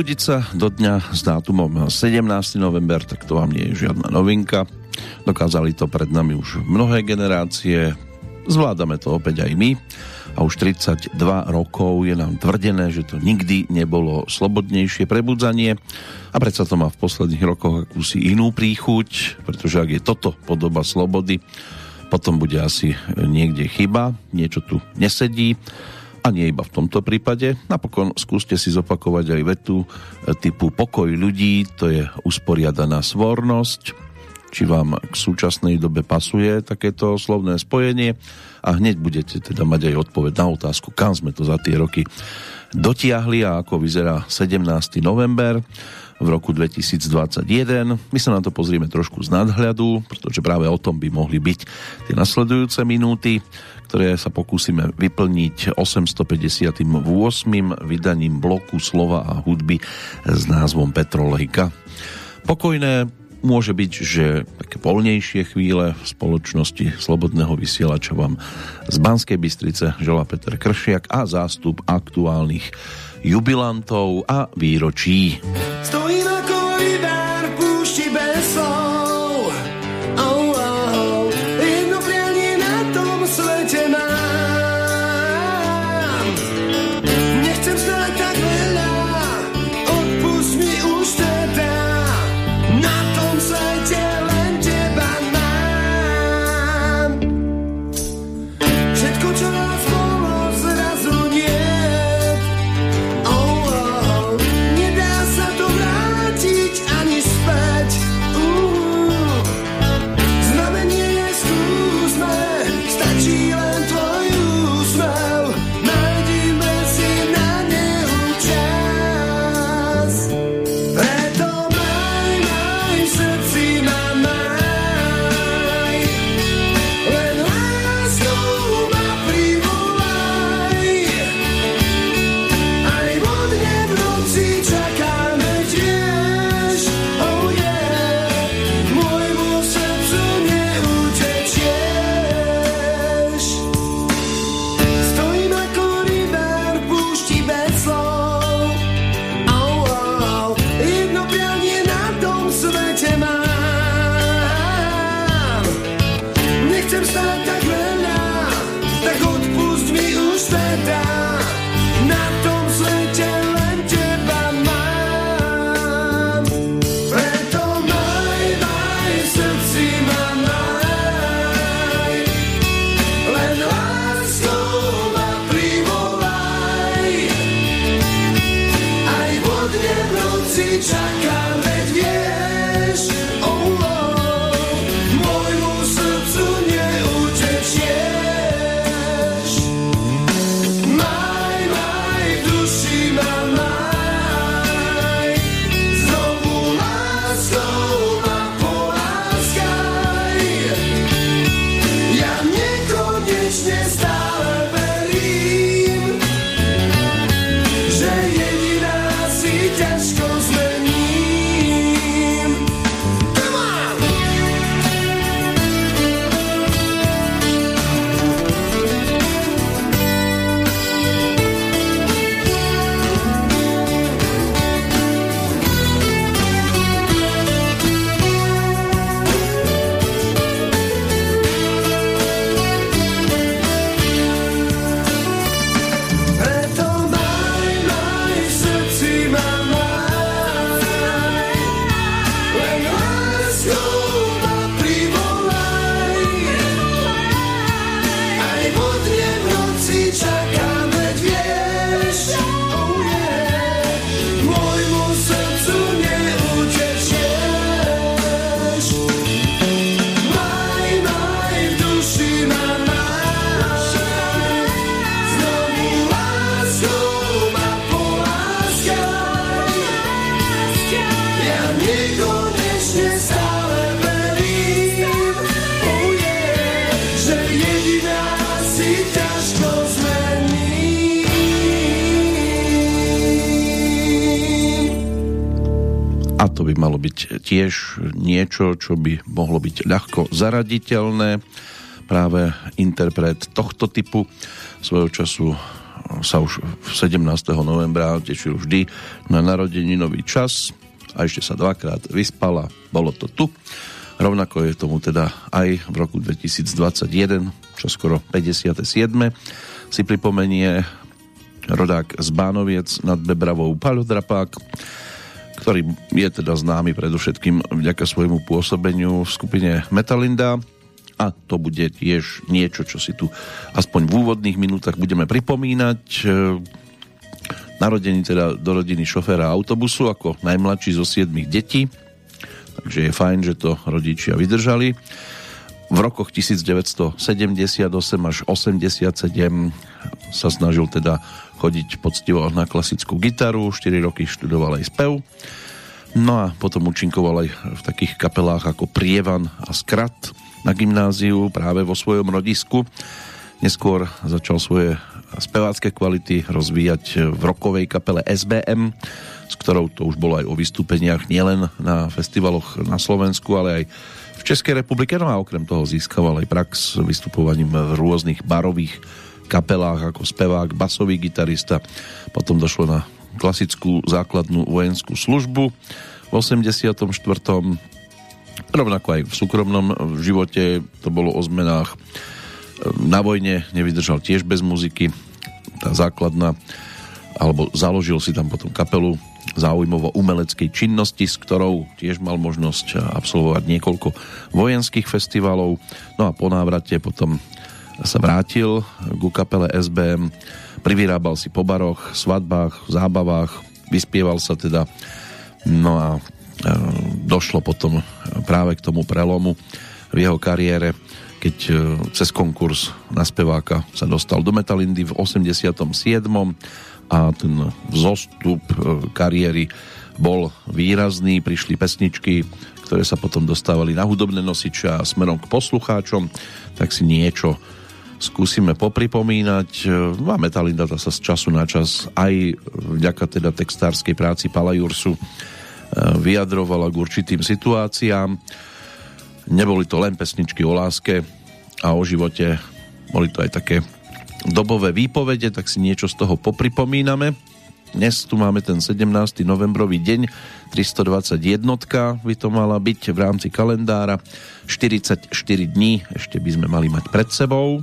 Prebudiť sa do dňa s dátumom 17. november, tak to vám nie je žiadna novinka. Dokázali to pred nami už mnohé generácie, zvládame to opäť aj my a už 32 rokov je nám tvrdené, že to nikdy nebolo slobodnejšie prebudzanie a predsa to má v posledných rokoch akúsi inú príchuť, pretože ak je toto podoba slobody, potom bude asi niekde chyba, niečo tu nesedí a nie iba v tomto prípade. Napokon skúste si zopakovať aj vetu typu pokoj ľudí, to je usporiadaná svornosť, či vám k súčasnej dobe pasuje takéto slovné spojenie a hneď budete teda mať aj odpoveď na otázku, kam sme to za tie roky dotiahli a ako vyzerá 17. november v roku 2021. My sa na to pozrieme trošku z nadhľadu, pretože práve o tom by mohli byť tie nasledujúce minúty, ktoré sa pokúsime vyplniť 858. vydaním bloku slova a hudby s názvom Petrolejka. Pokojné môže byť, že také voľnejšie chvíle v spoločnosti Slobodného vysielača vám z Banskej Bystrice žela Peter Kršiak a zástup aktuálnych jubilantov a výročí. Stojím ako rybár tiež niečo, čo by mohlo byť ľahko zaraditeľné. Práve interpret tohto typu svojho času sa už 17. novembra tešil vždy na nový čas a ešte sa dvakrát vyspala, bolo to tu. Rovnako je tomu teda aj v roku 2021, čo skoro 57. si pripomenie rodák z Bánoviec nad Bebravou Palodrapák, ktorý je teda známy predovšetkým vďaka svojmu pôsobeniu v skupine Metalinda a to bude tiež niečo, čo si tu aspoň v úvodných minútach budeme pripomínať. Narodený teda do rodiny šoféra autobusu ako najmladší zo siedmých detí, takže je fajn, že to rodičia vydržali. V rokoch 1978 až 87 sa snažil teda chodiť poctivo na klasickú gitaru, 4 roky študoval aj spev. No a potom účinkoval aj v takých kapelách ako Prievan a Skrat na gymnáziu práve vo svojom rodisku. Neskôr začal svoje spevácké kvality rozvíjať v rokovej kapele SBM, s ktorou to už bolo aj o vystúpeniach nielen na festivaloch na Slovensku, ale aj v Českej republike, no a okrem toho získaval aj prax vystupovaním v rôznych barových kapelách ako spevák, basový gitarista. Potom došlo na klasickú základnú vojenskú službu v 84. Rovnako aj v súkromnom živote to bolo o zmenách. Na vojne nevydržal tiež bez muziky. Tá základná alebo založil si tam potom kapelu záujmovo umeleckej činnosti, s ktorou tiež mal možnosť absolvovať niekoľko vojenských festivalov. No a po návrate potom sa vrátil ku kapele SBM, privyrábal si po baroch, svadbách, zábavách, vyspieval sa teda. No a e, došlo potom práve k tomu prelomu v jeho kariére, keď e, cez konkurs na speváka sa dostal do Metalindy v 87 a ten vzostup e, kariéry bol výrazný, prišli pesničky, ktoré sa potom dostávali na hudobné nosiče a smerom k poslucháčom, tak si niečo skúsime popripomínať. No a Metalinda sa z času na čas aj vďaka teda textárskej práci Pala Jursu e, vyjadrovala k určitým situáciám. Neboli to len pesničky o láske a o živote, boli to aj také dobové výpovede, tak si niečo z toho popripomíname. Dnes tu máme ten 17. novembrový deň, 321 by to mala byť v rámci kalendára, 44 dní ešte by sme mali mať pred sebou,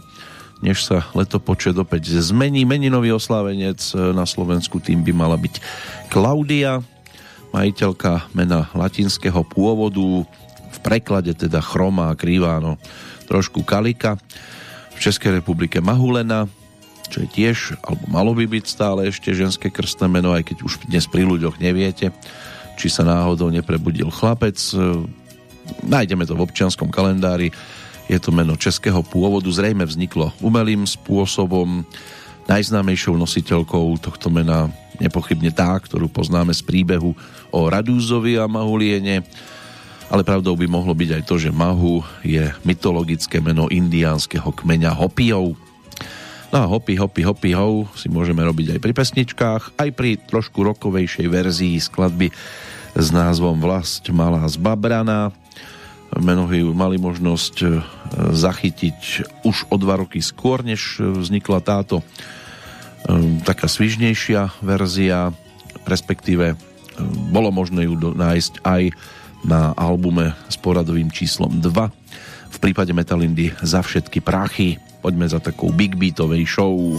než sa letopočet opäť zmení. Meninový oslávenec na Slovensku tým by mala byť Klaudia, majiteľka mena latinského pôvodu, v preklade teda chroma, kriváno, trošku kalika v Českej republike Mahulena, čo je tiež, alebo malo by byť stále ešte ženské krstné meno, aj keď už dnes pri ľuďoch neviete, či sa náhodou neprebudil chlapec. Nájdeme to v občianskom kalendári, je to meno českého pôvodu, zrejme vzniklo umelým spôsobom. Najznámejšou nositeľkou tohto mena nepochybne tá, ktorú poznáme z príbehu o Radúzovi a Mahuliene, ale pravdou by mohlo byť aj to, že Mahu je mytologické meno indiánskeho kmeňa Hopijov. No a Hopi, Hopi, Hopi, Ho si môžeme robiť aj pri pesničkách, aj pri trošku rokovejšej verzii skladby s názvom Vlast malá zbabrana. Mnohí mali možnosť e, zachytiť už o dva roky skôr, než vznikla táto e, taká svižnejšia verzia, respektíve e, bolo možné ju nájsť aj na albume s poradovým číslom 2. V prípade Metalindy za všetky prachy. Poďme za takou big beatovej show.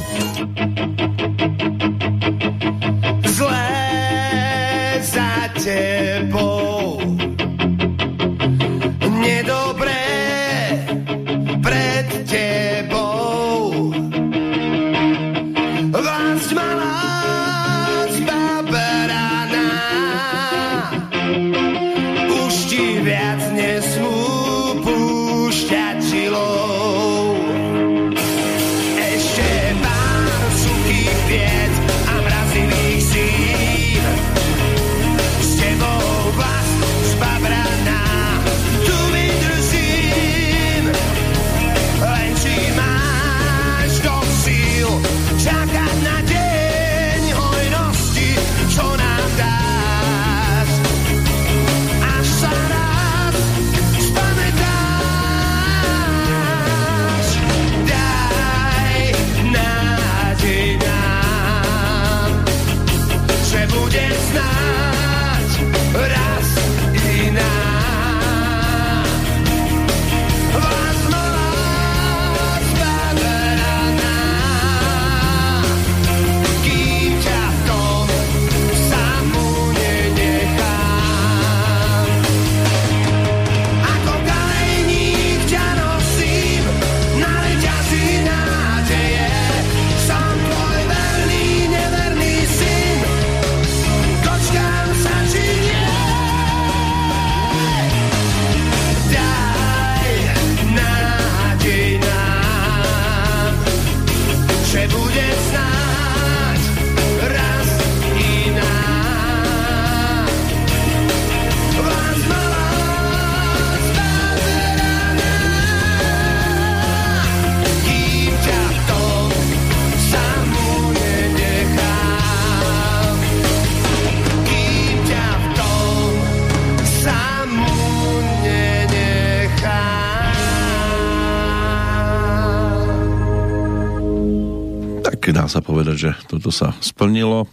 Dá sa povedať, že toto sa splnilo.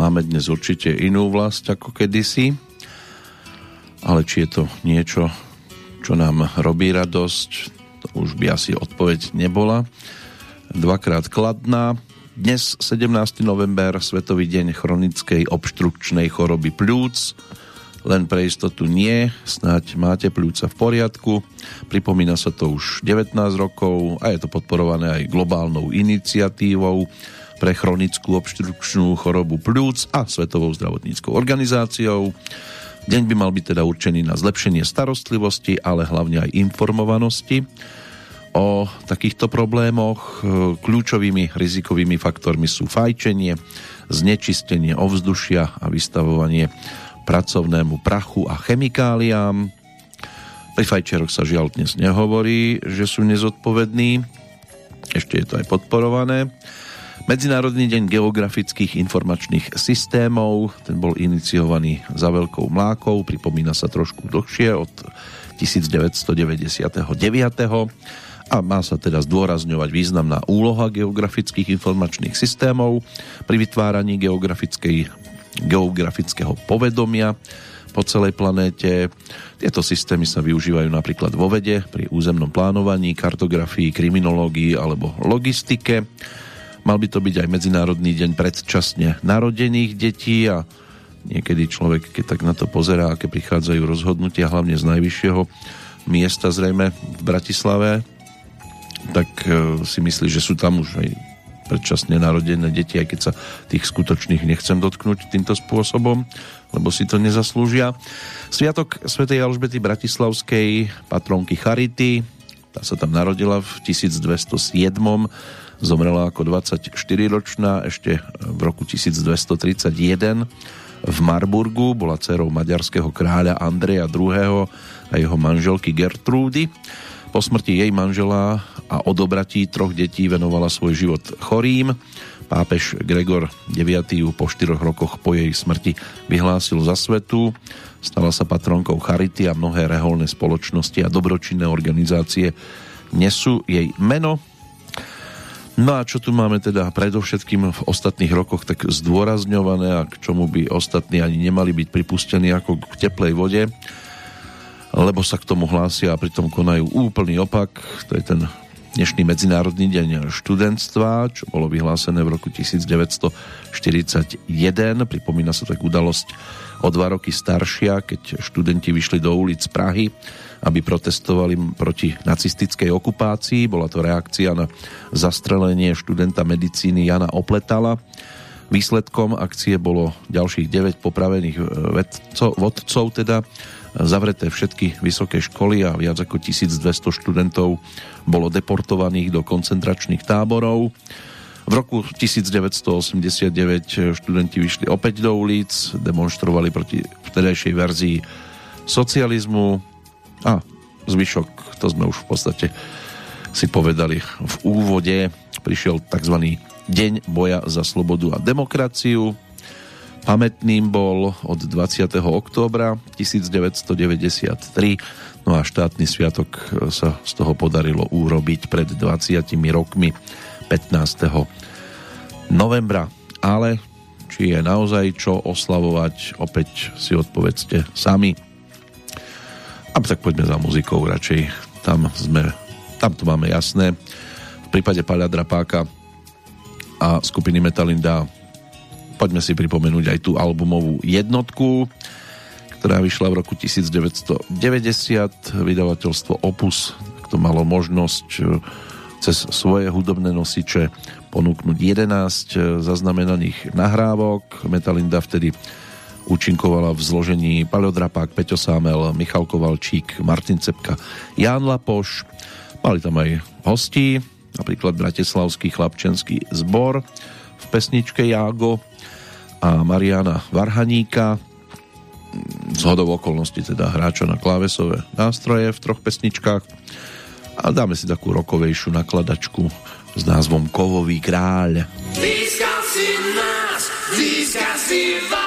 Máme dnes určite inú vlast ako kedysi, ale či je to niečo, čo nám robí radosť, to už by asi odpoveď nebola. Dvakrát kladná. Dnes 17. november, Svetový deň chronickej obštrukčnej choroby plúc. Len pre istotu nie, snáď máte plúca v poriadku. Pripomína sa to už 19 rokov a je to podporované aj globálnou iniciatívou pre chronickú obštrukčnú chorobu plúc a Svetovou zdravotníckou organizáciou. Deň by mal byť teda určený na zlepšenie starostlivosti, ale hlavne aj informovanosti o takýchto problémoch. Kľúčovými rizikovými faktormi sú fajčenie, znečistenie ovzdušia a vystavovanie pracovnému prachu a chemikáliám. Pri fajčeroch sa žiaľ dnes nehovorí, že sú nezodpovední. Ešte je to aj podporované. Medzinárodný deň geografických informačných systémov, ten bol iniciovaný za veľkou mlákou, pripomína sa trošku dlhšie od 1999 a má sa teda zdôrazňovať významná úloha geografických informačných systémov pri vytváraní geografickej, geografického povedomia po celej planéte. Tieto systémy sa využívajú napríklad vo vede, pri územnom plánovaní, kartografii, kriminológii alebo logistike Mal by to byť aj Medzinárodný deň predčasne narodených detí a niekedy človek, keď tak na to pozerá, aké prichádzajú rozhodnutia, hlavne z najvyššieho miesta zrejme v Bratislave, tak e, si myslí, že sú tam už aj predčasne narodené deti, aj keď sa tých skutočných nechcem dotknúť týmto spôsobom, lebo si to nezaslúžia. Sviatok svätej Alžbety Bratislavskej, patronky Charity, tá sa tam narodila v 1207 Zomrela ako 24-ročná ešte v roku 1231 v Marburgu. Bola dcerou maďarského kráľa Andreja II. a jeho manželky Gertrúdy. Po smrti jej manžela a odobratí troch detí venovala svoj život chorým. Pápež Gregor IX ju po štyroch rokoch po jej smrti vyhlásil za svetu. Stala sa patronkou Charity a mnohé reholné spoločnosti a dobročinné organizácie nesú jej meno. No a čo tu máme teda predovšetkým v ostatných rokoch tak zdôrazňované a k čomu by ostatní ani nemali byť pripustení ako k teplej vode, lebo sa k tomu hlásia a pritom konajú úplný opak. To je ten dnešný Medzinárodný deň študentstva, čo bolo vyhlásené v roku 1941. Pripomína sa tak udalosť o dva roky staršia, keď študenti vyšli do ulic Prahy aby protestovali proti nacistickej okupácii. Bola to reakcia na zastrelenie študenta medicíny Jana Opletala. Výsledkom akcie bolo ďalších 9 popravených e, vedcov, vodcov, teda zavreté všetky vysoké školy a viac ako 1200 študentov bolo deportovaných do koncentračných táborov. V roku 1989 študenti vyšli opäť do ulic, demonstrovali proti vtedajšej verzii socializmu, a zvyšok, to sme už v podstate si povedali v úvode, prišiel tzv. Deň boja za slobodu a demokraciu. Pamätným bol od 20. októbra 1993, no a štátny sviatok sa z toho podarilo urobiť pred 20 rokmi 15. novembra. Ale či je naozaj čo oslavovať, opäť si odpovedzte sami. A tak poďme za muzikou radšej. Tam sme, tam to máme jasné. V prípade Paľa Drapáka a skupiny Metalinda poďme si pripomenúť aj tú albumovú jednotku, ktorá vyšla v roku 1990. Vydavateľstvo Opus to malo možnosť e, cez svoje hudobné nosiče ponúknuť 11 zaznamenaných nahrávok. Metalinda vtedy účinkovala v zložení Paleodrapák, Peťo Sámel, Michal Kovalčík, Martin Cepka, Ján Lapoš. Mali tam aj hostí, napríklad Bratislavský chlapčenský zbor v pesničke Jágo a Mariana Varhaníka, z hodov okolností teda hráča na klávesové nástroje v troch pesničkách a dáme si takú rokovejšiu nakladačku s názvom Kovový kráľ. Získal si nás, získal si vás.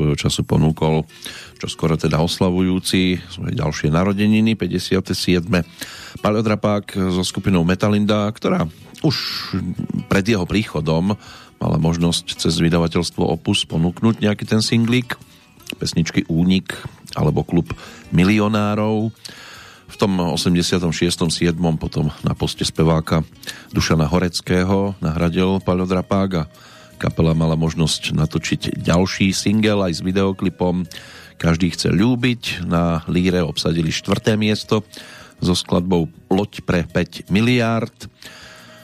Svojho času ponúkol, čo skoro teda oslavujúci svoje ďalšie narodeniny, 57. Paleodrapák so skupinou Metalinda, ktorá už pred jeho príchodom mala možnosť cez vydavateľstvo Opus ponúknuť nejaký ten singlík, pesničky Únik alebo klub milionárov. V tom 86. 7. potom na poste speváka Dušana Horeckého nahradil Paleodrapák a Kapela mala možnosť natočiť ďalší single aj s videoklipom Každý chce ľúbiť. Na líre obsadili štvrté miesto so skladbou Loď pre 5 miliárd.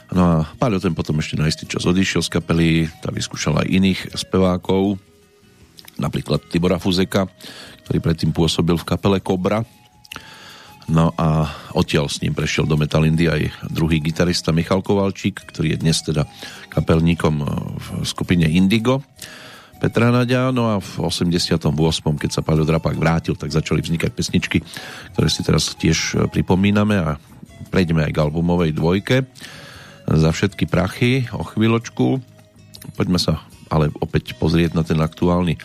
No a Páľo ten potom ešte na istý čas odišiel z kapely, tá vyskúšala aj iných spevákov, napríklad Tibora Fuzeka, ktorý predtým pôsobil v kapele Kobra No a odtiaľ s ním prešiel do Metalindy aj druhý gitarista Michal Kovalčík, ktorý je dnes teda kapelníkom v skupine Indigo Petra Nadia. No a v 88. keď sa Paľo Drapák vrátil, tak začali vznikať pesničky, ktoré si teraz tiež pripomíname a prejdeme aj k albumovej dvojke za všetky prachy o chvíľočku. Poďme sa ale opäť pozrieť na ten aktuálny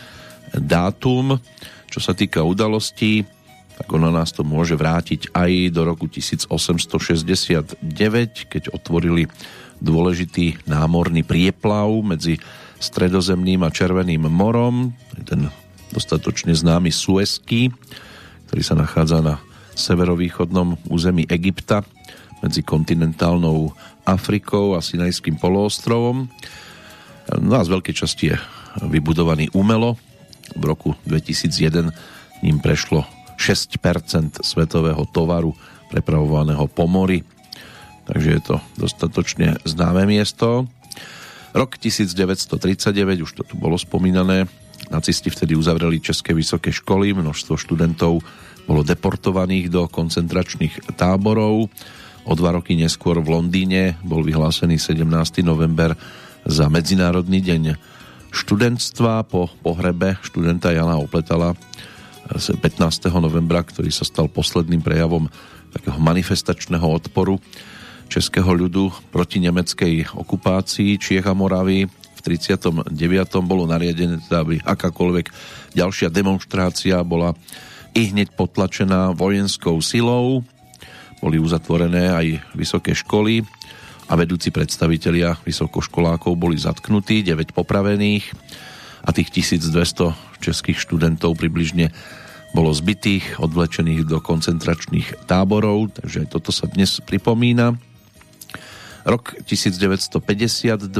dátum. Čo sa týka udalostí, tak ono nás to môže vrátiť aj do roku 1869, keď otvorili dôležitý námorný prieplav medzi Stredozemným a Červeným morom, ten dostatočne známy Suezký, ktorý sa nachádza na severovýchodnom území Egypta medzi kontinentálnou Afrikou a Sinajským poloostrovom. No a z veľkej časti je vybudovaný umelo. V roku 2001 ním prešlo 6% svetového tovaru prepravovaného po mori. Takže je to dostatočne známe miesto. Rok 1939, už to tu bolo spomínané, nacisti vtedy uzavreli České vysoké školy, množstvo študentov bolo deportovaných do koncentračných táborov. O dva roky neskôr v Londýne bol vyhlásený 17. november za Medzinárodný deň študentstva po pohrebe študenta Jana Opletala 15. novembra, ktorý sa stal posledným prejavom takého manifestačného odporu českého ľudu proti nemeckej okupácii Čiech a Moravy. V 39. bolo nariadené, teda, aby akákoľvek ďalšia demonstrácia bola i hneď potlačená vojenskou silou. Boli uzatvorené aj vysoké školy a vedúci predstavitelia vysokoškolákov boli zatknutí, 9 popravených a tých 1200 českých študentov približne bolo zbytých, odvlečených do koncentračných táborov, takže aj toto sa dnes pripomína. Rok 1952,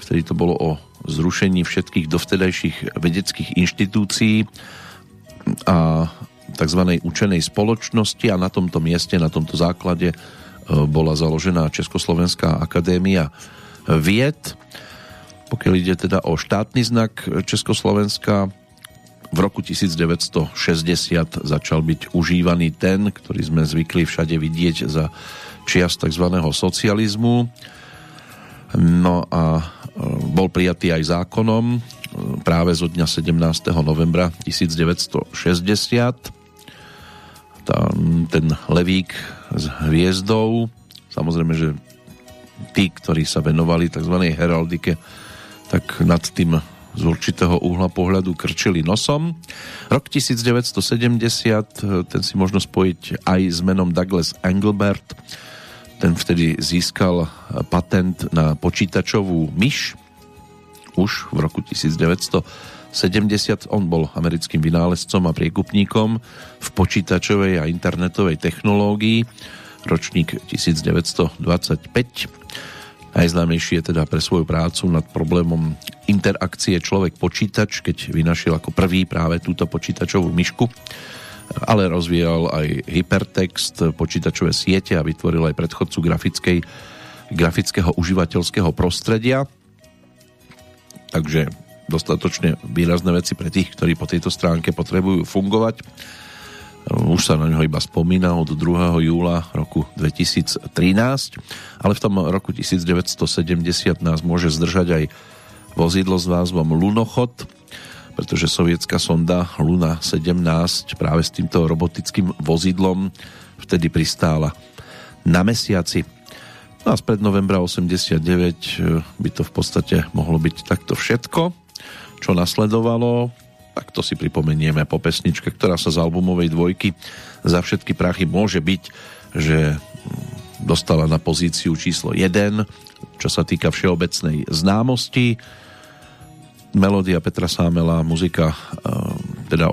vtedy to bolo o zrušení všetkých dovtedajších vedeckých inštitúcií a tzv. učenej spoločnosti a na tomto mieste, na tomto základe e, bola založená Československá akadémia vied. Pokiaľ ide teda o štátny znak Československa, v roku 1960 začal byť užívaný ten, ktorý sme zvykli všade vidieť za čias tzv. socializmu. No a e, bol prijatý aj zákonom e, práve zo dňa 17. novembra 1960. Tam ten levík s hviezdou, samozrejme, že tí, ktorí sa venovali tzv. heraldike, tak nad tým z určitého uhla pohľadu krčili nosom. Rok 1970, ten si možno spojiť aj s menom Douglas Engelbert, ten vtedy získal patent na počítačovú myš. Už v roku 1970 on bol americkým vynálezcom a priekupníkom v počítačovej a internetovej technológii ročník 1925 Najznámejší je teda pre svoju prácu nad problémom interakcie človek-počítač, keď vynašiel ako prvý práve túto počítačovú myšku, ale rozvíjal aj hypertext, počítačové siete a vytvoril aj predchodcu grafickej, grafického užívateľského prostredia. Takže dostatočne výrazné veci pre tých, ktorí po tejto stránke potrebujú fungovať už sa na ňo iba spomína od 2. júla roku 2013, ale v tom roku 1970 nás môže zdržať aj vozidlo s názvom Lunochod, pretože sovietská sonda Luna 17 práve s týmto robotickým vozidlom vtedy pristála na mesiaci. No a spred novembra 89 by to v podstate mohlo byť takto všetko. čo nasledovalo, tak to si pripomenieme po pesničke, ktorá sa z albumovej dvojky za všetky prachy môže byť, že dostala na pozíciu číslo 1, čo sa týka všeobecnej známosti. Melódia Petra Sámela, muzika teda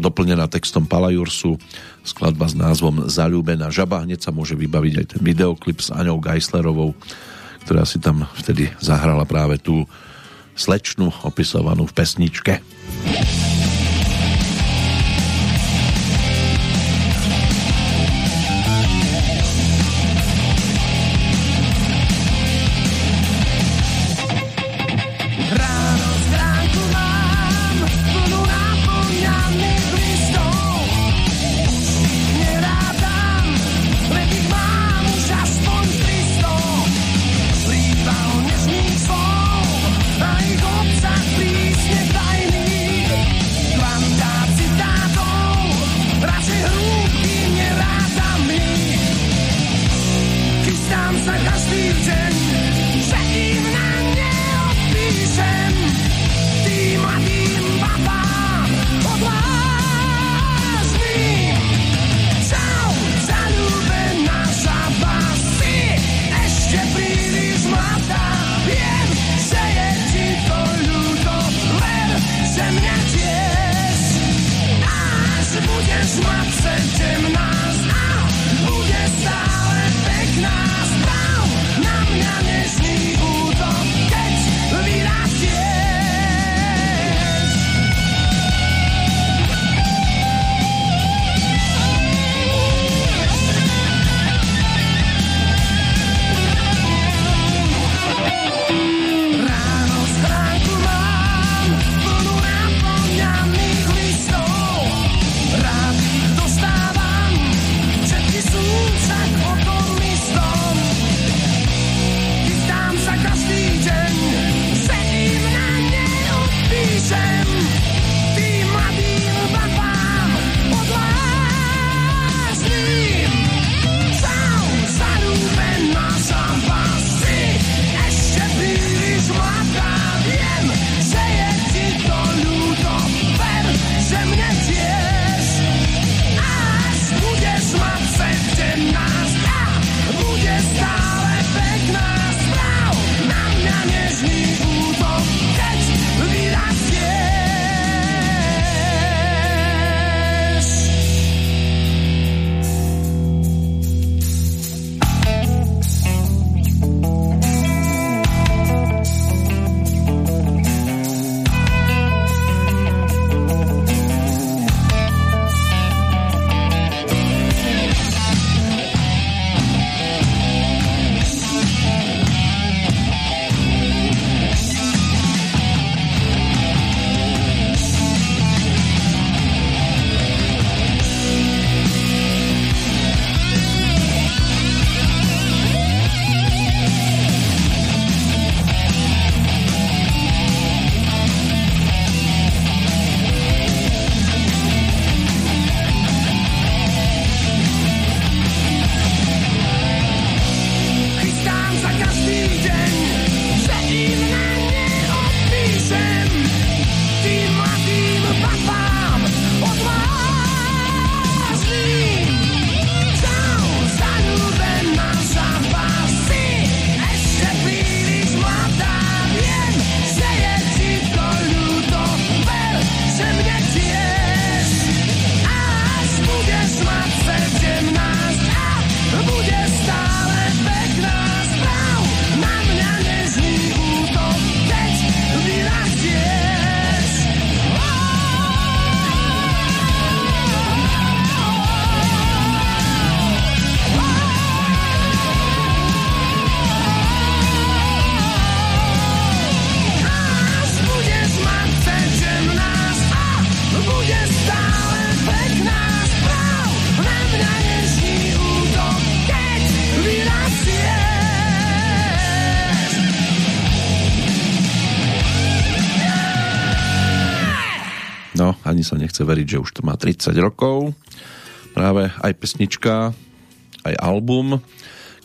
doplnená textom Palajursu, skladba s názvom Zalúbená žaba. Hneď sa môže vybaviť aj ten videoklip s Aňou Geislerovou, ktorá si tam vtedy zahrala práve tú slečnu opisovanú v pesničke. Nechce veriť, že už to má 30 rokov. Práve aj pesnička, aj album,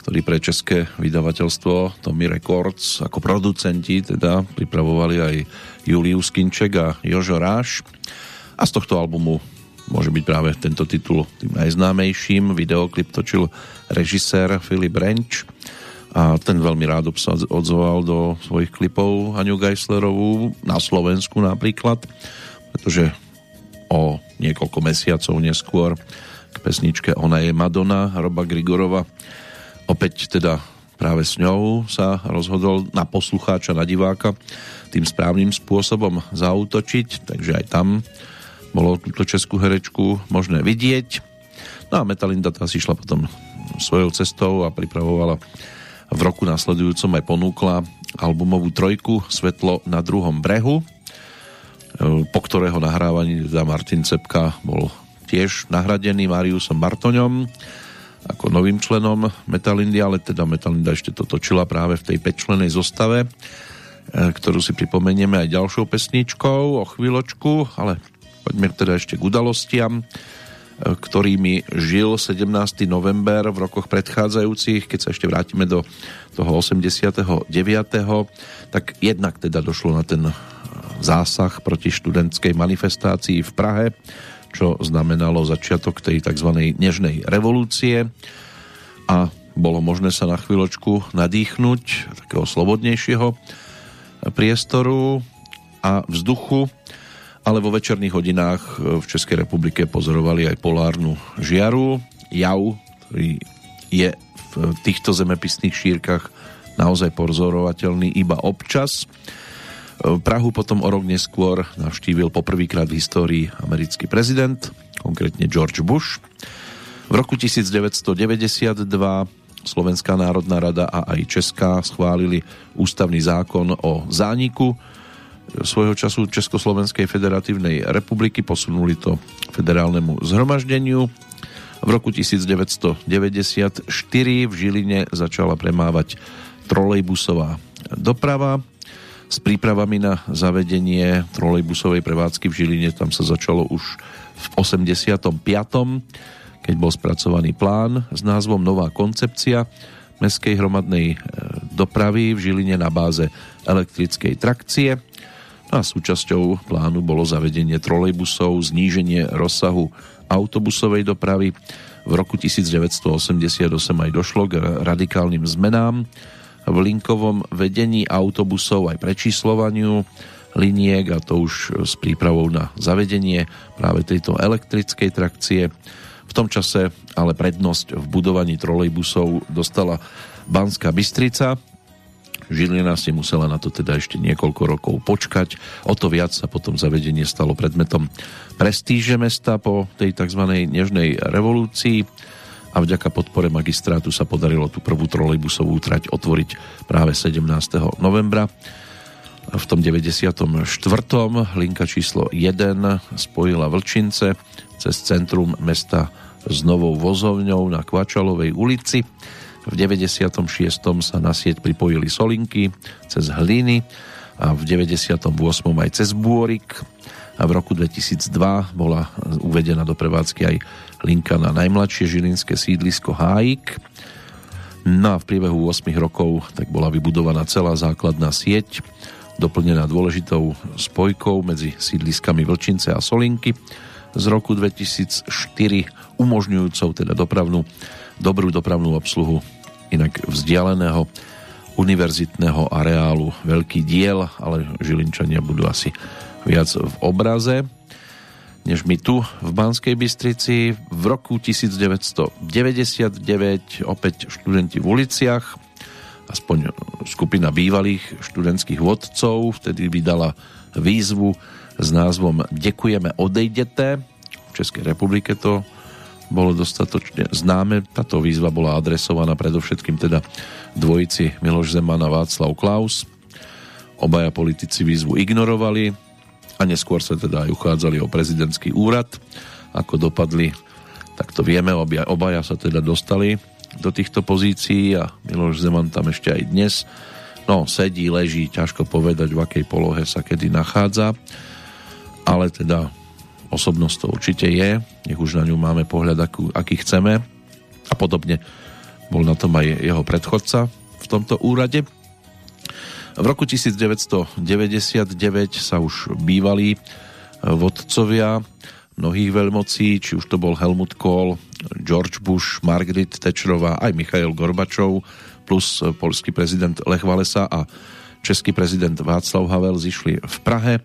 ktorí pre české vydavateľstvo Tommy Records ako producenti teda pripravovali aj Julius Kinček a Jožo Ráš. A z tohto albumu môže byť práve tento titul tým najznámejším. Videoklip točil režisér Filip Renč a ten veľmi rád sa odzval do svojich klipov Aniu Geislerovú na Slovensku napríklad, pretože o niekoľko mesiacov neskôr k pesničke Ona je Madonna Roba Grigorova opäť teda práve s ňou sa rozhodol na poslucháča, na diváka tým správnym spôsobom zautočiť, takže aj tam bolo túto českú herečku možné vidieť. No a Metalinda tá si šla potom svojou cestou a pripravovala v roku následujúcom aj ponúkla albumovú trojku Svetlo na druhom brehu, po ktorého nahrávaní teda Martin Cepka bol tiež nahradený Mariusom Martoňom ako novým členom Metalindy, ale teda Metalinda ešte to točila práve v tej 5-členej zostave, e, ktorú si pripomenieme aj ďalšou pesničkou o chvíľočku, ale poďme teda ešte k udalostiam, e, ktorými žil 17. november v rokoch predchádzajúcich, keď sa ešte vrátime do toho 89. tak jednak teda došlo na ten zásah proti študentskej manifestácii v Prahe, čo znamenalo začiatok tej tzv. nežnej revolúcie a bolo možné sa na chvíľočku nadýchnuť takého slobodnejšieho priestoru a vzduchu, ale vo večerných hodinách v Českej republike pozorovali aj polárnu žiaru, jav, ktorý je v týchto zemepisných šírkach naozaj pozorovateľný iba občas. Prahu potom o rok neskôr navštívil poprvýkrát v histórii americký prezident, konkrétne George Bush. V roku 1992 Slovenská národná rada a aj Česká schválili ústavný zákon o zániku svojho času Československej federatívnej republiky, posunuli to federálnemu zhromaždeniu. V roku 1994 v Žiline začala premávať trolejbusová doprava s prípravami na zavedenie trolejbusovej prevádzky v Žiline. Tam sa začalo už v 85. keď bol spracovaný plán s názvom Nová koncepcia mestskej hromadnej e, dopravy v Žiline na báze elektrickej trakcie. No a súčasťou plánu bolo zavedenie trolejbusov, zníženie rozsahu autobusovej dopravy. V roku 1988 aj došlo k radikálnym zmenám v linkovom vedení autobusov aj prečíslovaniu liniek a to už s prípravou na zavedenie práve tejto elektrickej trakcie. V tom čase ale prednosť v budovaní trolejbusov dostala Banská Bystrica. Žilina si musela na to teda ešte niekoľko rokov počkať. O to viac sa potom zavedenie stalo predmetom prestíže mesta po tej tzv. nežnej revolúcii a vďaka podpore magistrátu sa podarilo tú prvú trolejbusovú trať otvoriť práve 17. novembra. V tom 94. linka číslo 1 spojila Vlčince cez centrum mesta s novou vozovňou na Kvačalovej ulici. V 96. sa na sieť pripojili Solinky cez Hliny a v 98. aj cez Bôrik a v roku 2002 bola uvedená do prevádzky aj linka na najmladšie žilinské sídlisko Hájik. No a v priebehu 8 rokov tak bola vybudovaná celá základná sieť, doplnená dôležitou spojkou medzi sídliskami Vlčince a Solinky. Z roku 2004, umožňujúcou teda dopravnú, dobrú dopravnú obsluhu inak vzdialeného univerzitného areálu. Veľký diel, ale Žilinčania budú asi viac v obraze než my tu v Banskej Bystrici. V roku 1999 opäť študenti v uliciach, aspoň skupina bývalých študentských vodcov, vtedy vydala výzvu s názvom Dekujeme, odejdete. V Českej republike to bolo dostatočne známe. Táto výzva bola adresovaná predovšetkým teda dvojici Miloš Zeman a Václav Klaus. Obaja politici výzvu ignorovali, a neskôr sa teda aj uchádzali o prezidentský úrad. Ako dopadli, tak to vieme, obaja, obaja sa teda dostali do týchto pozícií a Miloš Zeman tam ešte aj dnes. No, sedí, leží, ťažko povedať, v akej polohe sa kedy nachádza, ale teda osobnosť to určite je, nech už na ňu máme pohľad, akú, aký chceme. A podobne bol na tom aj jeho predchodca v tomto úrade. V roku 1999 sa už bývalí vodcovia mnohých veľmocí, či už to bol Helmut Kohl, George Bush, Margaret Thatcherová, aj Michail Gorbačov, plus polský prezident Lech Walesa a český prezident Václav Havel zišli v Prahe,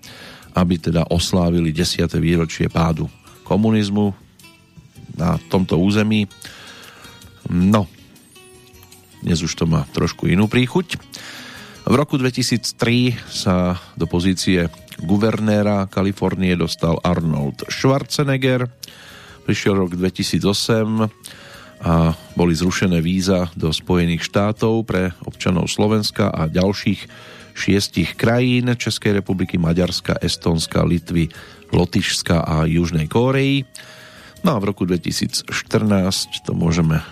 aby teda oslávili 10. výročie pádu komunizmu na tomto území. No, dnes už to má trošku inú príchuť. V roku 2003 sa do pozície guvernéra Kalifornie dostal Arnold Schwarzenegger. Prišiel rok 2008 a boli zrušené víza do Spojených štátov pre občanov Slovenska a ďalších šiestich krajín Českej republiky, Maďarska, Estonska, Litvy, Lotyšska a Južnej Kórei. No a v roku 2014 to môžeme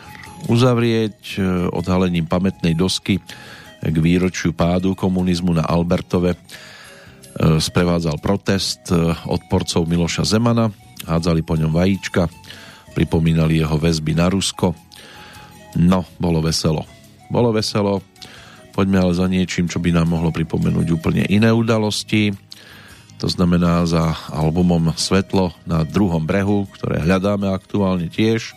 uzavrieť e, odhalením pamätnej dosky k výročiu pádu komunizmu na Albertove. E, sprevádzal protest e, odporcov Miloša Zemana, hádzali po ňom vajíčka, pripomínali jeho väzby na Rusko. No, bolo veselo. Bolo veselo, poďme ale za niečím, čo by nám mohlo pripomenúť úplne iné udalosti. To znamená za albumom Svetlo na druhom brehu, ktoré hľadáme aktuálne tiež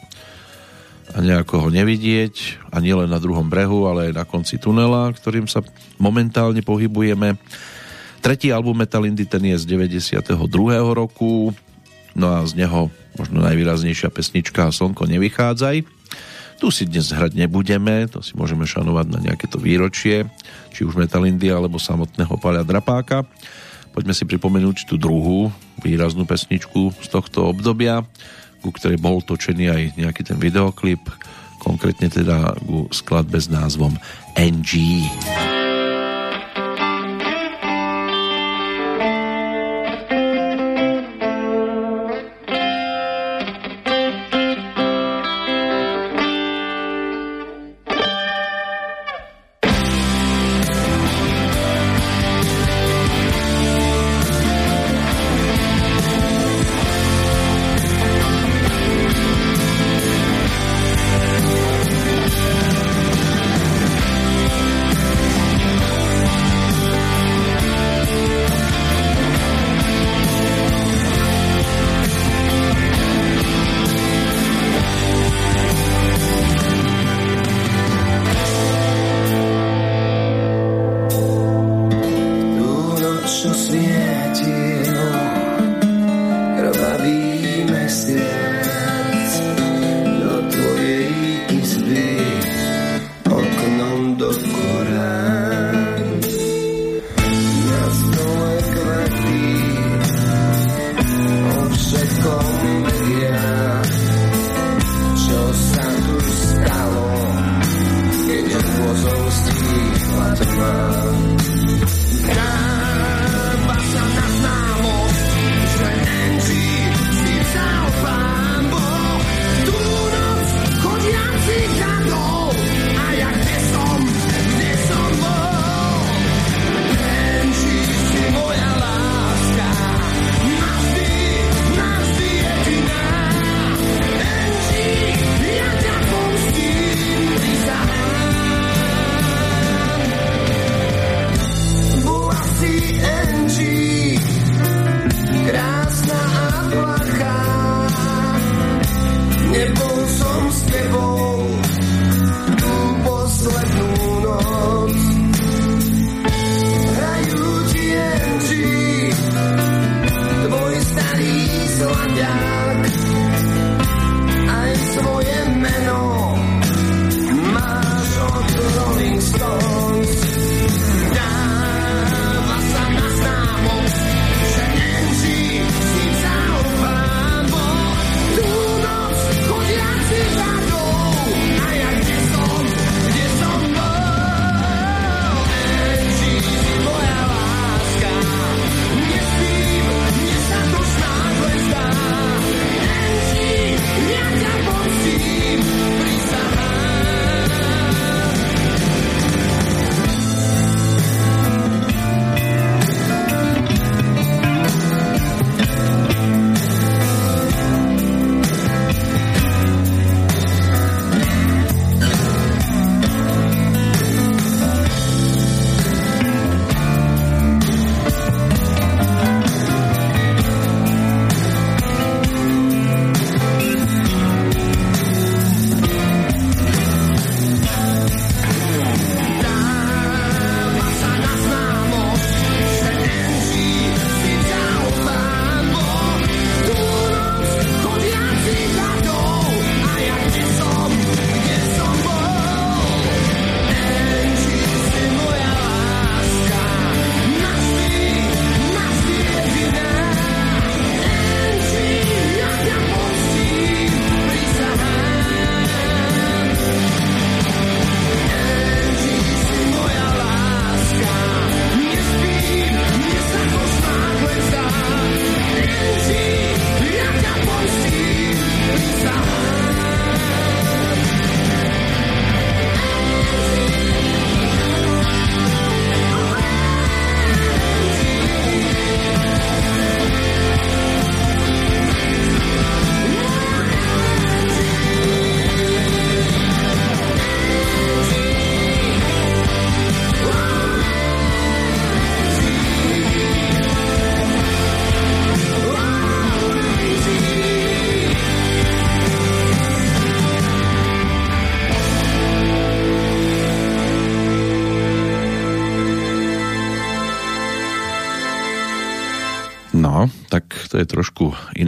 a nejako ho nevidieť a nielen na druhom brehu, ale aj na konci tunela, ktorým sa momentálne pohybujeme. Tretí album Metal Indy ten je z 92. roku, no a z neho možno najvýraznejšia pesnička Slnko nevychádzaj. Tu si dnes hrať nebudeme, to si môžeme šanovať na nejaké to výročie, či už Metalindy alebo samotného Paľa Drapáka. Poďme si pripomenúť tú druhú výraznú pesničku z tohto obdobia, ku ktorej bol točený aj nejaký ten videoklip, konkrétne teda ku skladbe s názvom NG. NG.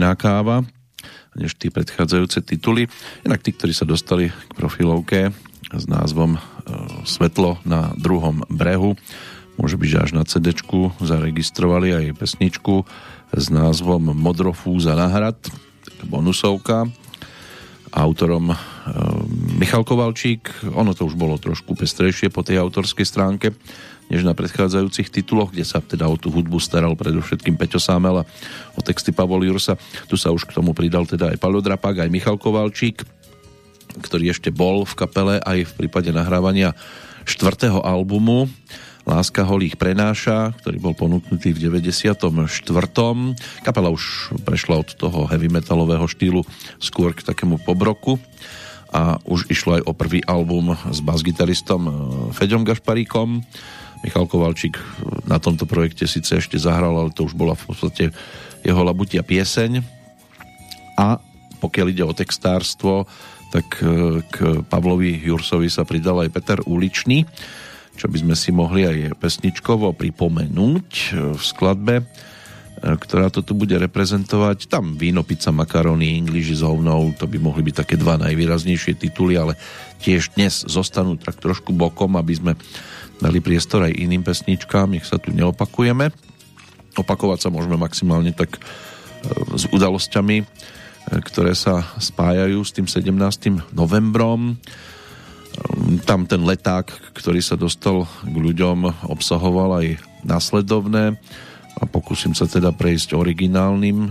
Iná káva než tí predchádzajúce tituly. Inak tí, ktorí sa dostali k profilovke s názvom e, Svetlo na druhom brehu, môže byť, že až na cd zaregistrovali aj pesničku s názvom Modrofúza na hrad, bonusovka. Autorom e, Michal Kovalčík, ono to už bolo trošku pestrejšie po tej autorskej stránke, než na predchádzajúcich tituloch, kde sa teda o tú hudbu staral predovšetkým Peťo Sámel a o texty Pavol Jursa. Tu sa už k tomu pridal teda aj Paľo Drapák, aj Michal Kovalčík, ktorý ešte bol v kapele aj v prípade nahrávania štvrtého albumu Láska holých prenáša, ktorý bol ponúknutý v 94. Kapela už prešla od toho heavy metalového štýlu skôr k takému pobroku a už išlo aj o prvý album s basgitaristom eh, Feďom Gašparíkom Michal Kovalčík na tomto projekte síce ešte zahral, ale to už bola v podstate jeho labutia pieseň. A pokiaľ ide o textárstvo, tak e, k Pavlovi Jursovi sa pridal aj Peter Uličný, čo by sme si mohli aj pesničkovo pripomenúť e, v skladbe, e, ktorá to tu bude reprezentovať. Tam víno, pizza, makarony, English s hovnou, to by mohli byť také dva najvýraznejšie tituly, ale tiež dnes zostanú tak trošku bokom, aby sme dali priestor aj iným pesničkám, nech sa tu neopakujeme. Opakovať sa môžeme maximálne tak e, s udalosťami, e, ktoré sa spájajú s tým 17. novembrom. E, tam ten leták, ktorý sa dostal k ľuďom, obsahoval aj následovné a pokúsim sa teda prejsť originálnym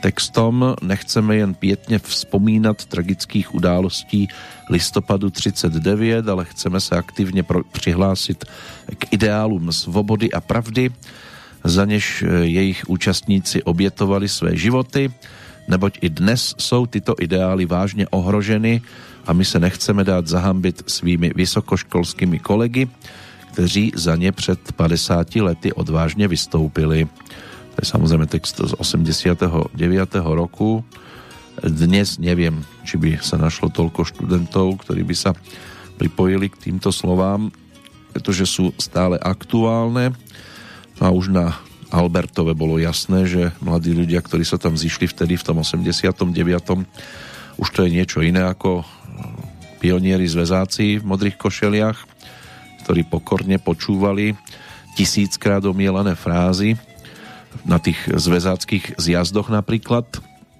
textom. Nechceme jen pětně vzpomínat tragických událostí listopadu 39, ale chceme se aktivně přihlásit k ideálům svobody a pravdy, za něž eh, jejich účastníci obětovali své životy, neboť i dnes jsou tyto ideály vážně ohroženy a my se nechceme dát zahambit svými vysokoškolskými kolegy, kteří za ně před 50 lety odvážně vystoupili. To je samozrejme text z 89. roku. Dnes neviem, či by sa našlo toľko študentov, ktorí by sa pripojili k týmto slovám, pretože sú stále aktuálne. A už na Albertove bolo jasné, že mladí ľudia, ktorí sa tam zišli vtedy v tom 89. už to je niečo iné ako pionieri zväzáci v modrých košeliach, ktorí pokorne počúvali tisíckrát omielané frázy na tých zväzáckých zjazdoch napríklad,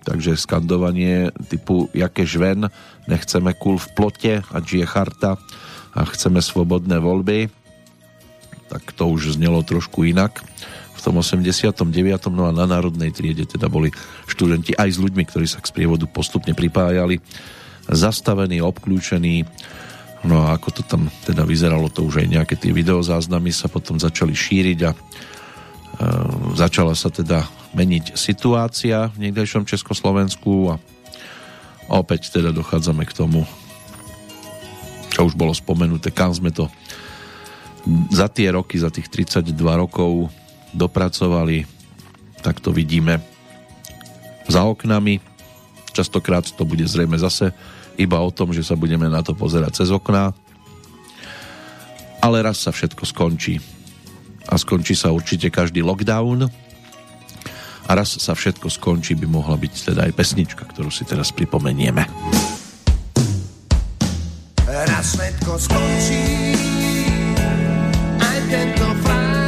takže skandovanie typu jaké žven, nechceme kul v plote a je charta a chceme svobodné voľby, tak to už znelo trošku inak. V tom 89. no a na národnej triede teda boli študenti aj s ľuďmi, ktorí sa k sprievodu postupne pripájali, zastavení, obklúčení, no a ako to tam teda vyzeralo, to už aj nejaké tie videozáznamy sa potom začali šíriť a začala sa teda meniť situácia v niekdejšom Československu a opäť teda dochádzame k tomu, čo už bolo spomenuté, kam sme to za tie roky, za tých 32 rokov dopracovali, tak to vidíme za oknami. Častokrát to bude zrejme zase iba o tom, že sa budeme na to pozerať cez okná. Ale raz sa všetko skončí a skončí sa určite každý lockdown a raz sa všetko skončí, by mohla byť teda aj pesnička, ktorú si teraz pripomenieme. Raz všetko skončí, aj tento všetko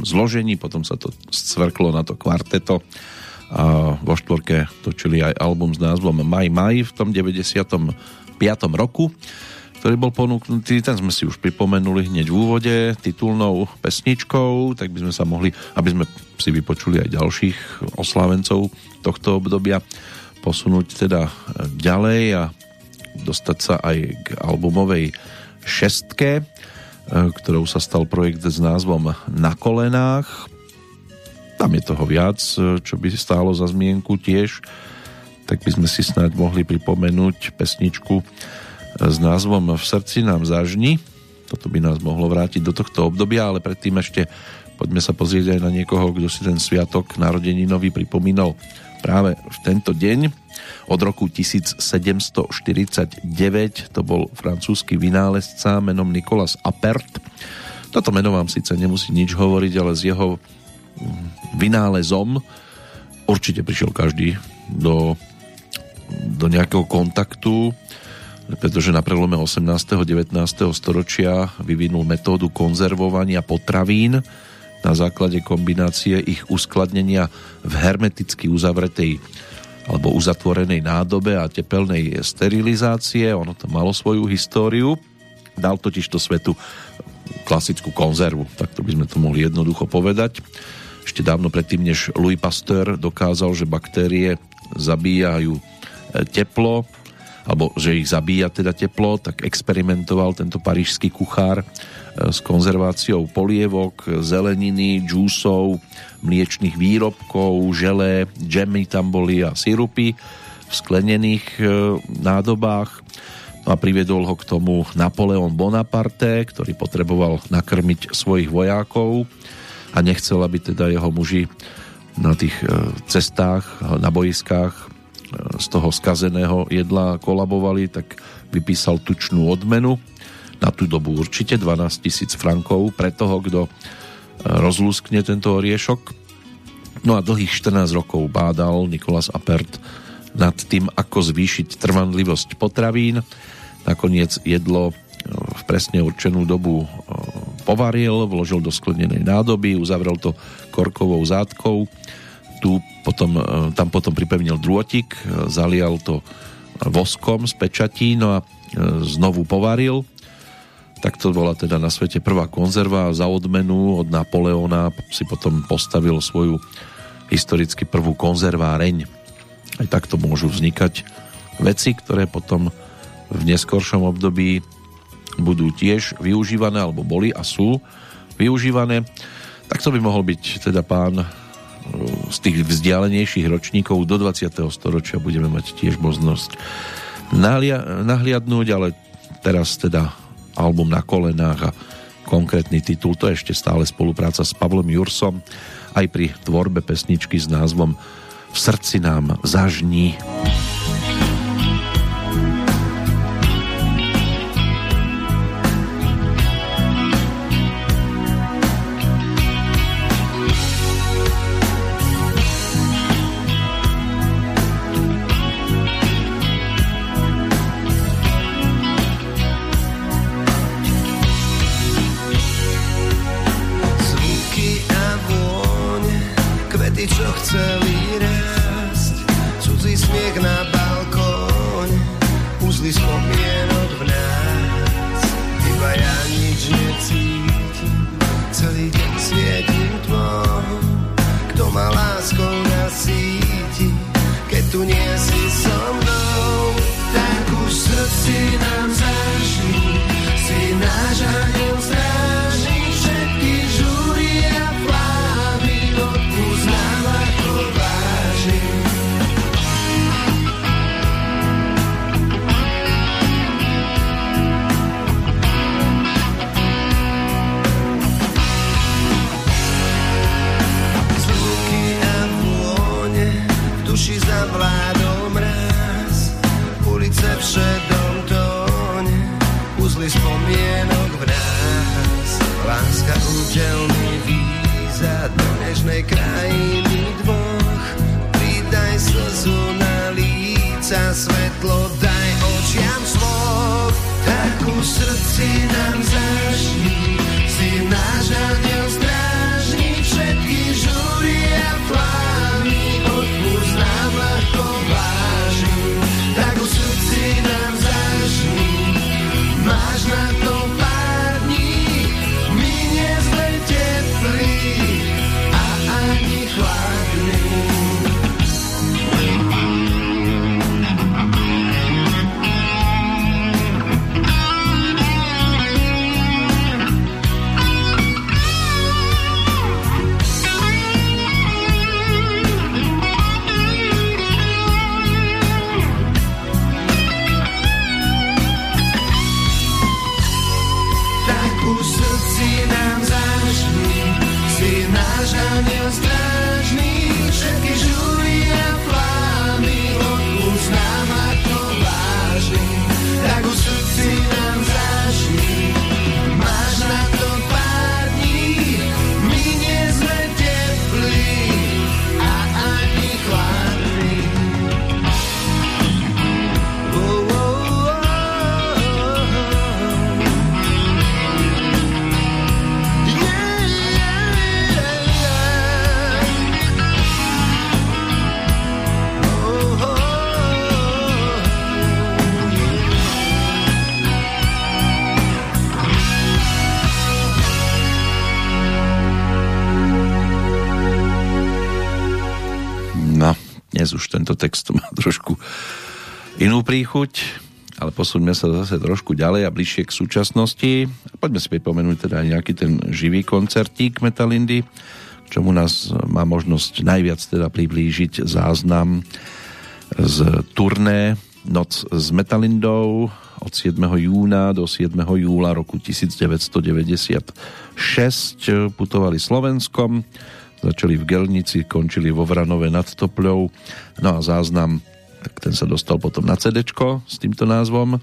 5-člennom zložení, potom sa to scvrklo na to kvarteto a vo štvorke točili aj album s názvom Maj Maj v tom 95. roku, ktorý bol ponúknutý, ten sme si už pripomenuli hneď v úvode titulnou pesničkou, tak by sme sa mohli, aby sme si vypočuli aj ďalších oslávencov tohto obdobia, posunúť teda ďalej a dostať sa aj k albumovej šestke, ktorou sa stal projekt s názvom Na kolenách. Tam je toho viac, čo by stálo za zmienku tiež. Tak by sme si snáď mohli pripomenúť pesničku s názvom V srdci nám zažni. Toto by nás mohlo vrátiť do tohto obdobia, ale predtým ešte poďme sa pozrieť aj na niekoho, kto si ten sviatok narodeninový pripomínal práve v tento deň. Od roku 1749 to bol francúzsky vynálezca menom Nicolas Appert. Toto meno vám síce nemusí nič hovoriť, ale s jeho mm, vynálezom určite prišiel každý do, do nejakého kontaktu, pretože na prelome 18. a 19. storočia vyvinul metódu konzervovania potravín na základe kombinácie ich uskladnenia v hermeticky uzavretej alebo uzatvorenej nádobe a tepelnej sterilizácie. Ono to malo svoju históriu. Dal totiž to svetu klasickú konzervu, tak to by sme to mohli jednoducho povedať. Ešte dávno predtým, než Louis Pasteur dokázal, že baktérie zabíjajú e, teplo, alebo že ich zabíja teda teplo, tak experimentoval tento parížský kuchár s konzerváciou polievok, zeleniny, džúsov, mliečných výrobkov, želé, džemy tam boli a sirupy v sklenených e, nádobách. A priviedol ho k tomu Napoleon Bonaparte, ktorý potreboval nakrmiť svojich vojákov a nechcel, aby teda jeho muži na tých e, cestách, na boiskách e, z toho skazeného jedla kolabovali, tak vypísal tučnú odmenu na tú dobu určite 12 tisíc frankov pre toho, kto rozlúskne tento oriešok. No a dlhých 14 rokov bádal Nikolas Apert nad tým, ako zvýšiť trvanlivosť potravín. Nakoniec jedlo e, v presne určenú dobu e, povaril, vložil do sklenenej nádoby, uzavrel to korkovou zátkou. Tu potom, e, tam potom pripevnil drôtik, zalial to voskom z pečatí, no a znovu povaril tak to bola teda na svete prvá konzerva za odmenu od Napoleona si potom postavil svoju historicky prvú konzerváreň. Aj takto môžu vznikať veci, ktoré potom v neskoršom období budú tiež využívané, alebo boli a sú využívané. Tak to by mohol byť teda pán e, z tých vzdialenejších ročníkov do 20. storočia budeme mať tiež možnosť nahliadnúť, ale teraz teda album Na kolenách a konkrétny titul, to je ešte stále spolupráca s Pavlom Jursom aj pri tvorbe pesničky s názvom V srdci nám zažní. Zvuky príchuť, ale posuňme sa zase trošku ďalej a bližšie k súčasnosti. Poďme si pripomenúť teda nejaký ten živý koncertík Metalindy, čomu nás má možnosť najviac teda priblížiť záznam z turné Noc s Metalindou od 7. júna do 7. júla roku 1996 putovali Slovenskom, začali v Gelnici, končili vo Vranove nad Topľou, no a záznam, ten sa dostal potom na CD s týmto názvom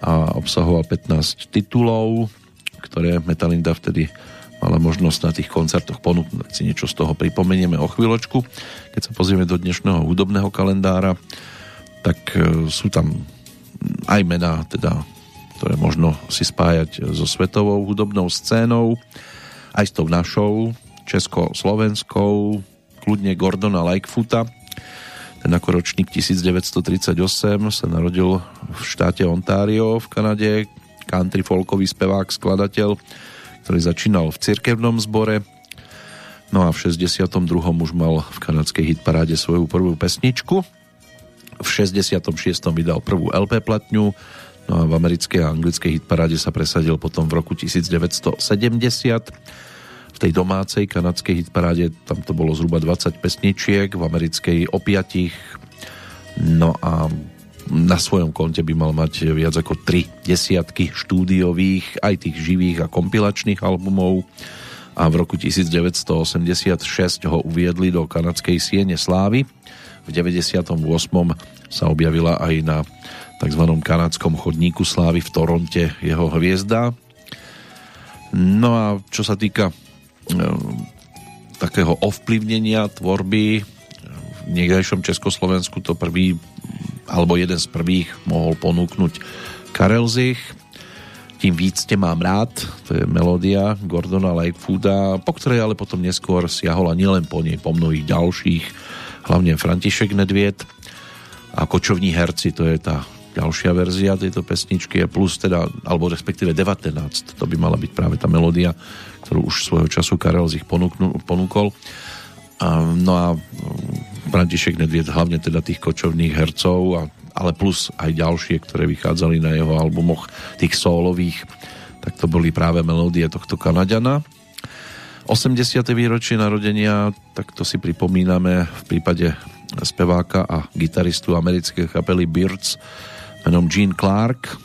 a obsahoval 15 titulov, ktoré Metalinda vtedy mala možnosť na tých koncertoch ponúknuť. Si niečo z toho pripomenieme o chvíľočku. Keď sa pozrieme do dnešného hudobného kalendára, tak e, sú tam aj mená, teda, ktoré možno si spájať so svetovou hudobnou scénou, aj s tou našou, česko-slovenskou, kľudne Gordona Lightfoota. Ten ako ročník 1938 sa narodil v štáte Ontario v Kanade, country folkový spevák, skladateľ, ktorý začínal v cirkevnom zbore. No a v 62. už mal v kanadskej hitparáde svoju prvú pesničku. V 66. vydal prvú LP platňu, no a v americkej a anglickej hitparáde sa presadil potom v roku 1970. Tej domácej kanadskej hitparáde tam to bolo zhruba 20 pesničiek, v americkej o 5. No a na svojom konte by mal mať viac ako 3 desiatky štúdiových, aj tých živých a kompilačných albumov a v roku 1986 ho uviedli do kanadskej siene slávy. V 98. sa objavila aj na tzv. kanadskom chodníku slávy v Toronte jeho hviezda. No a čo sa týka takého ovplyvnenia tvorby. V niekdejšom Československu to prvý alebo jeden z prvých mohol ponúknuť Karel Zich. Tým víc te mám rád, to je melódia Gordona Lightfooda, po ktorej ale potom neskôr siahol a nielen po nej, po mnohých ďalších, hlavne František Nedviet a Kočovní herci, to je tá ďalšia verzia tejto pesničky, plus teda, alebo respektíve 19, to by mala byť práve tá melódia, ktorú už svojho času Karel Zich ponúkol. A, no a František Nedviet, hlavne teda tých kočovných hercov, a, ale plus aj ďalšie, ktoré vychádzali na jeho albumoch, tých sólových, tak to boli práve melódie tohto Kanadiana. 80. výročie narodenia, tak to si pripomíname v prípade speváka a gitaristu americkej kapely Birds menom Gene Clark.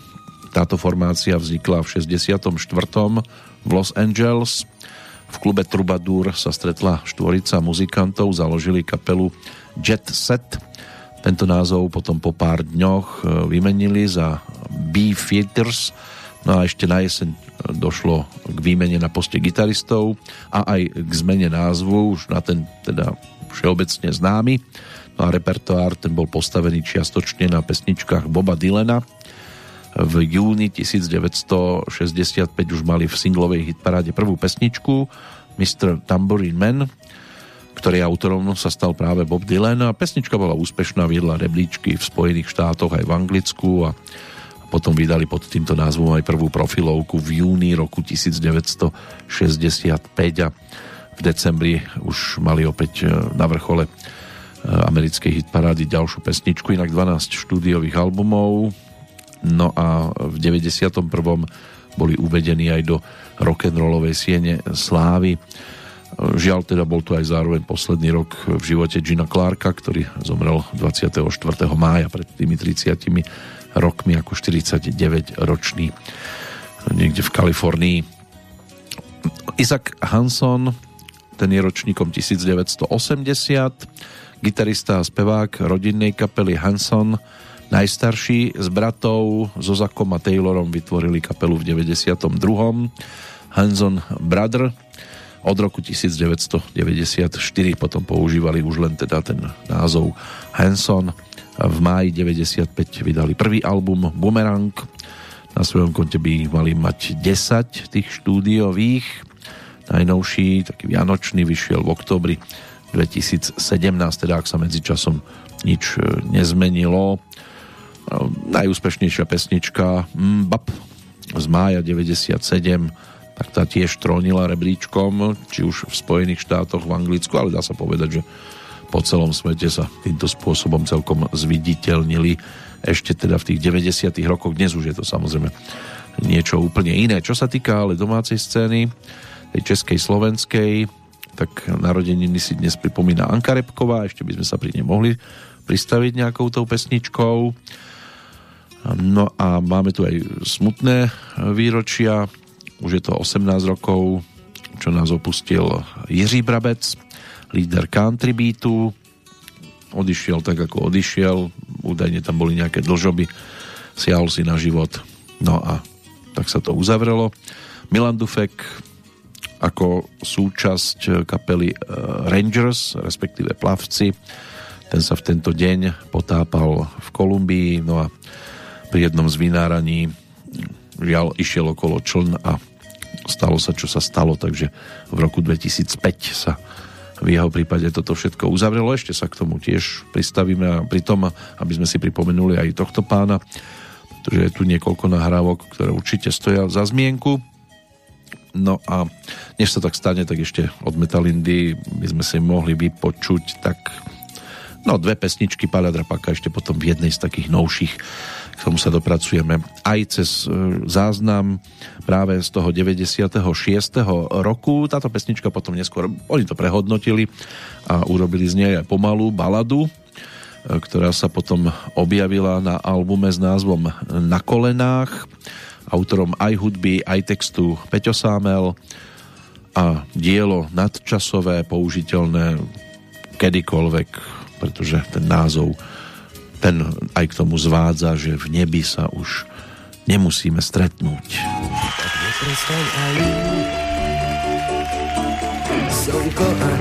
Táto formácia vznikla v 64. v Los Angeles. V klube Troubadour sa stretla štvorica muzikantov, založili kapelu Jet Set. Tento názov potom po pár dňoch vymenili za Beefeaters. No a ešte na jeseň došlo k výmene na poste gitaristov a aj k zmene názvu už na ten teda všeobecne známy. A repertoár ten bol postavený čiastočne na pesničkách Boba Dylana. V júni 1965 už mali v singlovej hitparáde prvú pesničku Mr. Tambourine Man, ktorý autorom sa stal práve Bob Dylan a pesnička bola úspešná, viedla rebríčky v Spojených štátoch aj v Anglicku a potom vydali pod týmto názvom aj prvú profilovku v júni roku 1965 a v decembri už mali opäť e, na vrchole americkej hitparády ďalšiu pesničku, inak 12 štúdiových albumov. No a v 91. boli uvedení aj do rock'n'rollovej siene Slávy. Žiaľ teda bol to aj zároveň posledný rok v živote Gina Clarka, ktorý zomrel 24. mája pred tými 30 rokmi ako 49-ročný niekde v Kalifornii. Isaac Hanson, ten je ročníkom 1980, gitarista a spevák rodinnej kapely Hanson, najstarší s bratov Zozakom a Taylorom vytvorili kapelu v 92. Hanson Brother od roku 1994 potom používali už len teda ten názov Hanson v máji 95 vydali prvý album Boomerang. Na svojom konte by mali mať 10 tých štúdiových. Najnovší, taký vianočný, vyšiel v oktobri 2017, teda ak sa medzi časom nič e, nezmenilo. E, najúspešnejšia pesnička Mbap z mája 97 tak tá tiež trónila rebríčkom, či už v Spojených štátoch, v Anglicku, ale dá sa povedať, že po celom svete sa týmto spôsobom celkom zviditeľnili ešte teda v tých 90 rokoch. Dnes už je to samozrejme niečo úplne iné. Čo sa týka ale domácej scény, tej českej, slovenskej, tak narodeniny si dnes pripomína Anka Repková, ešte by sme sa pri nej mohli pristaviť nejakou tou pesničkou. No a máme tu aj smutné výročia, už je to 18 rokov, čo nás opustil Jiří Brabec, líder country beatu, odišiel tak, ako odišiel, údajne tam boli nejaké dlžoby, siahol si na život, no a tak sa to uzavrelo. Milan Dufek ako súčasť kapely eh, Rangers, respektíve plavci, ten sa v tento deň potápal v Kolumbii, no a pri jednom z vynáraní žiaľ išiel okolo čln a stalo sa, čo sa stalo, takže v roku 2005 sa v jeho prípade toto všetko uzavrelo. Ešte sa k tomu tiež pristavíme a pri tom, aby sme si pripomenuli aj tohto pána, pretože je tu niekoľko nahrávok, ktoré určite stoja za zmienku. No a než sa tak stane, tak ešte od Metalindy by sme si mohli vypočuť tak no dve pesničky Páľa Drapaka ešte potom v jednej z takých novších k tomu sa dopracujeme aj cez e, záznam práve z toho 96. roku. Táto pesnička potom neskôr, oni to prehodnotili a urobili z nej aj pomalú baladu, e, ktorá sa potom objavila na albume s názvom Na kolenách. Autorom aj hudby, aj textu Peťo Sámel a dielo nadčasové, použiteľné kedykoľvek, pretože ten názov ten aj k tomu zvádza, že v nebi sa už nemusíme stretnúť. Slnko a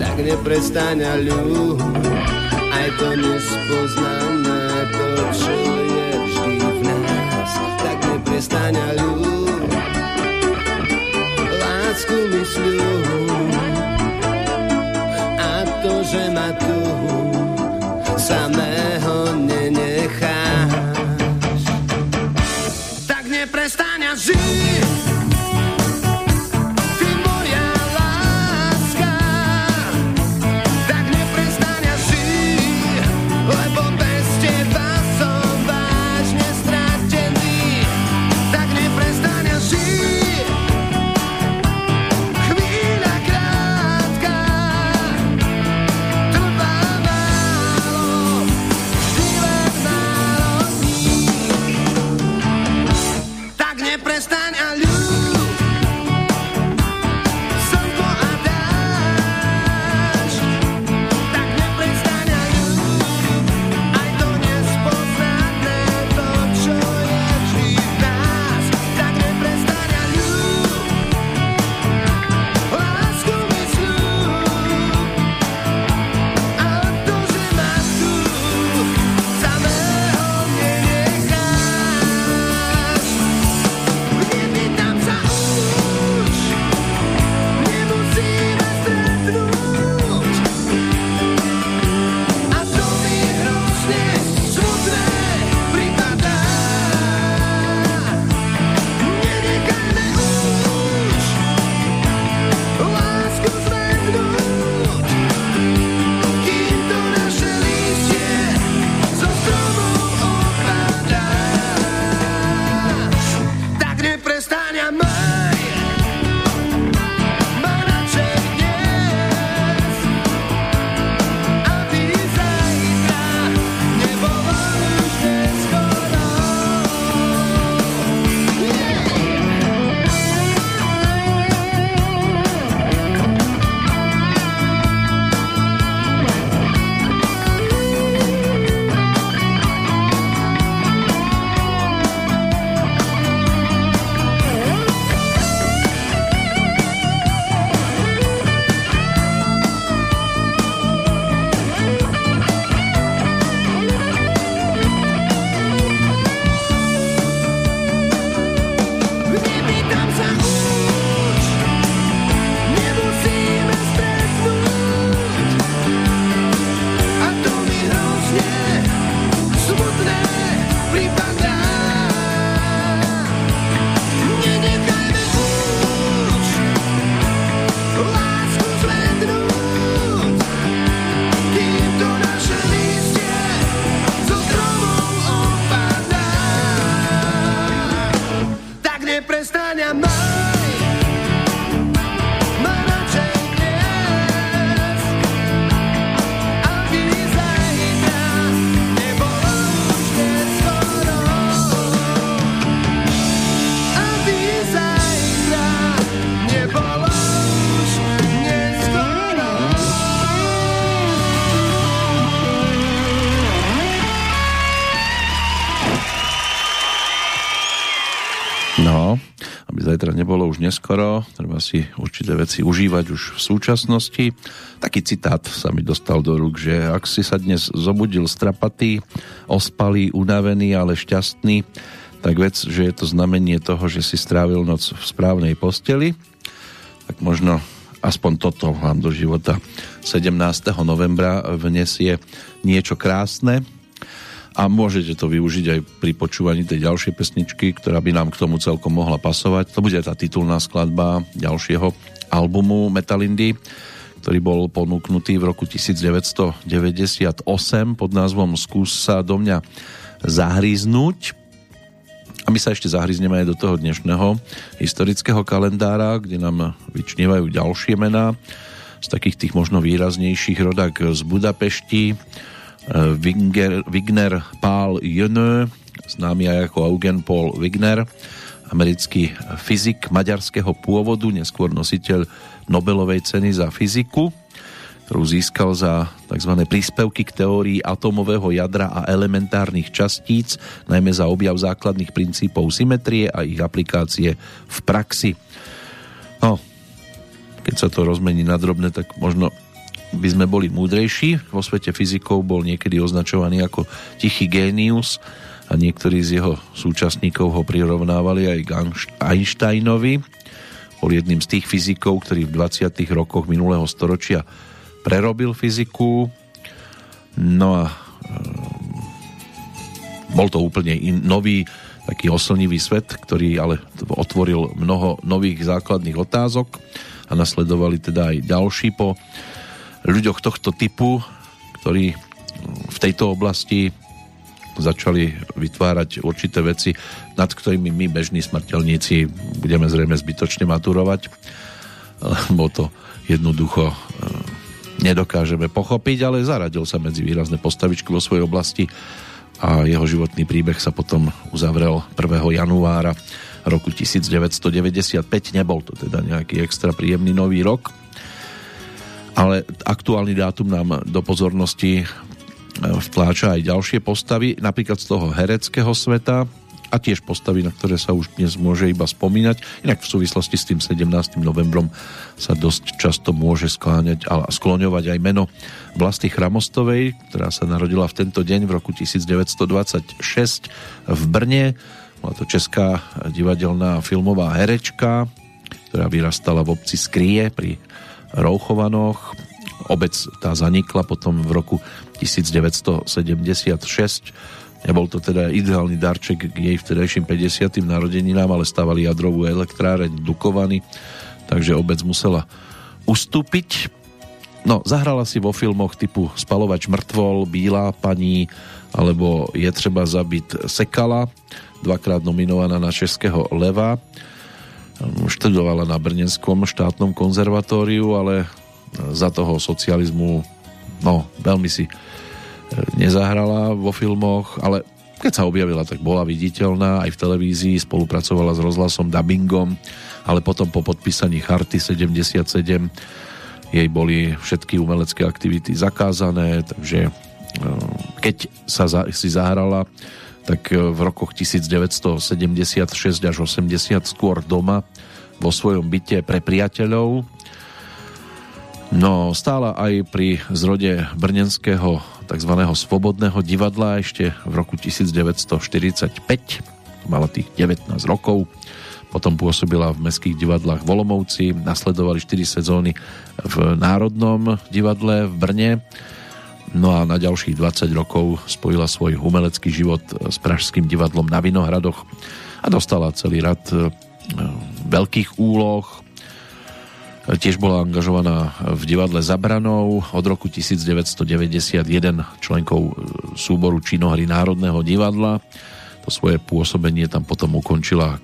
tak neprestaň ľu, aj to nespoznané, to, čo je vždy v nás, tak neprestaň ľu, lásku mysľu, to, že ma tu treba si určité veci užívať už v súčasnosti. Taký citát sa mi dostal do rúk, že ak si sa dnes zobudil strapatý, ospalý, unavený, ale šťastný, tak vec, že je to znamenie toho, že si strávil noc v správnej posteli, tak možno aspoň toto vám do života 17. novembra vnesie niečo krásne, a môžete to využiť aj pri počúvaní tej ďalšej pesničky, ktorá by nám k tomu celkom mohla pasovať. To bude tá titulná skladba ďalšieho albumu Metalindy, ktorý bol ponúknutý v roku 1998 pod názvom Skús sa do mňa zahríznúť. A my sa ešte zahryzneme aj do toho dnešného historického kalendára, kde nám vyčnievajú ďalšie mená z takých tých možno výraznejších rodák z Budapešti, Winger, Wigner Paul Jönö, známy aj ako Eugen Paul Wigner, americký fyzik maďarského pôvodu, neskôr nositeľ Nobelovej ceny za fyziku, ktorú získal za tzv. príspevky k teórii atomového jadra a elementárnych častíc, najmä za objav základných princípov symetrie a ich aplikácie v praxi. No, keď sa to rozmení na drobné, tak možno by sme boli múdrejší. Vo svete fyzikov bol niekedy označovaný ako tichý génius a niektorí z jeho súčasníkov ho prirovnávali aj k Einsteinovi. Bol jedným z tých fyzikov, ktorý v 20. rokoch minulého storočia prerobil fyziku. No a e, bol to úplne in, nový taký oslnivý svet, ktorý ale otvoril mnoho nových základných otázok a nasledovali teda aj ďalší po ľuďoch tohto typu, ktorí v tejto oblasti začali vytvárať určité veci, nad ktorými my, bežní smrteľníci, budeme zrejme zbytočne maturovať, lebo to jednoducho e, nedokážeme pochopiť, ale zaradil sa medzi výrazné postavičky vo svojej oblasti a jeho životný príbeh sa potom uzavrel 1. januára roku 1995. Nebol to teda nejaký extra príjemný nový rok, ale aktuálny dátum nám do pozornosti e, vtláča aj ďalšie postavy, napríklad z toho hereckého sveta a tiež postavy, na ktoré sa už dnes môže iba spomínať. Inak v súvislosti s tým 17. novembrom sa dosť často môže skláňať a skloňovať aj meno Vlasty Chramostovej, ktorá sa narodila v tento deň v roku 1926 v Brne. Bola to česká divadelná filmová herečka, ktorá vyrastala v obci Skrie pri Rouchovanoch. Obec tá zanikla potom v roku 1976. Nebol to teda ideálny darček k jej vtedajším 50. narodeninám, ale stávali jadrovú elektráreň Dukovany, takže obec musela ustúpiť. No, zahrala si vo filmoch typu Spalovač mŕtvol, Bílá paní alebo Je třeba zabiť Sekala, dvakrát nominovaná na Českého leva študovala na Brnenskom štátnom konzervatóriu, ale za toho socializmu no, veľmi si e, nezahrala vo filmoch, ale keď sa objavila, tak bola viditeľná aj v televízii, spolupracovala s rozhlasom, dubbingom, ale potom po podpísaní Charty 77 jej boli všetky umelecké aktivity zakázané, takže e, keď sa za, si zahrala tak e, v rokoch 1976 až 80 skôr doma vo svojom byte pre priateľov. No, stála aj pri zrode brnenského tzv. svobodného divadla ešte v roku 1945. Mala tých 19 rokov. Potom pôsobila v mestských divadlách Volomovci. Nasledovali 4 sezóny v Národnom divadle v Brne No a na ďalších 20 rokov spojila svoj umelecký život s Pražským divadlom na Vinohradoch a dostala celý rad e, veľkých úloh. Tiež bola angažovaná v divadle Zabranou od roku 1991 členkou e, súboru činohry Národného divadla. To svoje pôsobenie tam potom ukončila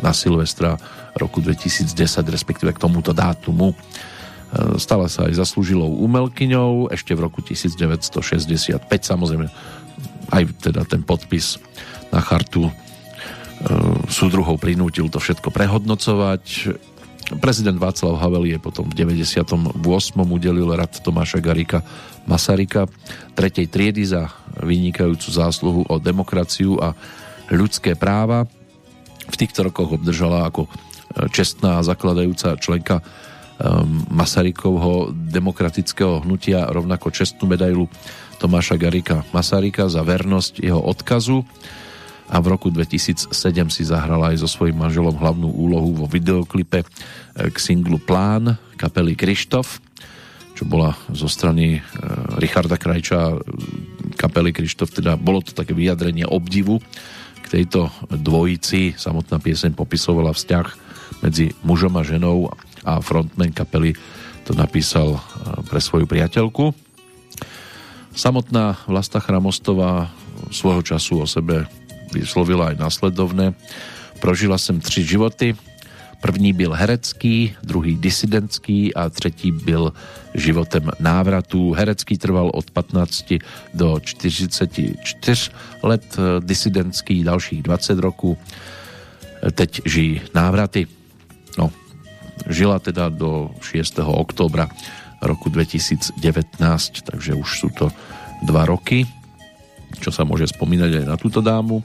na Silvestra roku 2010, respektíve k tomuto dátumu E, stala sa aj zaslúžilou umelkyňou ešte v roku 1965 samozrejme aj teda ten podpis na chartu e, súdruhov prinútil to všetko prehodnocovať prezident Václav Havel je potom v 98. udelil rad Tomáša Garika Masarika tretej triedy za vynikajúcu zásluhu o demokraciu a ľudské práva. V týchto rokoch obdržala ako čestná zakladajúca členka Masarykovho demokratického hnutia, rovnako čestnú medailu Tomáša Garika Masaryka za vernosť jeho odkazu a v roku 2007 si zahrala aj so svojím manželom hlavnú úlohu vo videoklipe k singlu Plán kapely Krištof, čo bola zo strany Richarda Krajča kapely Krištof, teda bolo to také vyjadrenie obdivu k tejto dvojici. Samotná pieseň popisovala vzťah medzi mužom a ženou a frontman kapely to napísal e, pre svoju priateľku. Samotná Vlasta Chramostová svojho času o sebe vyslovila aj následovné. Prožila jsem tři životy. První byl herecký, druhý disidentský a třetí byl životem návratu. Herecký trval od 15 do 44 let, disidentský dalších 20 roků. Teď žijí návraty. No, žila teda do 6. októbra roku 2019, takže už sú to dva roky, čo sa môže spomínať aj na túto dámu,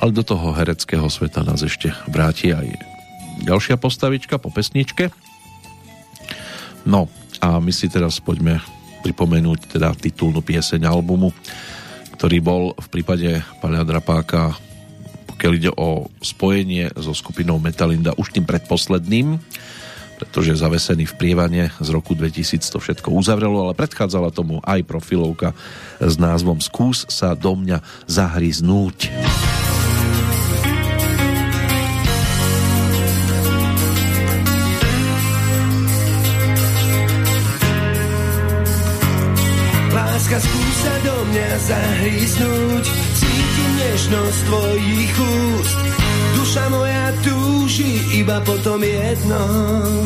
ale do toho hereckého sveta nás ešte vráti aj ďalšia postavička po pesničke. No a my si teraz poďme pripomenúť teda titulnú pieseň albumu, ktorý bol v prípade Paľa Drapáka pokiaľ ide o spojenie so skupinou Metalinda už tým predposledným pretože zavesený v prievane z roku 2000 to všetko uzavrelo, ale predchádzala tomu aj profilovka s názvom Skús sa do mňa zahryznúť. Láska, skús sa do mňa zahryznúť, cítim nežnosť tvojich úst, Duša moja túži iba potom jednom.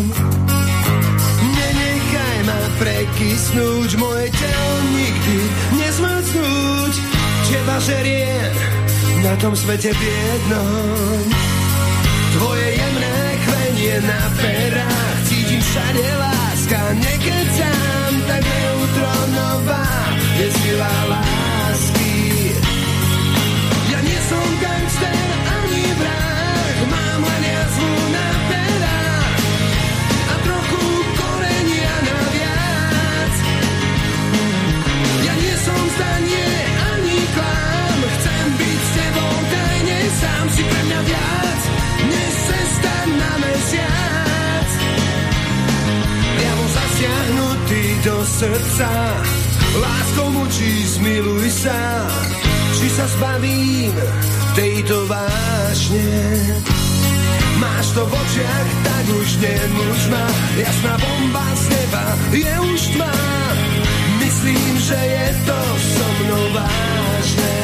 Nenechaj ma prekysnúť, moje telo nikdy nezmrznúť. Teba žeriem na tom svete biednom. Tvoje jemné chvenie na perách, cítim všade láska, nekecám, tak neutronová je sila lásky. Do srdca. Láskou mučí zmiluj sa. Či sa zbavím tejto vášne? Máš to v očiach, tak už nemôž ma. Jasná bomba z neba je už tma. Myslím, že je to so mnou vážne.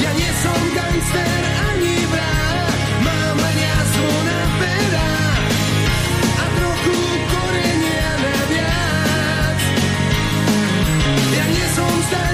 Ja nie som gangster ani vrát Mám len jazvu na perách Ja nie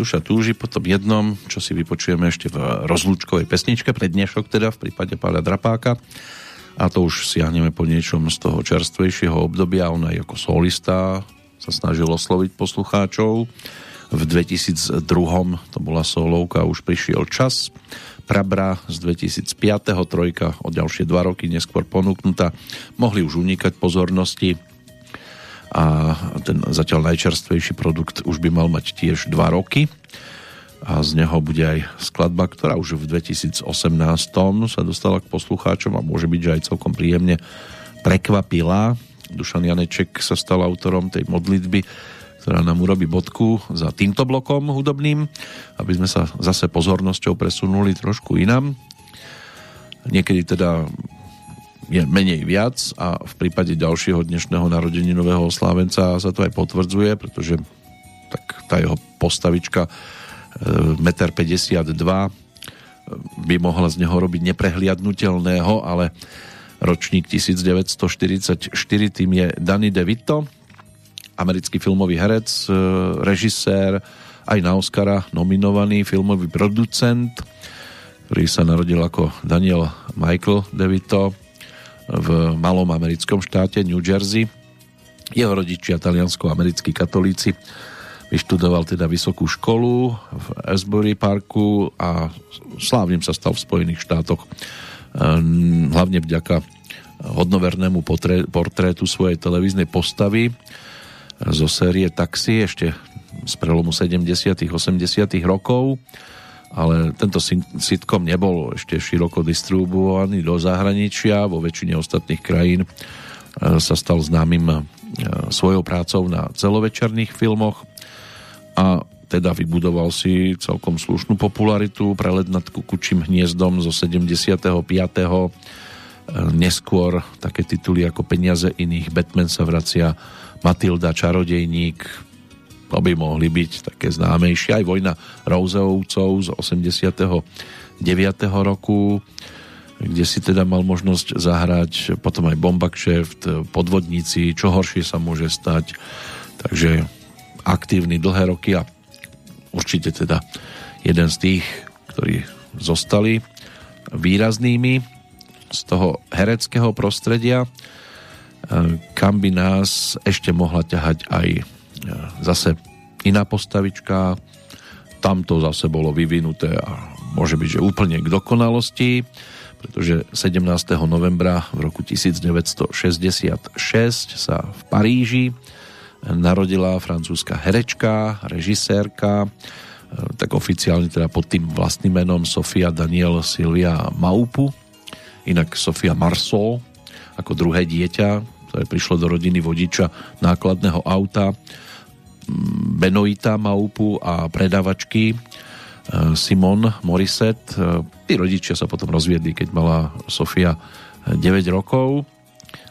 duša túži po tom jednom, čo si vypočujeme ešte v rozlúčkovej pesničke pre dnešok teda v prípade Páľa Drapáka. A to už siahneme po niečom z toho čerstvejšieho obdobia. On aj ako solista sa snažil osloviť poslucháčov. V 2002 to bola solovka Už prišiel čas. Prabra z 2005. trojka o ďalšie dva roky neskôr ponúknutá. Mohli už unikať pozornosti a ten zatiaľ najčerstvejší produkt už by mal mať tiež 2 roky a z neho bude aj skladba, ktorá už v 2018 sa dostala k poslucháčom a môže byť, že aj celkom príjemne prekvapila. Dušan Janeček sa stal autorom tej modlitby, ktorá nám urobí bodku za týmto blokom hudobným, aby sme sa zase pozornosťou presunuli trošku inám. Niekedy teda je menej viac a v prípade ďalšieho dnešného narodeninového oslávenca sa to aj potvrdzuje, pretože tak tá jeho postavička 1,52 m by mohla z neho robiť neprehliadnutelného, ale ročník 1944 tým je Danny DeVito, americký filmový herec, e, režisér, aj na Oscara nominovaný filmový producent, ktorý sa narodil ako Daniel Michael DeVito v malom americkom štáte New Jersey. Jeho rodičia, taliansko-americkí katolíci, vyštudoval teda vysokú školu v Asbury Parku a slávnym sa stal v Spojených štátoch ehm, hlavne vďaka hodnovernému portrétu svojej televíznej postavy zo série Taxi ešte z prelomu 70 80 rokov ale tento sitcom nebol ešte široko distribuovaný do zahraničia, vo väčšine ostatných krajín e, sa stal známym e, svojou prácou na celovečerných filmoch a teda vybudoval si celkom slušnú popularitu. Prelet nad kukučím hniezdom zo 75. E, neskôr také tituly ako Peniaze iných, Batman sa vracia, Matilda, Čarodejník, to by mohli byť také známejšie. Aj vojna Rouseovcov z 89. roku, kde si teda mal možnosť zahrať, potom aj Bombakšeft, podvodníci, čo horšie sa môže stať. Takže aktívny dlhé roky a určite teda jeden z tých, ktorí zostali výraznými z toho hereckého prostredia, kam by nás ešte mohla ťahať aj zase iná postavička, tam to zase bolo vyvinuté a môže byť, že úplne k dokonalosti, pretože 17. novembra v roku 1966 sa v Paríži narodila francúzska herečka, režisérka, tak oficiálne teda pod tým vlastným menom Sofia Daniel Silvia Maupu, inak Sofia Marceau ako druhé dieťa, ktoré prišlo do rodiny vodiča nákladného auta Benoita Maupu a predavačky e, Simon Morisset. E, tí rodičia sa potom rozviedli, keď mala Sofia 9 rokov.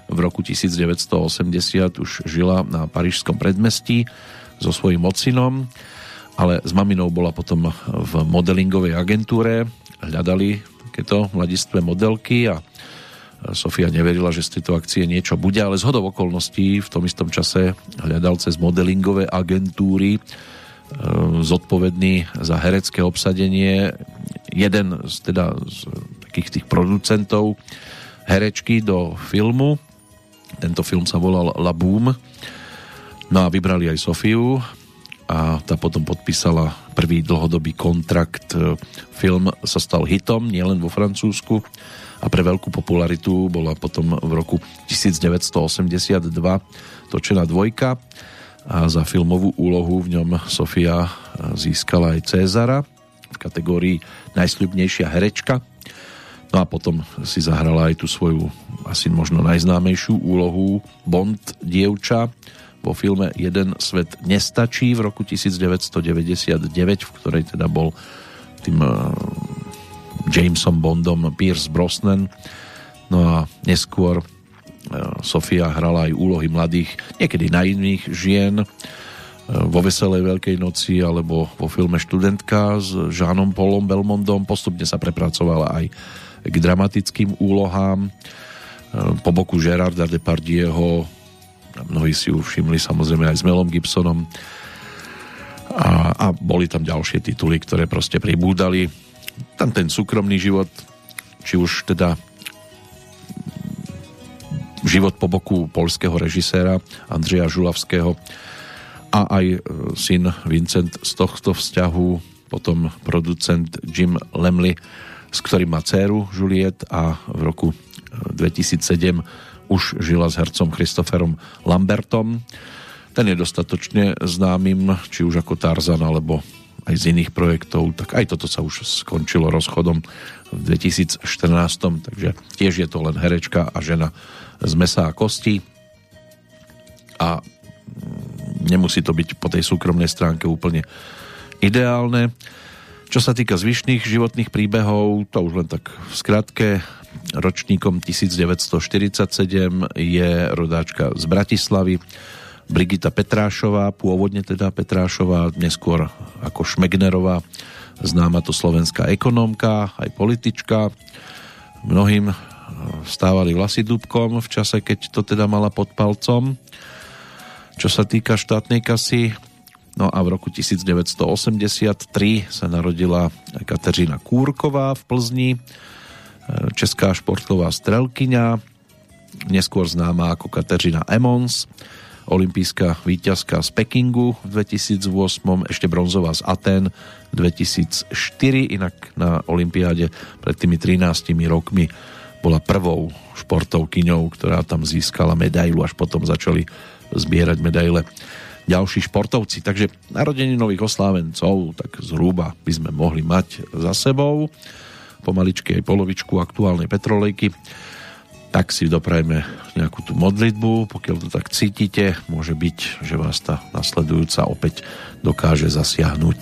V roku 1980 už žila na parížskom predmestí so svojím ocinom, ale s maminou bola potom v modelingovej agentúre. Hľadali takéto mladistvé modelky a Sofia neverila, že z tejto akcie niečo bude, ale z hodov okolností v tom istom čase hľadal cez modelingové agentúry e, zodpovedný za herecké obsadenie jeden z, teda, z takých tých producentov herečky do filmu. Tento film sa volal La Boom. No a vybrali aj Sofiu a tá potom podpísala prvý dlhodobý kontrakt. Film sa stal hitom nielen vo Francúzsku, a pre veľkú popularitu bola potom v roku 1982 točená dvojka a za filmovú úlohu v ňom Sofia získala aj Cezara v kategórii najsľubnejšia herečka. No a potom si zahrala aj tú svoju asi možno najznámejšiu úlohu Bond dievča vo filme Jeden svet nestačí v roku 1999, v ktorej teda bol tým Jamesom Bondom Pierce Brosnan. No a neskôr e, Sofia hrala aj úlohy mladých, niekedy naivných žien e, vo Veselej Veľkej noci alebo vo filme Študentka s Žánom Polom Belmondom. Postupne sa prepracovala aj k dramatickým úlohám. E, po boku Gerarda Depardieho mnohí si ju všimli samozrejme aj s Melom Gibsonom a, a boli tam ďalšie tituly, ktoré proste pribúdali tam ten súkromný život, či už teda život po boku polského režiséra Andreja Žulavského a aj e, syn Vincent z tohto vzťahu, potom producent Jim Lemley, s ktorým má dceru Juliet a v roku 2007 e, už žila s hercom Christopherom Lambertom. Ten je dostatočne známym, či už ako Tarzan, alebo aj z iných projektov, tak aj toto sa už skončilo rozchodom v 2014, takže tiež je to len herečka a žena z mesa a kosti a nemusí to byť po tej súkromnej stránke úplne ideálne. Čo sa týka zvyšných životných príbehov, to už len tak v skratke, ročníkom 1947 je rodáčka z Bratislavy, Brigita Petrášová, pôvodne teda Petrášová, neskôr ako Šmegnerová, známa to slovenská ekonómka, aj politička. Mnohým stávali vlasy dúbkom v čase, keď to teda mala pod palcom. Čo sa týka štátnej kasy, no a v roku 1983 sa narodila Kateřina Kúrková v Plzni, česká športová strelkyňa, neskôr známa ako Kateřina Emons, olimpijská výťazka z Pekingu v 2008, ešte bronzová z Aten 2004, inak na olympiáde pred tými 13 rokmi bola prvou športovkyňou, ktorá tam získala medailu, až potom začali zbierať medaile ďalší športovci. Takže narodení nových oslávencov, tak zhruba by sme mohli mať za sebou pomaličky aj polovičku aktuálnej petrolejky tak si doprajme nejakú tú modlitbu, pokiaľ to tak cítite, môže byť, že vás tá nasledujúca opäť dokáže zasiahnuť.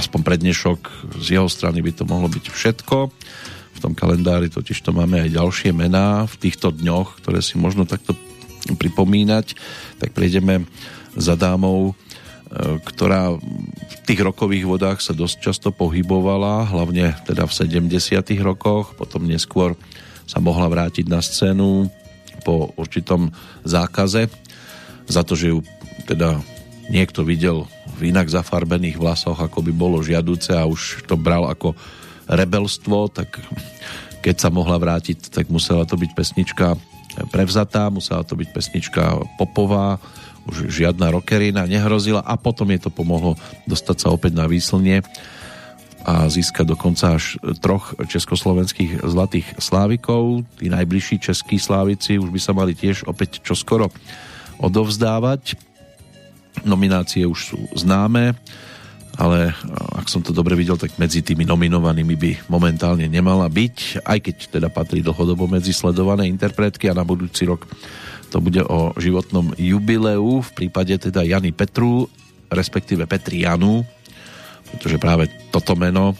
aspoň pre z jeho strany by to mohlo byť všetko. V tom kalendári totiž to máme aj ďalšie mená v týchto dňoch, ktoré si možno takto pripomínať. Tak prejdeme za dámou, e, ktorá v tých rokových vodách sa dosť často pohybovala, hlavne teda v 70 rokoch, potom neskôr sa mohla vrátiť na scénu po určitom zákaze za to, že ju teda niekto videl v inak zafarbených vlasoch, ako by bolo žiaduce a už to bral ako rebelstvo, tak keď sa mohla vrátiť, tak musela to byť pesnička prevzatá, musela to byť pesnička popová, už žiadna rockerina nehrozila a potom je to pomohlo dostať sa opäť na výslnie a získať dokonca až troch československých zlatých slávikov. Tí najbližší českí slávici už by sa mali tiež opäť čoskoro odovzdávať. Nominácie už sú známe, ale ak som to dobre videl, tak medzi tými nominovanými by momentálne nemala byť, aj keď teda patrí dlhodobo medzi sledované interpretky a na budúci rok to bude o životnom jubileu v prípade teda Jany Petru, respektíve Petri Janu, pretože práve toto meno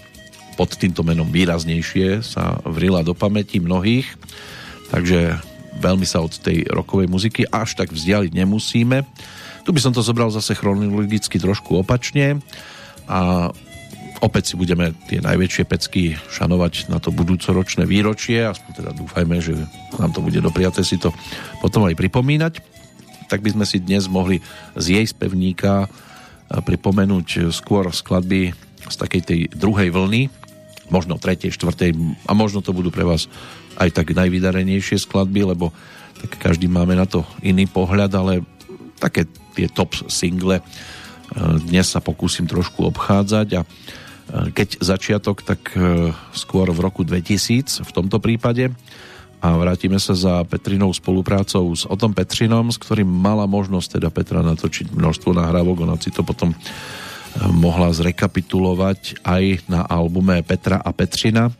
pod týmto menom výraznejšie sa vrila do pamäti mnohých, takže veľmi sa od tej rokovej muziky až tak vzdialiť nemusíme. Tu by som to zobral zase chronologicky trošku opačne a opäť si budeme tie najväčšie pecky šanovať na to budúcoročné výročie, aspoň teda dúfajme, že nám to bude dopriaté si to potom aj pripomínať. Tak by sme si dnes mohli z jej spevníka pripomenúť skôr skladby z takej tej druhej vlny, možno tretej, štvrtej a možno to budú pre vás aj tak najvydarenejšie skladby, lebo tak každý máme na to iný pohľad, ale také tie top single dnes sa pokúsim trošku obchádzať a keď začiatok, tak e, skôr v roku 2000 v tomto prípade. A vrátime sa za Petrinou spoluprácou s Otom Petrinom, s ktorým mala možnosť teda Petra natočiť množstvo nahrávok, ona si to potom e, mohla zrekapitulovať aj na albume Petra a Petrina,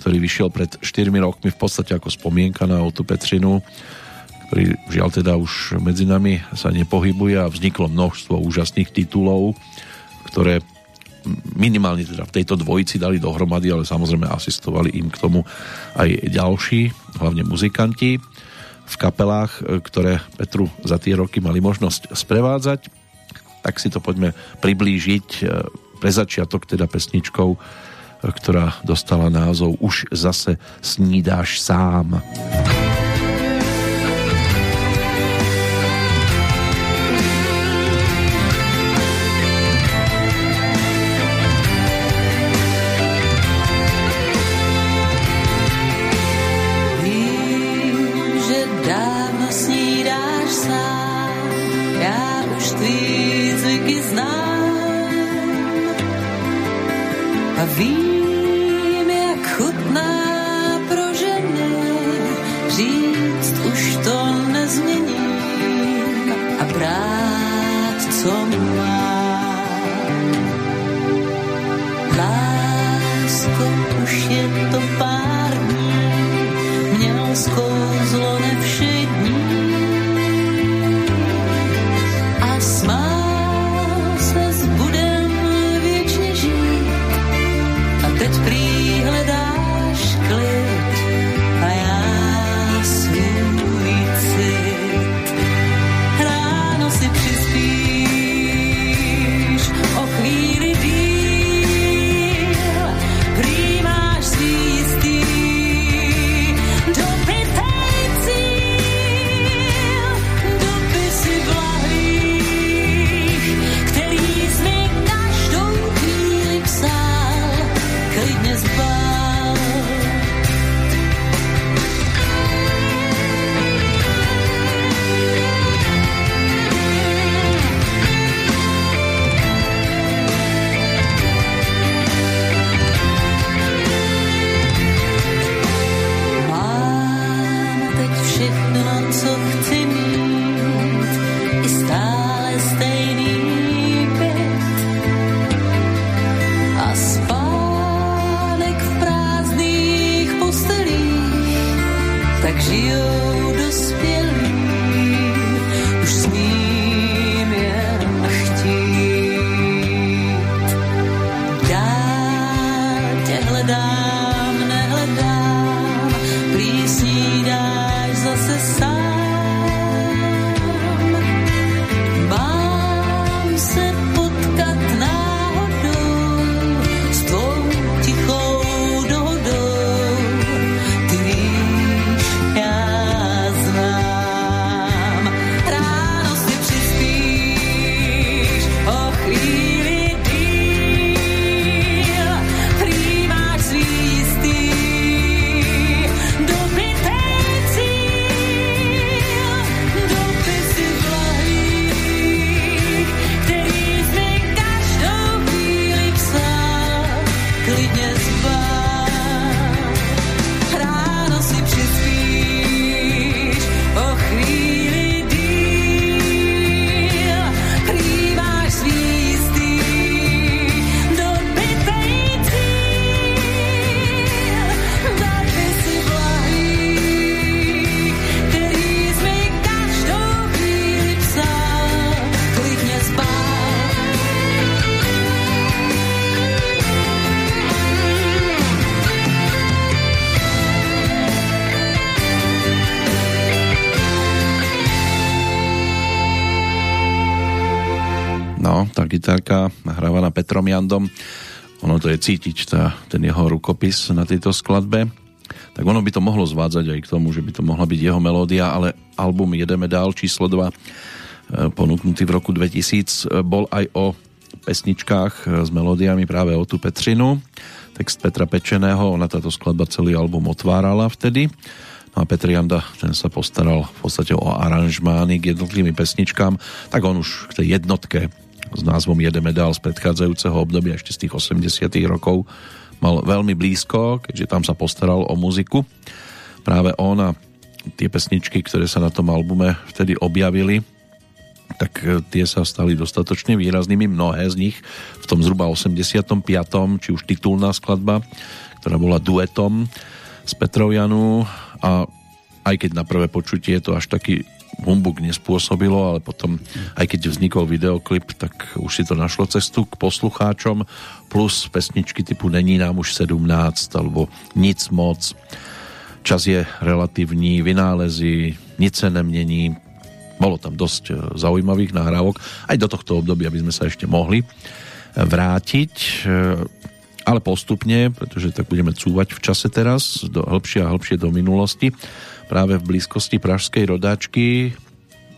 ktorý vyšiel pred 4 rokmi v podstate ako spomienka na Otu Petrinu, ktorý žiaľ teda už medzi nami sa nepohybuje a vzniklo množstvo úžasných titulov, ktoré minimálne teda v tejto dvojici dali dohromady, ale samozrejme asistovali im k tomu aj ďalší, hlavne muzikanti v kapelách, ktoré Petru za tie roky mali možnosť sprevádzať. Tak si to poďme priblížiť e, pre začiatok teda pesničkou, e, ktorá dostala názov Už zase snídáš sám. Gitarka nahrávaná Petrom Jandom. Ono to je cítiť, tá, ten jeho rukopis na tejto skladbe. Tak ono by to mohlo zvádzať aj k tomu, že by to mohla byť jeho melódia, ale album Jedeme dál číslo 2 e, ponúknutý v roku 2000 e, bol aj o pesničkách e, s melódiami práve o tú Petrinu. Text Petra Pečeného, ona táto skladba celý album otvárala vtedy. No a Petr Janda, ten sa postaral v podstate o aranžmány k jednotlivým pesničkám, tak on už k tej jednotke s názvom Jedeme dál z predchádzajúceho obdobia ešte z tých 80 rokov mal veľmi blízko, keďže tam sa postaral o muziku. Práve on a tie pesničky, ktoré sa na tom albume vtedy objavili, tak e, tie sa stali dostatočne výraznými, mnohé z nich v tom zhruba 85. či už titulná skladba, ktorá bola duetom s Petrou Janu a aj keď na prvé počutie to až taký humbuk nespôsobilo, ale potom, aj keď vznikol videoklip, tak už si to našlo cestu k poslucháčom, plus pesničky typu Není nám už 17, alebo Nic moc, Čas je relatívny, vynálezy, nic se nemění, bolo tam dosť e, zaujímavých nahrávok. Aj do tohto obdobia by sme sa ešte mohli vrátiť, e, ale postupne, pretože tak budeme cúvať v čase teraz, do hĺbšie a hĺbšie do minulosti práve v blízkosti pražskej rodáčky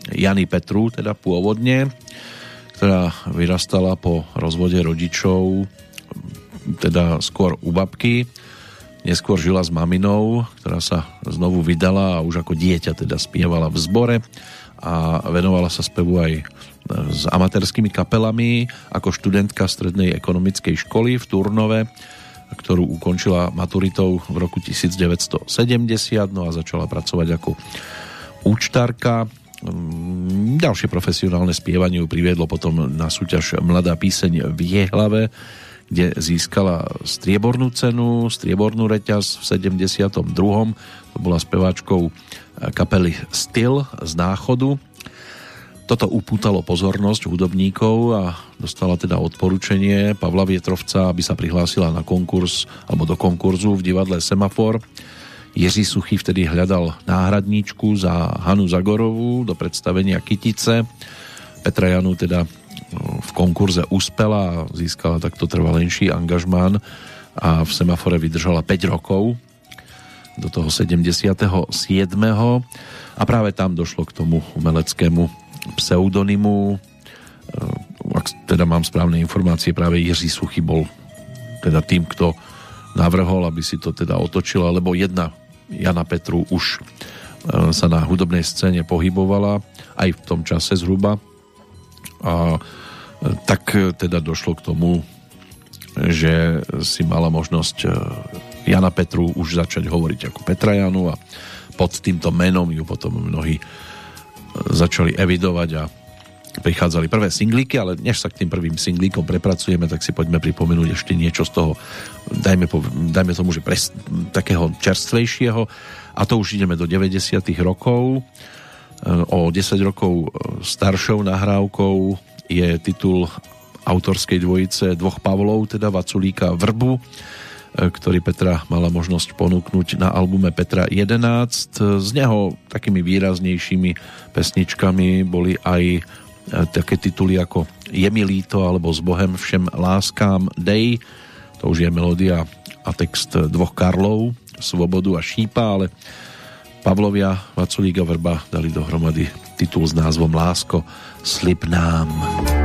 Jany Petru, teda pôvodne, ktorá vyrastala po rozvode rodičov, teda skôr u babky, neskôr žila s maminou, ktorá sa znovu vydala a už ako dieťa teda spievala v zbore a venovala sa spevu aj s amatérskými kapelami ako študentka strednej ekonomickej školy v Turnove ktorú ukončila maturitou v roku 1970, no a začala pracovať ako účtárka. Mm, ďalšie profesionálne spievanie ju priviedlo potom na súťaž Mladá píseň v Jehlave, kde získala striebornú cenu, striebornú reťaz v 72. To bola speváčkou kapely Styl z Náchodu toto upútalo pozornosť hudobníkov a dostala teda odporúčanie Pavla Vietrovca, aby sa prihlásila na konkurs alebo do konkurzu v divadle Semafor. Jiří Suchý vtedy hľadal náhradníčku za Hanu Zagorovú do predstavenia Kytice. Petra Janu teda no, v konkurze uspela a získala takto trvalenší angažmán a v Semafore vydržala 5 rokov do toho 77. A práve tam došlo k tomu umeleckému pseudonymu. Eh, ak teda mám správne informácie, práve Jiří Suchy bol teda tým, kto navrhol, aby si to teda otočila, lebo jedna Jana Petru už eh, sa na hudobnej scéne pohybovala aj v tom čase zhruba a eh, tak teda došlo k tomu, že si mala možnosť Jana Petru už začať hovoriť ako Petra Janu a pod týmto menom ju potom mnohí začali evidovať a prichádzali prvé singlíky, ale než sa k tým prvým singlíkom prepracujeme, tak si poďme pripomenúť ešte niečo z toho, dajme, po, dajme tomu, že pres, takého čerstvejšieho a to už ideme do 90 rokov. O 10 rokov staršou nahrávkou je titul autorskej dvojice dvoch Pavlov, teda Vaculíka Vrbu, E, ktorý Petra mala možnosť ponúknuť na albume Petra 11. Z neho takými výraznejšími pesničkami boli aj e, také tituly ako Je mi líto alebo S Bohem všem láskám Dej. To už je melódia a text dvoch Karlov, Svobodu a Šípa, ale Pavlovia, Vaculík a Vrba dali dohromady titul s názvom Lásko, slib nám. slib nám,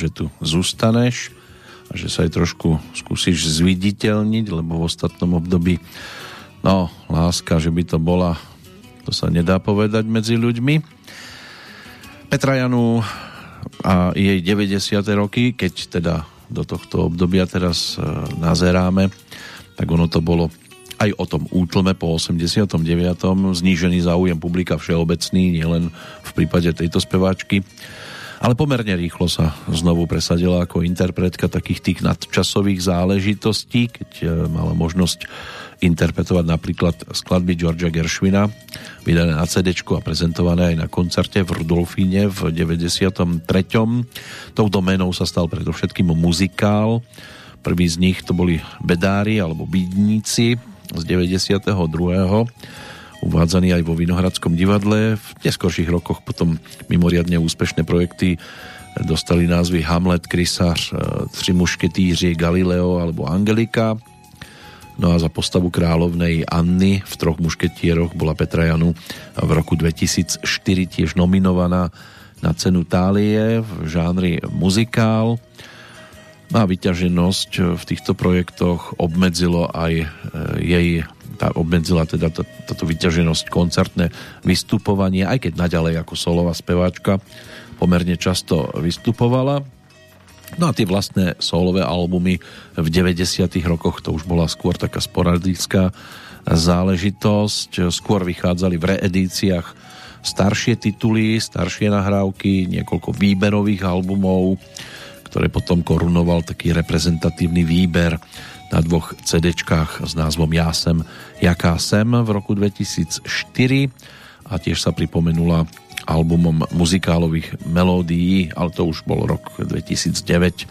že tu zostaneš a že sa aj trošku skúsiš zviditeľniť, lebo v ostatnom období no, láska, že by to bola to sa nedá povedať medzi ľuďmi. Petra Janu a jej 90. roky, keď teda do tohto obdobia teraz e, nazeráme, tak ono to bolo aj o tom útlme po 89. znížený záujem publika všeobecný, nielen v prípade tejto speváčky ale pomerne rýchlo sa znovu presadila ako interpretka takých tých nadčasových záležitostí, keď e, mala možnosť interpretovať napríklad skladby Georgia Gershwina, vydané na CD a prezentované aj na koncerte v Rudolfíne v 93. Tou doménou sa stal predovšetkým muzikál. Prvý z nich to boli Bedári alebo Bídníci z 92 uvádzaný aj vo Vinohradskom divadle. V neskorších rokoch potom mimoriadne úspešné projekty dostali názvy Hamlet, Krysář, e, Tři mušketýři, Galileo alebo Angelika. No a za postavu královnej Anny v troch mušketieroch bola Petra Janu v roku 2004 tiež nominovaná na cenu Tálie v žánri muzikál. No a vyťaženosť v týchto projektoch obmedzilo aj e, jej tá obmedzila teda táto vyťaženosť koncertné vystupovanie, aj keď naďalej ako solová speváčka pomerne často vystupovala. No a tie vlastné solové albumy v 90 rokoch to už bola skôr taká sporadická záležitosť. Skôr vychádzali v reedíciách staršie tituly, staršie nahrávky, niekoľko výberových albumov, ktoré potom korunoval taký reprezentatívny výber na dvoch cd s názvom Ja sem, jaká sem v roku 2004 a tiež sa pripomenula albumom muzikálových melódií, ale to už bol rok 2009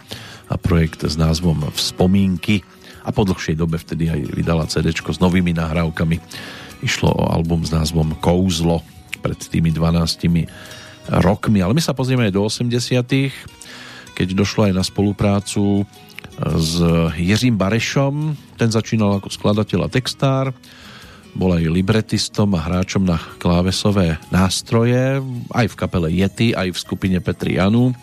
a projekt s názvom Vzpomínky. A po dlhšej dobe vtedy aj vydala cd s novými nahrávkami. Išlo o album s názvom Kouzlo pred tými 12 rokmi, ale my sa pozrieme aj do 80 keď došlo aj na spoluprácu s Jiřím Barešom. Ten začínal ako skladateľ a textár, bol aj libretistom a hráčom na klávesové nástroje, aj v kapele Yeti, aj v skupine Petri Janu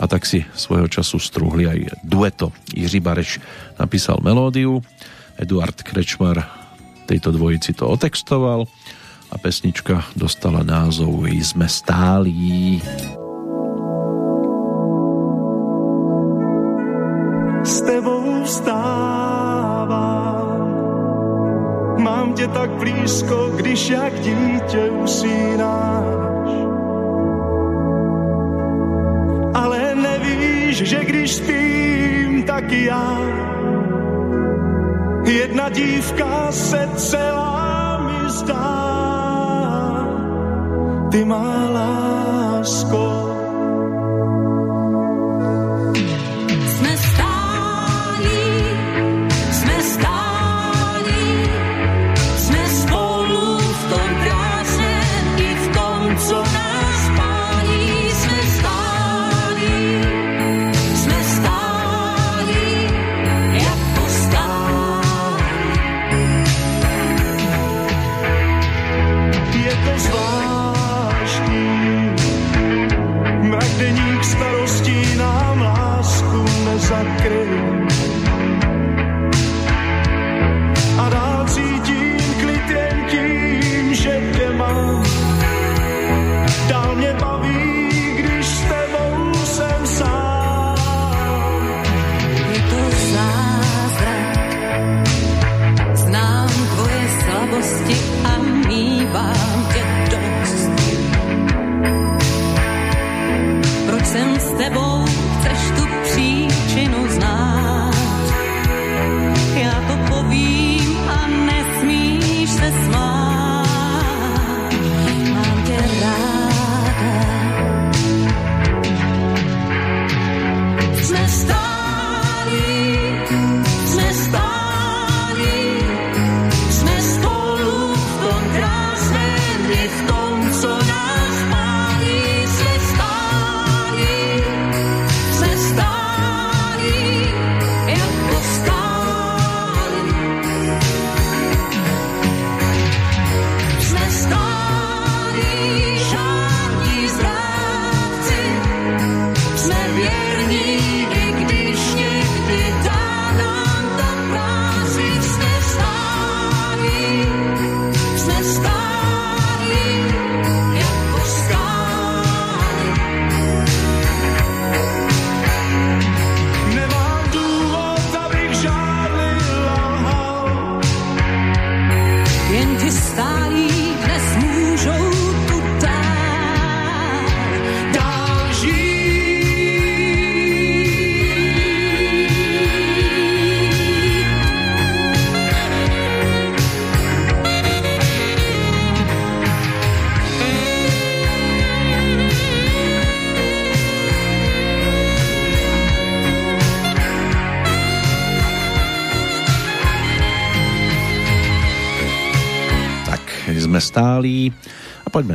a tak si svojho času strúhli aj dueto. Jiří Bareš napísal melódiu, Eduard Krečmar tejto dvojici to otextoval a pesnička dostala názov Sme stálí. S tebou vstávám. Mám tě tak blízko, když jak dítě usínáš. Ale nevíš, že když spím, tak já. Jedna dívka se celá mi zdá. Ty má lásko,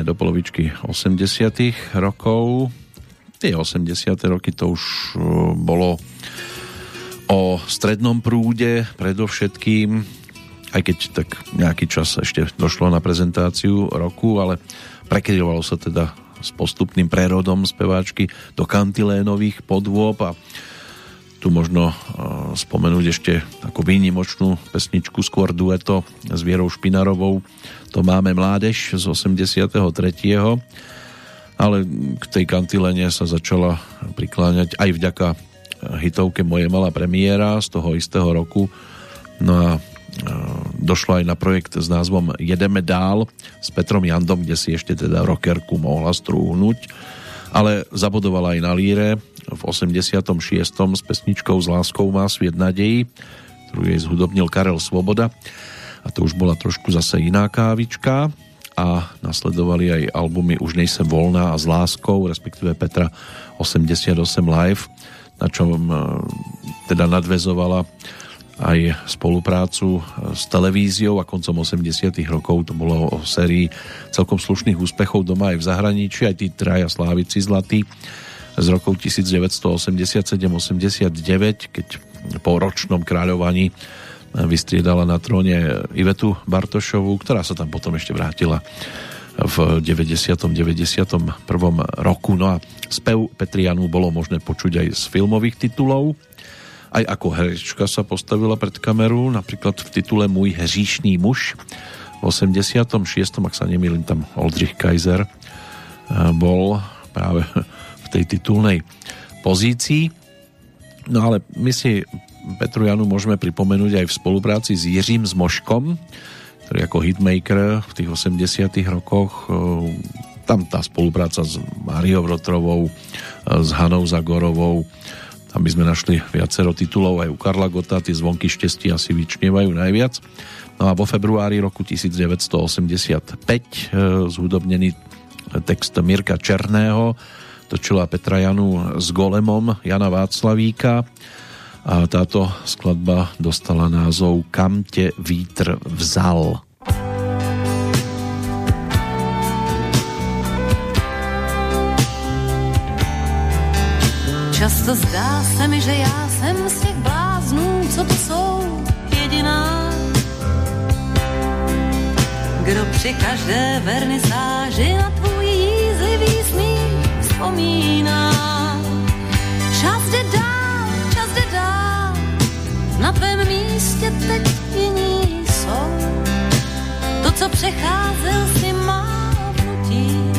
do polovičky 80 rokov. Tie 80 roky to už uh, bolo o strednom prúde predovšetkým, aj keď tak nejaký čas ešte došlo na prezentáciu roku, ale prekryvalo sa teda s postupným prerodom speváčky do kantilénových podôb a tu možno uh, spomenúť ešte ako výnimočnú pesničku, skôr dueto s Vierou Špinarovou. To máme mládež z 83. Ale k tej kantilene sa začala prikláňať aj vďaka hitovke Moje malá premiéra z toho istého roku. No a uh, došlo aj na projekt s názvom Jedeme dál s Petrom Jandom, kde si ešte teda rockerku mohla strúhnuť ale zabodovala aj na líre v 86. s pesničkou S láskou má sviet nadejí, ktorú jej zhudobnil Karel Svoboda a to už bola trošku zase iná kávička a nasledovali aj albumy Už nejsem voľná a S láskou, respektíve Petra 88 live, na čom e, teda nadvezovala aj spoluprácu s televíziou a koncom 80 rokov to bolo o sérii celkom slušných úspechov doma aj v zahraničí, aj tí traja slávici zlatí z rokov 1987-89, keď po ročnom kráľovaní vystriedala na tróne Ivetu Bartošovú, ktorá sa tam potom ešte vrátila v 90. 91. roku. No a spev Petrianu bolo možné počuť aj z filmových titulov, aj ako herečka sa postavila pred kameru, napríklad v titule Môj hříšný muž. V 86. ak sa nemýlim, tam Oldrich Kaiser eh, bol práve v tej titulnej pozícii. No ale my si Petru Janu môžeme pripomenúť aj v spolupráci s Jiřím Zmoškom, ktorý ako hitmaker v tých 80 rokoch eh, tam tá spolupráca s Máriou Vrotrovou, eh, s Hanou Zagorovou, tam by sme našli viacero titulov aj u Karla Gota, tie zvonky štesti asi vyčnievajú najviac. No a vo februári roku 1985 e, zhudobnený text Mirka Černého točila Petra Janu s golemom Jana Václavíka a táto skladba dostala názov Kam te vítr vzal. Často zdá se mi, že já jsem z těch bláznů, co to jsou, jediná. Kdo při každé vernisáži na tvůj jízlivý smích vzpomíná. Čas jde dál, na tvém místě teď jiní jsou. To, co přecházel si mávnutí,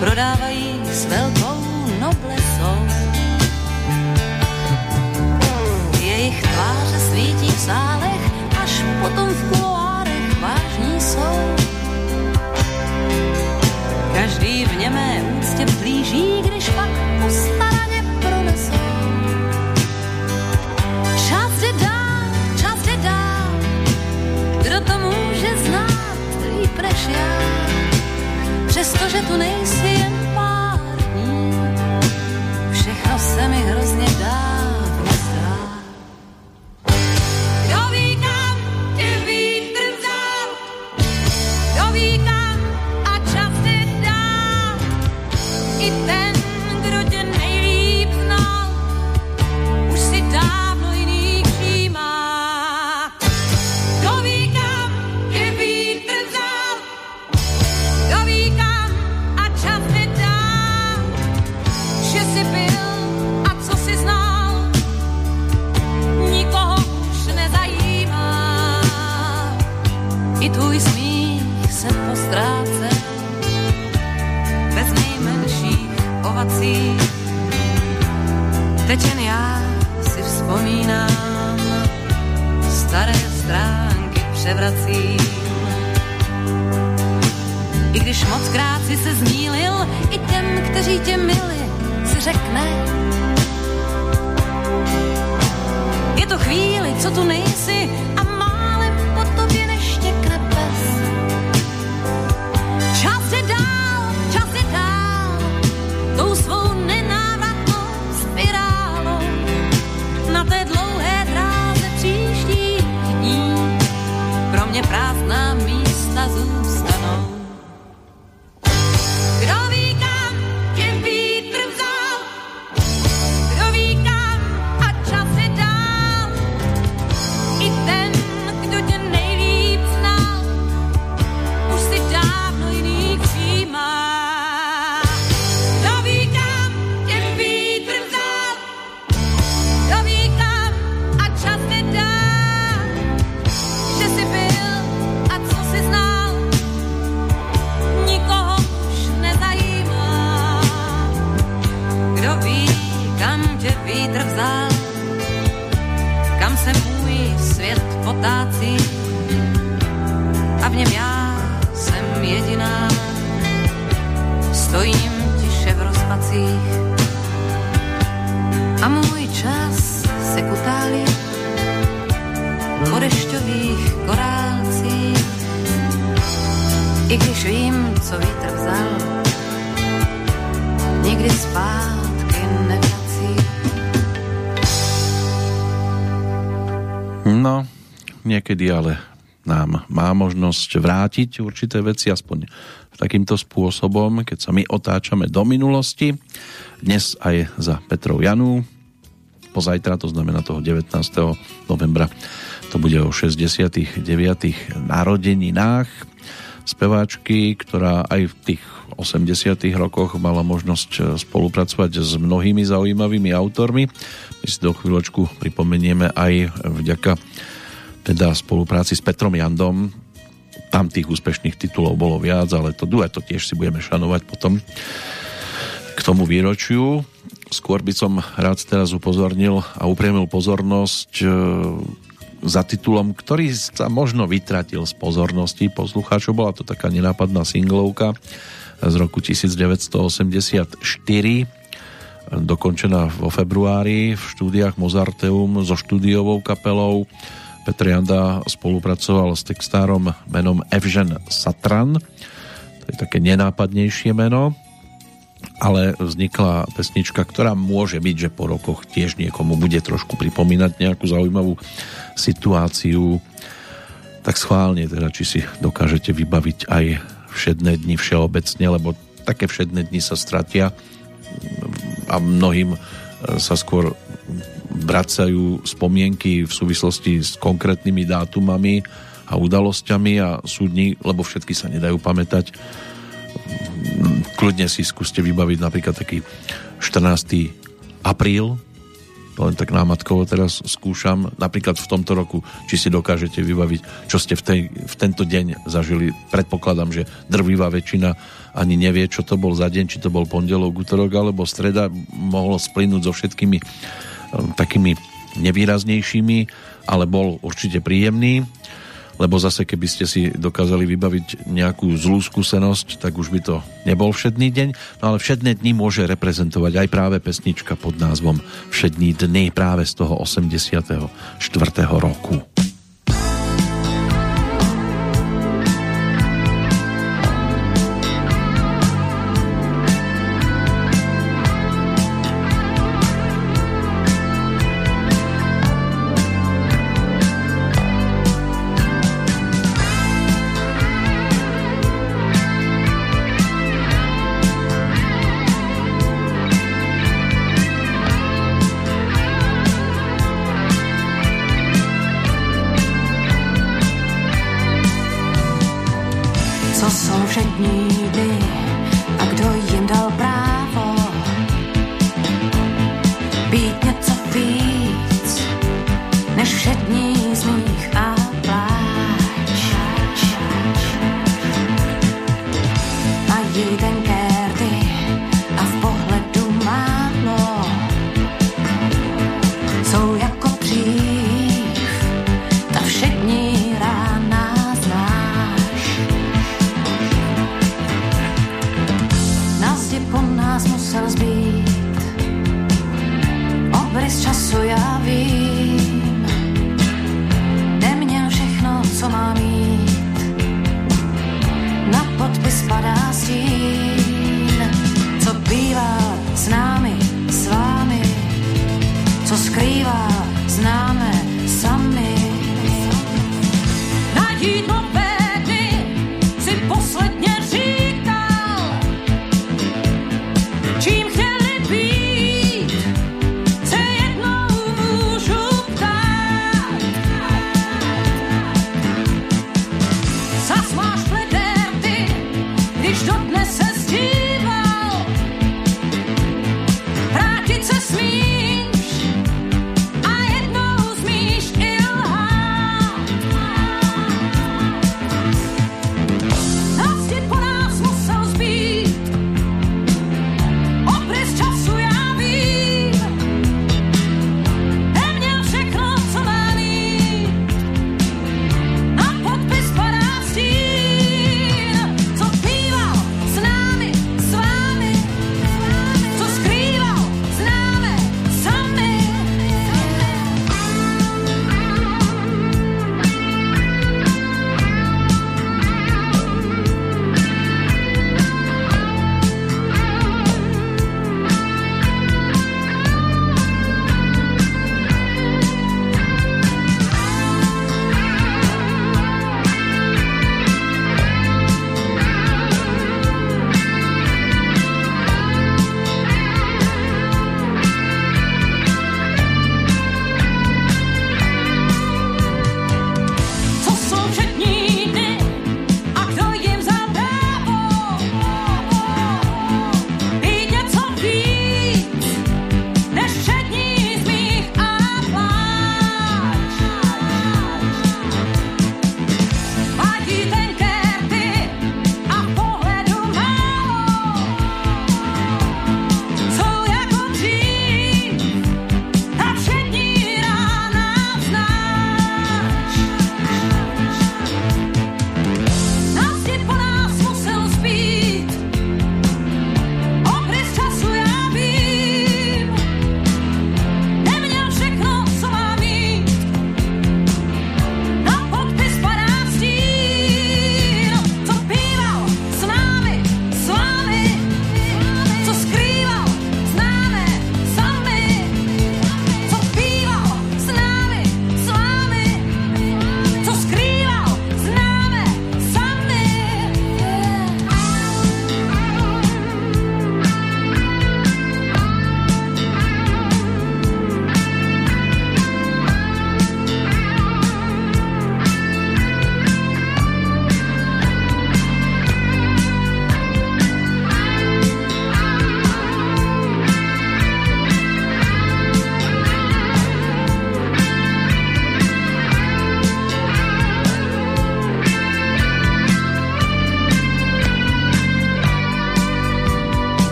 prodávají s velkou noblesou. Jejich tváře svítí v sálech, až potom v kuloárech vážní jsou. Niekedy ale nám má možnosť vrátiť určité veci, aspoň takýmto spôsobom, keď sa my otáčame do minulosti. Dnes aj za Petrov Janu, pozajtra, to znamená toho 19. novembra, to bude o 69. narodeninách speváčky, ktorá aj v tých 80. rokoch mala možnosť spolupracovať s mnohými zaujímavými autormi. My si do chvíľočku pripomenieme aj vďaka teda spolupráci s Petrom Jandom. Tam tých úspešných titulov bolo viac, ale to dueto tiež si budeme šanovať potom k tomu výročiu. Skôr by som rád teraz upozornil a upriemil pozornosť e, za titulom, ktorý sa možno vytratil z pozornosti poslucháčov. Bola to taká nenápadná singlovka z roku 1984 dokončená vo februári v štúdiách Mozarteum so štúdiovou kapelou Petr Janda spolupracoval s textárom menom Evžen Satran. To je také nenápadnejšie meno, ale vznikla pesnička, ktorá môže byť, že po rokoch tiež niekomu bude trošku pripomínať nejakú zaujímavú situáciu. Tak schválne teda, či si dokážete vybaviť aj všedné dni všeobecne, lebo také všedné dni sa stratia a mnohým sa skôr vracajú spomienky v súvislosti s konkrétnymi dátumami a udalosťami a sú dni, lebo všetky sa nedajú pamätať. Kľudne si skúste vybaviť napríklad taký 14. apríl, len tak námatkovo teraz skúšam, napríklad v tomto roku, či si dokážete vybaviť, čo ste v, tej, v tento deň zažili. Predpokladám, že drvivá väčšina ani nevie, čo to bol za deň, či to bol pondelok, útorok alebo streda. Mohlo splynúť so všetkými takými nevýraznejšími, ale bol určite príjemný lebo zase keby ste si dokázali vybaviť nejakú zlú skúsenosť, tak už by to nebol všedný deň, no ale všedné dni môže reprezentovať aj práve pesnička pod názvom Všední dny práve z toho 84. roku. jsou všední dny a kdo jim dal právo být něco víc než všední zlí.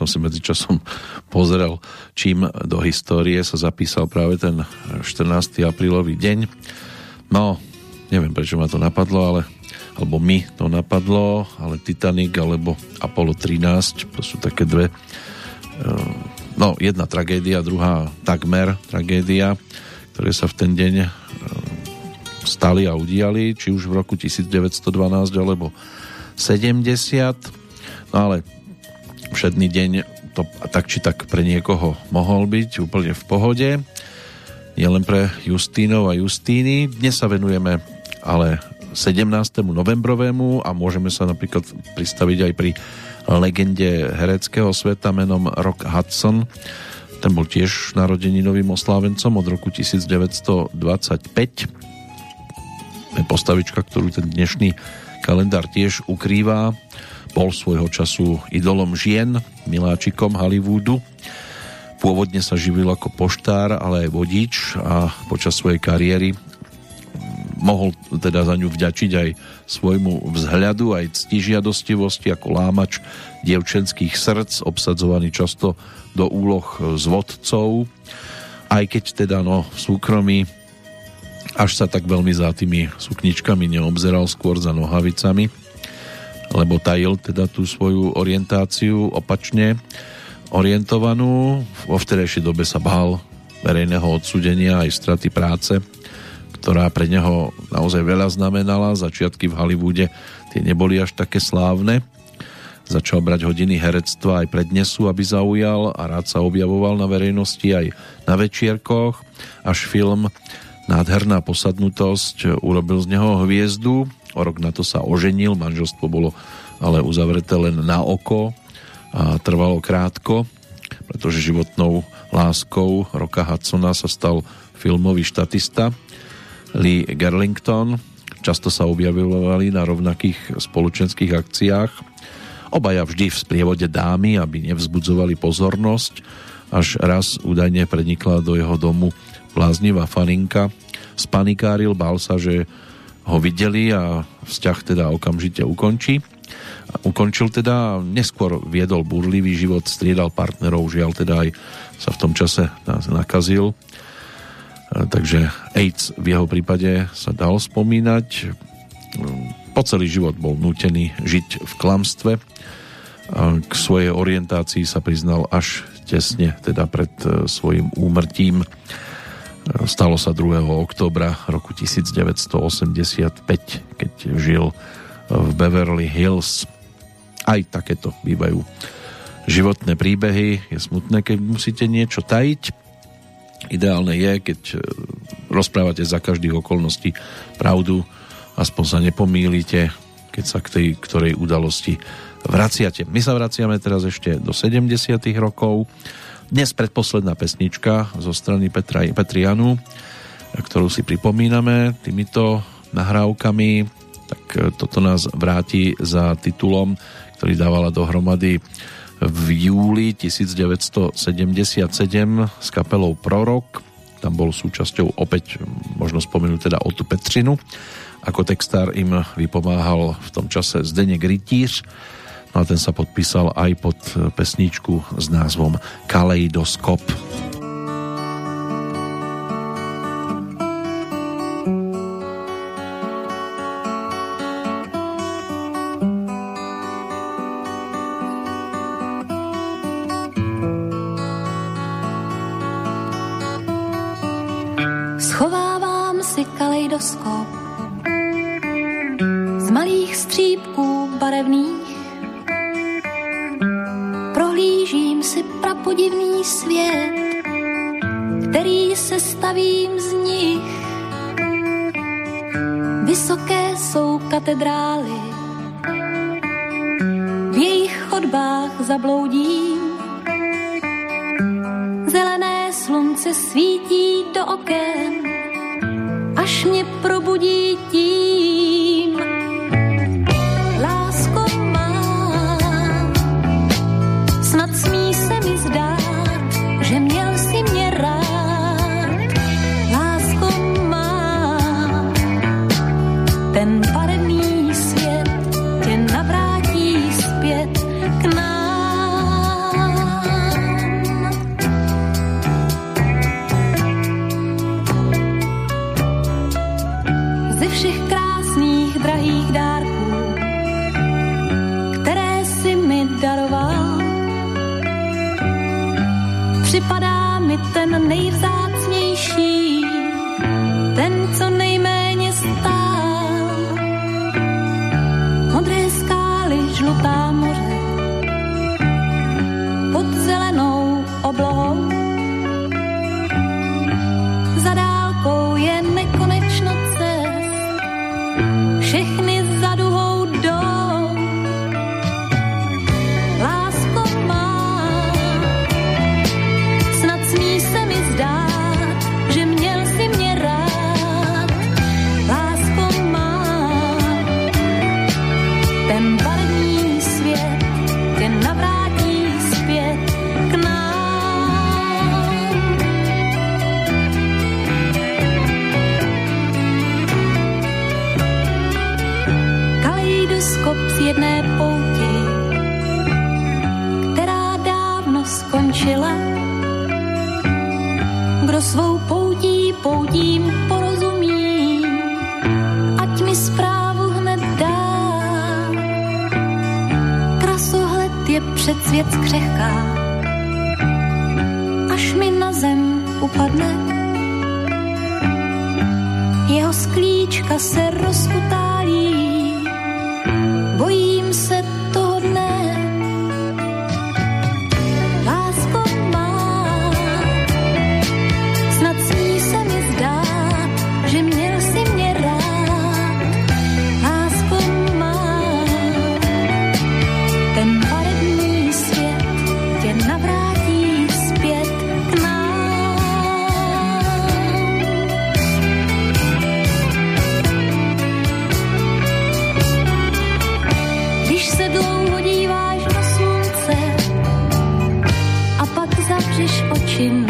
Som si medzi časom pozrel, čím do histórie sa zapísal práve ten 14. aprílový deň. No, neviem prečo ma to napadlo, ale alebo mi to napadlo, ale Titanic alebo Apollo 13, to sú také dve eh, no, jedna tragédia, druhá takmer tragédia, ktoré sa v ten deň eh, stali a udiali, či už v roku 1912 alebo 70. No ale všedný deň to tak či tak pre niekoho mohol byť úplne v pohode. Nie len pre Justínov a Justíny. Dnes sa venujeme ale 17. novembrovému a môžeme sa napríklad pristaviť aj pri legende hereckého sveta menom Rock Hudson. Ten bol tiež narodeninovým oslávencom od roku 1925. Postavička, ktorú ten dnešný kalendár tiež ukrýva, bol svojho času idolom žien, miláčikom Hollywoodu. Pôvodne sa živil ako poštár, ale aj vodič a počas svojej kariéry mohol teda za ňu vďačiť aj svojmu vzhľadu, aj ctižiadostivosti ako lámač dievčenských srdc, obsadzovaný často do úloh s vodcov, aj keď teda no, v súkromí až sa tak veľmi za tými sukničkami neobzeral, skôr za nohavicami lebo tajil teda tú svoju orientáciu opačne orientovanú. Vo vtedajšej dobe sa bál verejného odsudenia aj straty práce, ktorá pre neho naozaj veľa znamenala. Začiatky v Hollywoode tie neboli až také slávne. Začal brať hodiny herectva aj prednesu, aby zaujal a rád sa objavoval na verejnosti aj na večierkoch, až film Nádherná posadnutosť urobil z neho hviezdu O rok na to sa oženil, manželstvo bolo ale uzavreté len na oko a trvalo krátko, pretože životnou láskou Roka Hudsona sa stal filmový štatista Lee Gerlington. Často sa objavovali na rovnakých spoločenských akciách. Obaja vždy v sprievode dámy, aby nevzbudzovali pozornosť. Až raz údajne prenikla do jeho domu bláznivá faninka. Spanikáril, bál sa, že ho videli a vzťah teda okamžite ukončí. Ukončil teda, neskôr viedol burlivý život, striedal partnerov, žiaľ teda aj sa v tom čase nakazil. Takže AIDS v jeho prípade sa dal spomínať. Po celý život bol nútený žiť v klamstve. K svojej orientácii sa priznal až tesne teda pred e, svojim úmrtím Stalo sa 2. oktobra roku 1985, keď žil v Beverly Hills. Aj takéto bývajú životné príbehy. Je smutné, keď musíte niečo tajiť. Ideálne je, keď e, rozprávate za každých okolností pravdu, aspoň sa nepomýlite, keď sa k tej ktorej udalosti vraciate. My sa vraciame teraz ešte do 70. rokov dnes predposledná pesnička zo strany Petra, Petrianu, ktorú si pripomíname týmito nahrávkami, tak e, toto nás vráti za titulom, ktorý dávala dohromady v júli 1977 s kapelou Prorok. Tam bol súčasťou opäť, možno spomenúť teda Otu Petrinu. Ako textár im vypomáhal v tom čase Zdeněk Rytíř No a ten sa podpísal aj pod pesničku s názvom Kaleidoskop. Schovávám si prapodivný svět, který se stavím z nich. Vysoké jsou katedrály, v jejich chodbách zabloudím. Zelené slunce svítí do oken, až mě probudí tím, in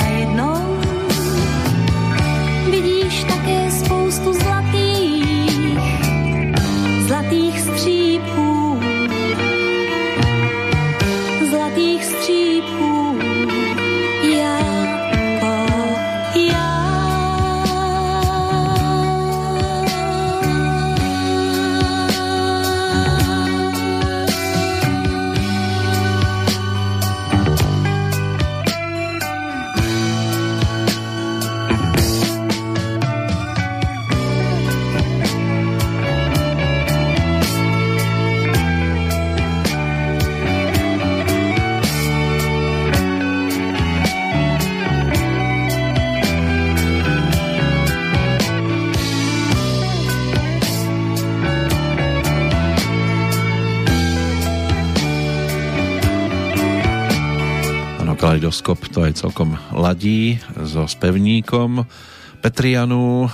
kaleidoskop to aj celkom ladí so spevníkom Petrianu.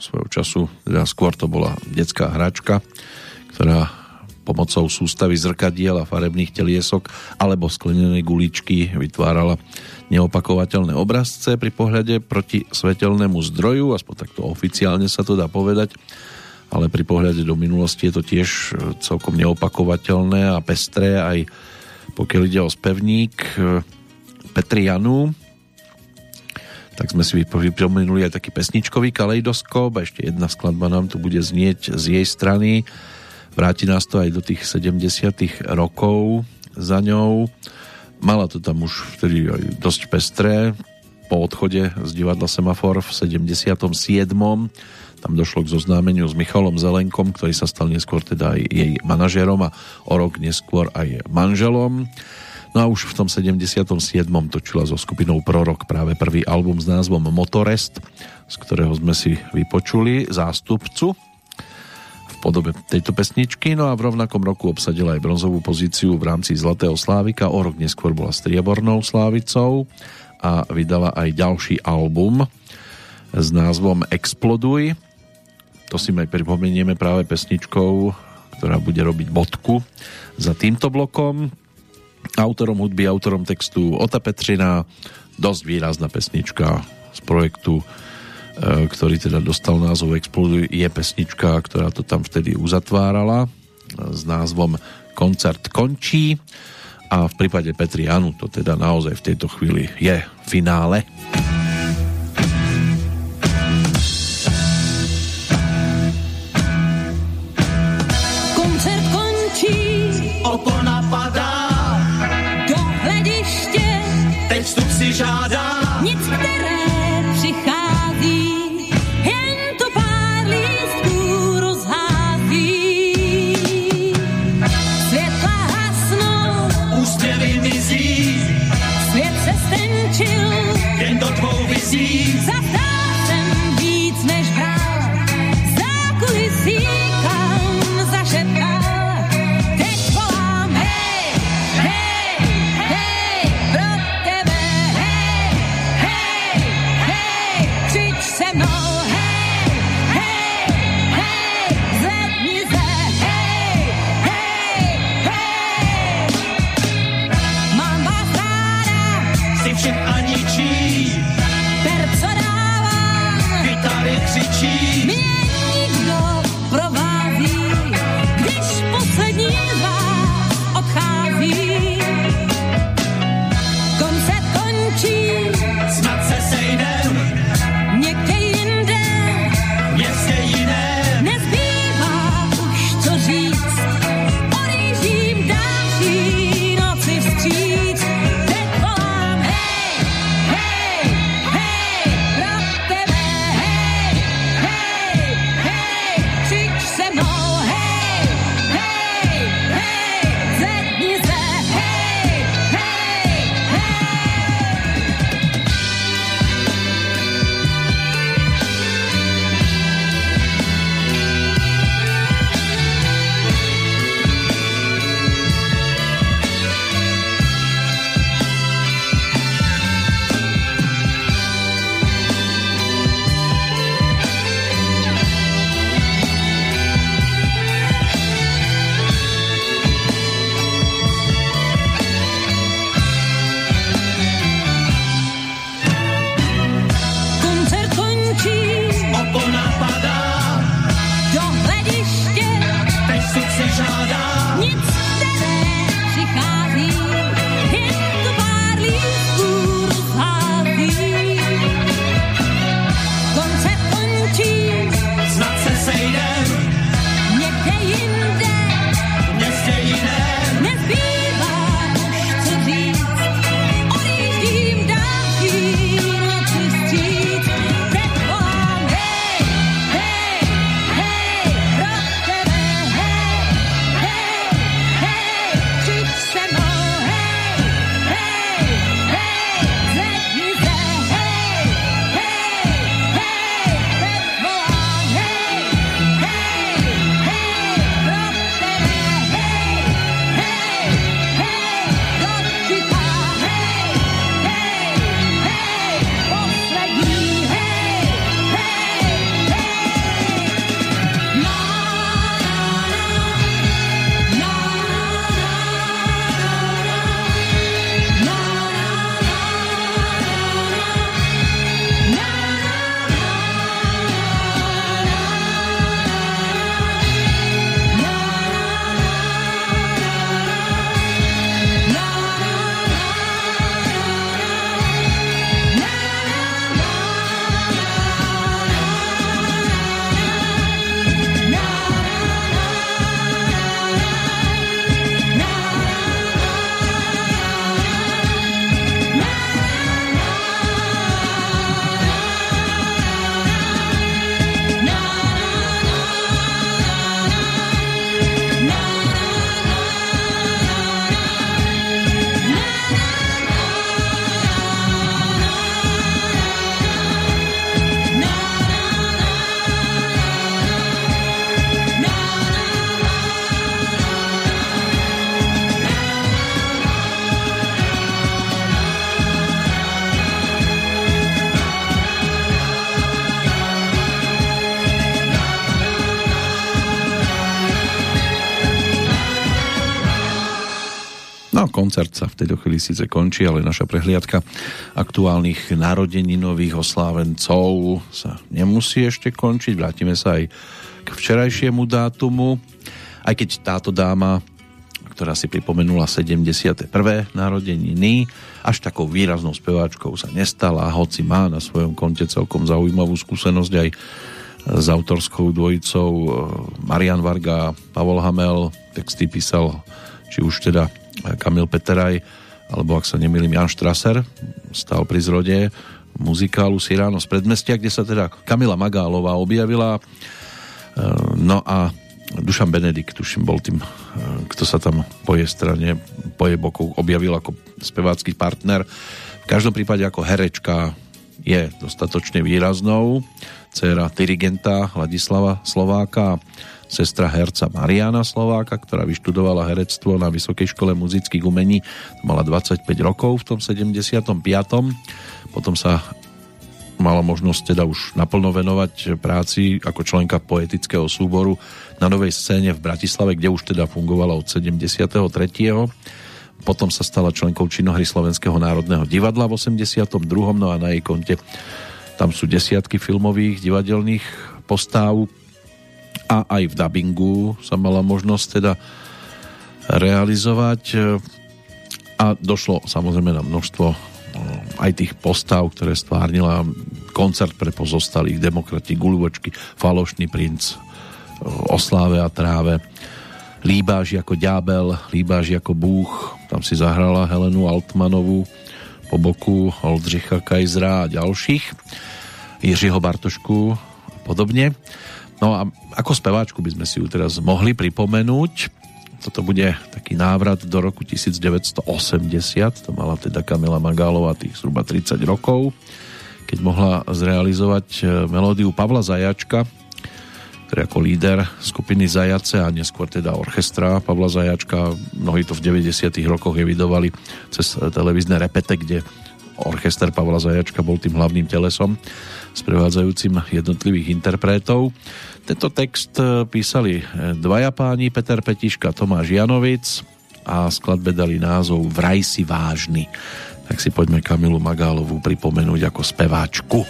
Svojho času, teda skôr to bola detská hračka, ktorá pomocou sústavy zrkadiel a farebných teliesok alebo sklenenej guličky vytvárala neopakovateľné obrazce pri pohľade proti svetelnému zdroju, aspoň takto oficiálne sa to dá povedať, ale pri pohľade do minulosti je to tiež celkom neopakovateľné a pestré aj pokiaľ ide o spevník Petrianu tak sme si pripomenuli aj taký pesničkový kaleidoskop a ešte jedna skladba nám tu bude znieť z jej strany vráti nás to aj do tých 70 rokov za ňou mala to tam už vtedy aj dosť pestré po odchode z divadla Semafor v 77. Tam došlo k zoznámeniu s Michalom Zelenkom, ktorý sa stal neskôr teda aj jej manažérom a o rok neskôr aj manželom. No a už v tom 77. točila so skupinou Prorok práve prvý album s názvom Motorest, z ktorého sme si vypočuli zástupcu v podobe tejto pesničky. No a v rovnakom roku obsadila aj bronzovú pozíciu v rámci Zlatého Slávika. O rok neskôr bola striebornou Slávicou a vydala aj ďalší album s názvom Exploduj. To si aj pripomenieme práve pesničkou, ktorá bude robiť bodku za týmto blokom autorom hudby, autorom textu Ota Petrina, dosť výrazná pesnička z projektu, e, ktorý teda dostal názov Exploduj, je pesnička, ktorá to tam vtedy uzatvárala e, s názvom Koncert končí a v prípade Petrianu to teda naozaj v tejto chvíli je finále. Tejto chvíli síce končí, ale naša prehliadka aktuálnych narodeninových oslávencov sa nemusí ešte končiť. Vrátime sa aj k včerajšiemu dátumu, aj keď táto dáma, ktorá si pripomenula 71. narodeniny, až takou výraznou speváčkou sa nestala, hoci má na svojom konte celkom zaujímavú skúsenosť aj s autorskou dvojicou eh, Marian Varga, Pavol Hamel, texty písal či už teda Kamil Peteraj, alebo ak sa nemýlim Jan Strasser, stal pri zrode muzikálu Siráno z predmestia, kde sa teda Kamila Magálová objavila. E, no a Dušan Benedikt, tuším, bol tým, e, kto sa tam po jej strane, po jej boku objavil ako spevácky partner. V každom prípade ako herečka je dostatočne výraznou. Dcera dirigenta Ladislava Slováka sestra herca Mariana Slováka, ktorá vyštudovala herectvo na Vysokej škole muzických umení. Mala 25 rokov v tom 75. Potom sa mala možnosť teda už naplno venovať práci ako členka poetického súboru na novej scéne v Bratislave, kde už teda fungovala od 73. Potom sa stala členkou činohry Slovenského národného divadla v 82. No a na jej konte tam sú desiatky filmových divadelných postáv, a aj v dubbingu sa mala možnosť teda realizovať a došlo samozrejme na množstvo no, aj tých postav, ktoré stvárnila koncert pre pozostalých demokrati, Guluvočky, Falošný princ, o sláve a tráve, Líbáž ako ďábel, Líbáž ako búch, tam si zahrala Helenu Altmanovú po boku Oldřicha Kajzra a ďalších, Jiřího Bartošku a podobne. No a ako speváčku by sme si ju teraz mohli pripomenúť. Toto bude taký návrat do roku 1980, to mala teda Kamila Magálova tých zhruba 30 rokov, keď mohla zrealizovať e, melódiu Pavla Zajačka, ktorý ako líder skupiny Zajace a neskôr teda orchestra Pavla Zajačka. Mnohí to v 90 rokoch evidovali cez televízne repete, kde orchester Pavla Zajačka bol tým hlavným telesom sprevádzajúcim jednotlivých interpretov. Tento text e, písali e, dvaja páni, Peter Petiška, Tomáš Janovic a skladbe dali názov Vraj si vážny. Tak si poďme Kamilu Magálovú pripomenúť ako speváčku.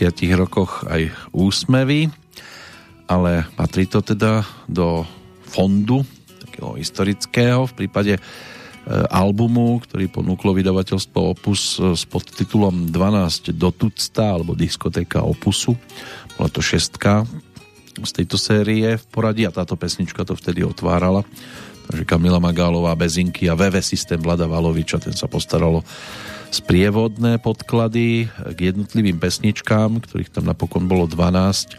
40 rokoch aj úsmevy, ale patrí to teda do fondu takého historického v prípade e, albumu, ktorý ponúklo vydavateľstvo Opus e, s podtitulom 12 do tucta alebo diskotéka Opusu. Bola to šestka z tejto série v poradí a táto pesnička to vtedy otvárala. Takže Kamila Magálová, Bezinky a VV systém Vlada Valoviča, ten sa postaralo sprievodné podklady k jednotlivým pesničkám, ktorých tam napokon bolo 12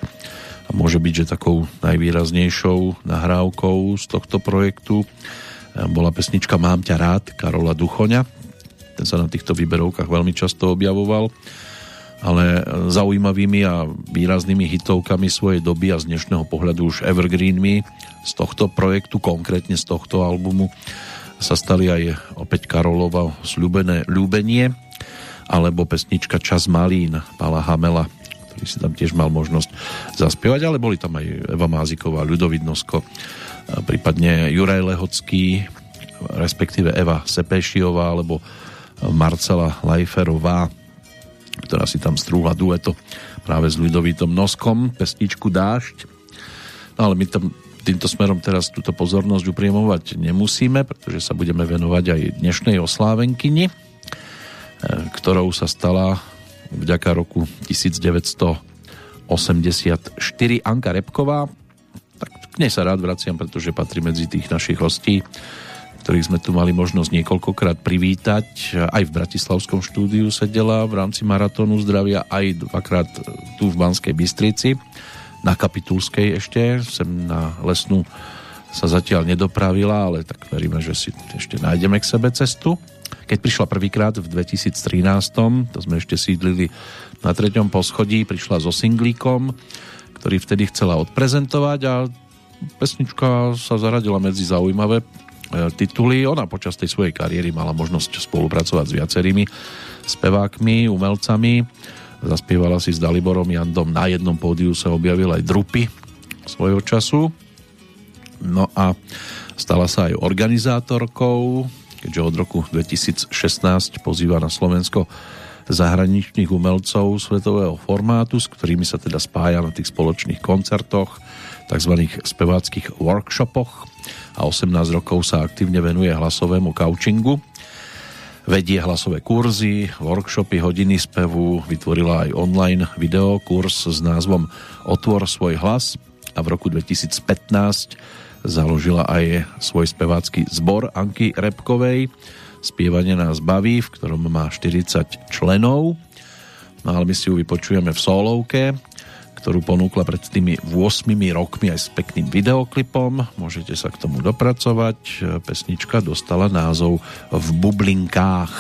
a môže byť, že takou najvýraznejšou nahrávkou z tohto projektu eh, bola pesnička Mám ťa rád Karola Duchoňa. Ten sa na týchto výberovkách veľmi často objavoval ale zaujímavými a výraznými hitovkami svojej doby a z dnešného pohľadu už evergreenmi z tohto projektu, konkrétne z tohto albumu sa stali aj opäť Karolova Sľubené ľúbenie alebo pesnička Čas malín Pala Hamela, ktorý si tam tiež mal možnosť zaspievať, ale boli tam aj Eva Máziková, Ľudovidnosko, prípadne Juraj Lehocký, respektíve Eva Sepešiová alebo Marcela Lajferová, ktorá si tam strúhla dueto práve s Ľudovitom Noskom, pesničku Dášť. No ale my tam týmto smerom teraz túto pozornosť upriemovať nemusíme, pretože sa budeme venovať aj dnešnej oslávenkyni, e, ktorou sa stala vďaka roku 1984 Anka Repková. Tak k nej sa rád vraciam, pretože patrí medzi tých našich hostí, ktorých sme tu mali možnosť niekoľkokrát privítať. Aj v Bratislavskom štúdiu sedela v rámci Maratónu zdravia, aj dvakrát tu v Banskej Bystrici na Kapitulskej ešte, sem na Lesnú sa zatiaľ nedopravila, ale tak veríme, že si ešte nájdeme k sebe cestu. Keď prišla prvýkrát v 2013, to sme ešte sídlili na treťom poschodí, prišla so singlíkom, ktorý vtedy chcela odprezentovať a pesnička sa zaradila medzi zaujímavé e, tituly. Ona počas tej svojej kariéry mala možnosť spolupracovať s viacerými spevákmi, umelcami Zaspievala si s Daliborom Jandom. Na jednom pódiu sa objavil aj Drupy svojho času. No a stala sa aj organizátorkou, keďže od roku 2016 pozýva na Slovensko zahraničných umelcov svetového formátu, s ktorými sa teda spája na tých spoločných koncertoch, tzv. speváckých workshopoch a 18 rokov sa aktívne venuje hlasovému couchingu vedie hlasové kurzy, workshopy, hodiny spevu, vytvorila aj online videokurs s názvom Otvor svoj hlas a v roku 2015 založila aj svoj spevácky zbor Anky Repkovej. Spievanie nás baví, v ktorom má 40 členov. No ale my si ju vypočujeme v solovke ktorú ponúkla pred tými 8 rokmi aj s pekným videoklipom. Môžete sa k tomu dopracovať. Pesnička dostala názov V bublinkách.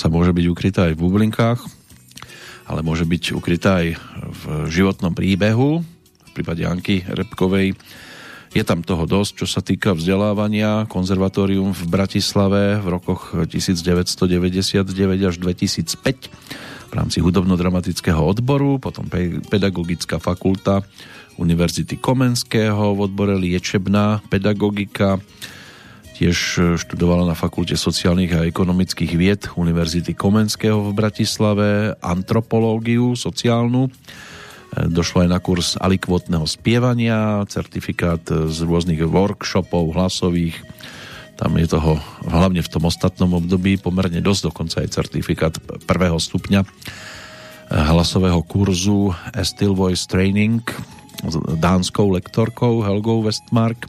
Krása môže byť ukrytá aj v bublinkách, ale môže byť ukrytá aj v životnom príbehu. V prípade Anky Repkovej je tam toho dosť, čo sa týka vzdelávania. Konzervatórium v Bratislave v rokoch 1999 až 2005 v rámci hudobno-dramatického odboru, potom pedagogická fakulta Univerzity Komenského v odbore liečebná pedagogika, tiež študovala na Fakulte sociálnych a ekonomických vied Univerzity Komenského v Bratislave, antropológiu sociálnu, došlo aj na kurz alikvotného spievania, certifikát z rôznych workshopov hlasových, tam je toho hlavne v tom ostatnom období pomerne dosť, dokonca aj certifikát prvého stupňa hlasového kurzu Still Voice Training s dánskou lektorkou Helgou Westmark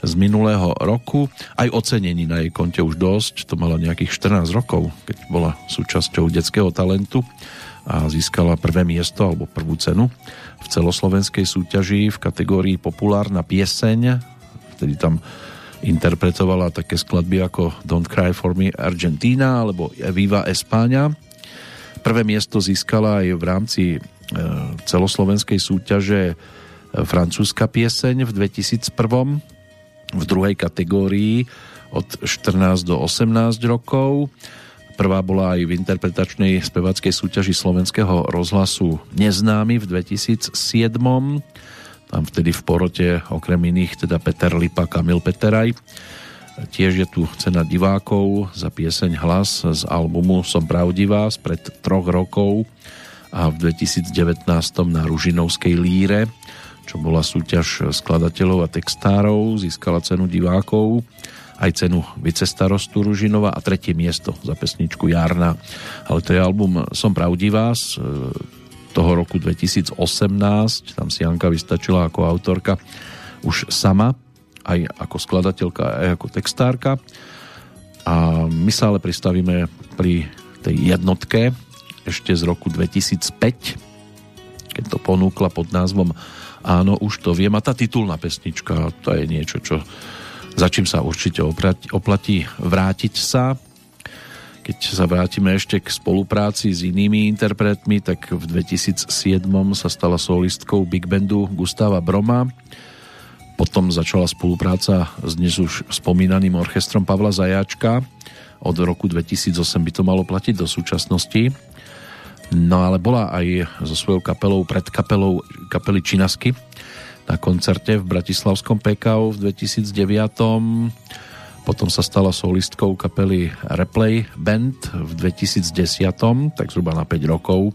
z minulého roku. Aj ocenení na jej konte už dosť, to mala nejakých 14 rokov, keď bola súčasťou detského talentu a získala prvé miesto alebo prvú cenu v celoslovenskej súťaži v kategórii populárna pieseň. Vtedy tam interpretovala také skladby ako Don't Cry For Me Argentina alebo Viva Espáňa. Prvé miesto získala aj v rámci e, celoslovenskej súťaže e, francúzska pieseň v 2001 v druhej kategórii od 14 do 18 rokov. Prvá bola aj v interpretačnej spevackej súťaži slovenského rozhlasu Neznámy v 2007. Tam vtedy v porote okrem iných teda Peter Lipa, Kamil Peteraj. Tiež je tu cena divákov za pieseň Hlas z albumu Som pravdivá spred troch rokov a v 2019 na Ružinovskej líre čo bola súťaž skladateľov a textárov, získala cenu divákov, aj cenu vicestarostu Ružinova a tretie miesto za pesničku Jarna. Ale to je album Som pravdivá z e, toho roku 2018, tam si Janka vystačila ako autorka už sama, aj ako skladateľka, aj ako textárka. A my sa ale pristavíme pri tej jednotke ešte z roku 2005, keď to ponúkla pod názvom Áno, už to viem. A tá titulná pesnička, to je niečo, čo za čím sa určite oplatí vrátiť sa. Keď sa vrátime ešte k spolupráci s inými interpretmi, tak v 2007 sa stala solistkou Big Bandu Gustava Broma. Potom začala spolupráca s dnes už spomínaným orchestrom Pavla Zajáčka. Od roku 2008 by to malo platiť do súčasnosti. No ale bola aj so svojou kapelou, pred kapelou kapely Činasky na koncerte v Bratislavskom PKO v 2009. Potom sa stala solistkou kapely Replay Band v 2010, tak zhruba na 5 rokov.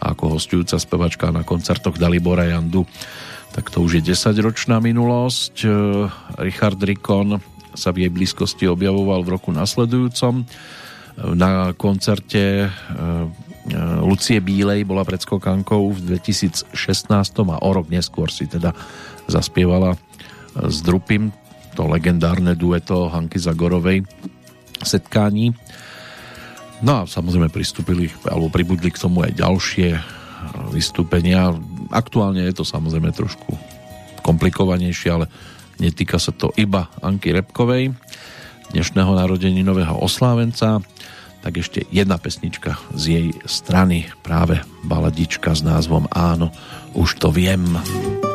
A ako hostujúca spevačka na koncertoch Dalibora Jandu, tak to už je 10-ročná minulosť. Richard Rikon sa v jej blízkosti objavoval v roku nasledujúcom na koncerte E, Lucie Bílej bola predskokankou v 2016 a o rok neskôr si teda zaspievala e, s Drupim to legendárne dueto Hanky Zagorovej setkání. No a samozrejme pristúpili alebo pribudli k tomu aj ďalšie e, vystúpenia. Aktuálne je to samozrejme trošku komplikovanejšie, ale netýka sa to iba Anky Repkovej, dnešného narodeninového oslávenca tak ešte jedna pesnička z jej strany, práve baladička s názvom Áno, už to viem. my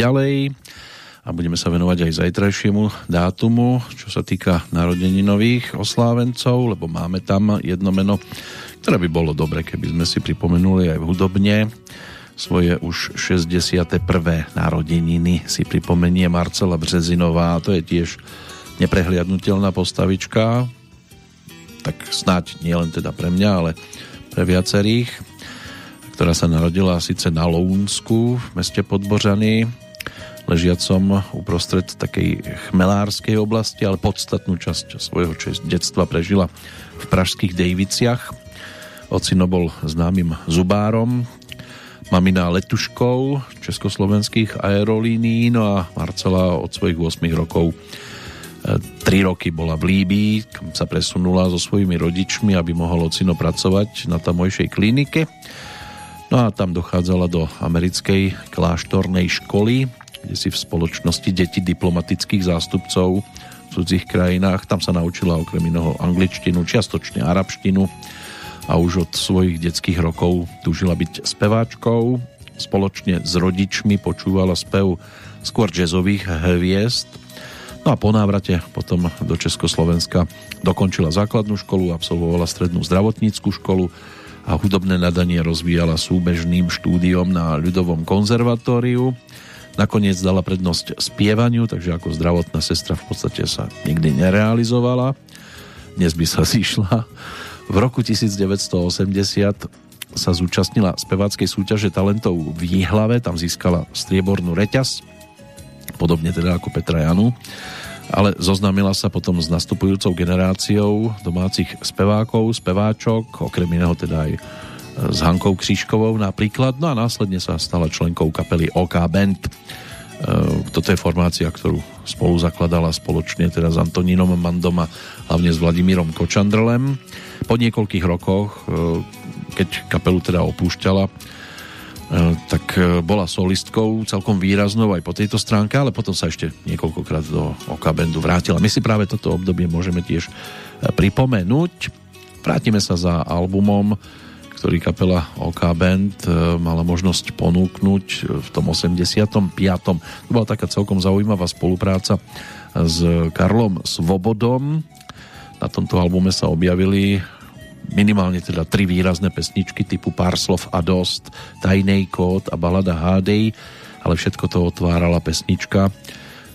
ďalej a budeme sa venovať aj zajtrajšiemu dátumu, čo sa týka narodení nových oslávencov, lebo máme tam jedno meno, ktoré by bolo dobre, keby sme si pripomenuli aj v hudobne. Svoje už 61. narodeniny si pripomenie Marcela Březinová, to je tiež neprehliadnutelná postavička, tak snáď nie len teda pre mňa, ale pre viacerých, ktorá sa narodila síce na Lounsku v meste Podbořany, ležiacom uprostred takej chmelárskej oblasti, ale podstatnú časť svojho detstva prežila v pražských Dejviciach. Ocino bol známym zubárom, mamina letuškou československých aerolíní, no a Marcela od svojich 8 rokov Tri roky bola v Líbii, kam sa presunula so svojimi rodičmi, aby mohol ocino pracovať na tamojšej klinike. No a tam dochádzala do americkej kláštornej školy, kde si v spoločnosti deti diplomatických zástupcov v cudzích krajinách. Tam sa naučila okrem iného angličtinu, čiastočne arabštinu a už od svojich detských rokov túžila byť speváčkou. Spoločne s rodičmi počúvala spev skôr jazzových hviezd No a po návrate potom do Československa dokončila základnú školu, absolvovala strednú zdravotníckú školu a hudobné nadanie rozvíjala súbežným štúdiom na ľudovom konzervatóriu. Nakoniec dala prednosť spievaniu, takže ako zdravotná sestra v podstate sa nikdy nerealizovala. Dnes by sa zišla. V roku 1980 sa zúčastnila speváckej súťaže talentov v Jihlave, tam získala striebornú reťaz podobne teda ako Petra Janu ale zoznámila sa potom s nastupujúcou generáciou domácich spevákov, speváčok, okrem iného teda aj s Hankou Křížkovou napríklad, no a následne sa stala členkou kapely OK Band. E, toto je formácia, ktorú spolu zakladala spoločne teda s Antonínom Mandom a hlavne s Vladimírom Kočandrlem. Po niekoľkých rokoch, e, keď kapelu teda opúšťala, E, tak bola solistkou celkom výraznou aj po tejto stránke, ale potom sa ešte niekoľkokrát do OK Bandu vrátila. My si práve toto obdobie môžeme tiež e, pripomenúť. Vrátime sa za albumom, ktorý kapela OK Band mala možnosť ponúknuť v tom 85. To bola taká celkom zaujímavá spolupráca s Karlom Svobodom. Na tomto albume sa objavili minimálne teda tri výrazné pesničky typu Pár slov a dost, Tajnej kód a balada Hádej, ale všetko to otvárala pesnička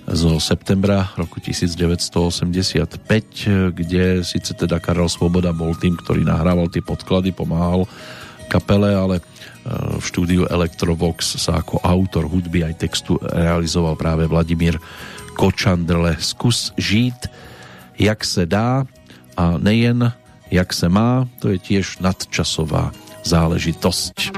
zo septembra roku 1985, kde síce teda Karel Svoboda bol tým, ktorý nahrával tie podklady, pomáhal kapele, ale e, v štúdiu Electrovox sa ako autor hudby aj textu realizoval práve Vladimír Kočandrle. Zkus žít, jak se dá a nejen jak se má, to je tiež nadčasová záležitosť.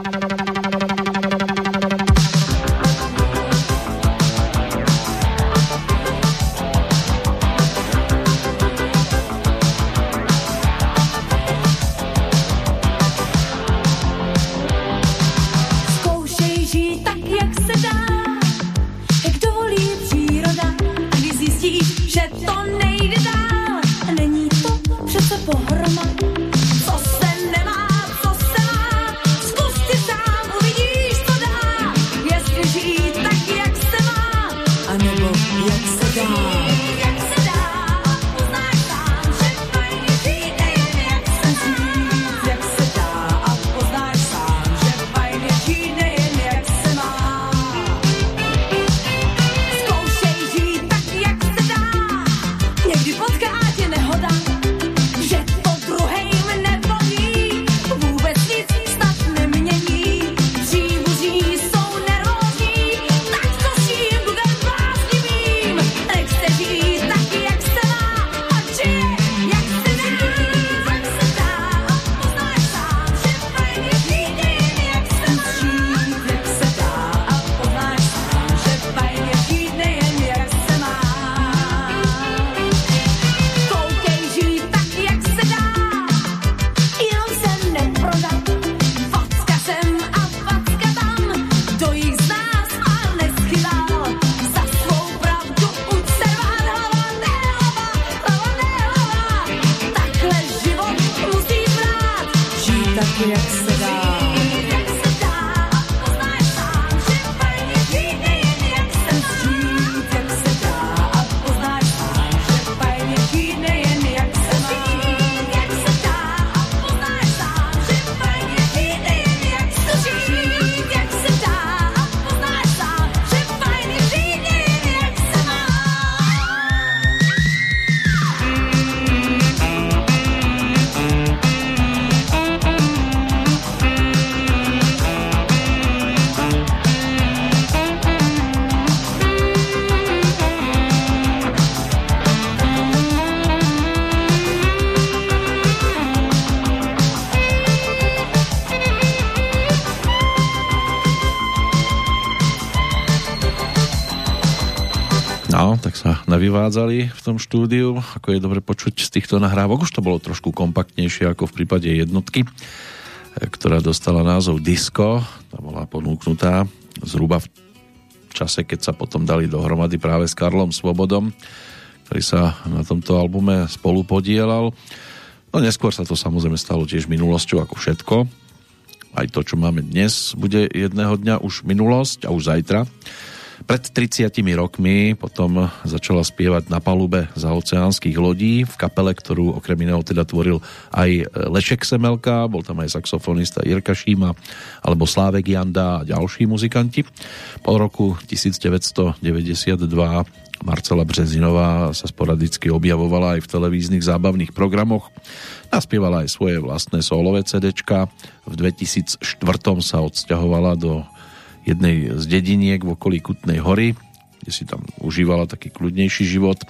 Sa navyvádzali v tom štúdiu, ako je dobre počuť z týchto nahrávok. Už to bolo trošku kompaktnejšie ako v prípade jednotky, e, ktorá dostala názov Disco. Tá bola ponúknutá zhruba v čase, keď sa potom dali dohromady práve s Karlom Svobodom, ktorý sa na tomto albume spolu podielal. No neskôr sa to samozrejme stalo tiež minulosťou ako všetko. Aj to, čo máme dnes, bude jedného dňa už minulosť a už zajtra. Pred 30 rokmi potom začala spievať na palube za oceánskych lodí v kapele, ktorú okrem iného teda tvoril aj Lešek Semelka, bol tam aj saxofonista Jirka Šíma alebo Slávek Janda a ďalší muzikanti. Po roku 1992 Marcela Březinová sa sporadicky objavovala aj v televíznych zábavných programoch. Naspievala aj svoje vlastné solové CDčka. V 2004 sa odsťahovala do jednej z dediniek v okolí Kutnej hory, kde si tam užívala taký kľudnejší život.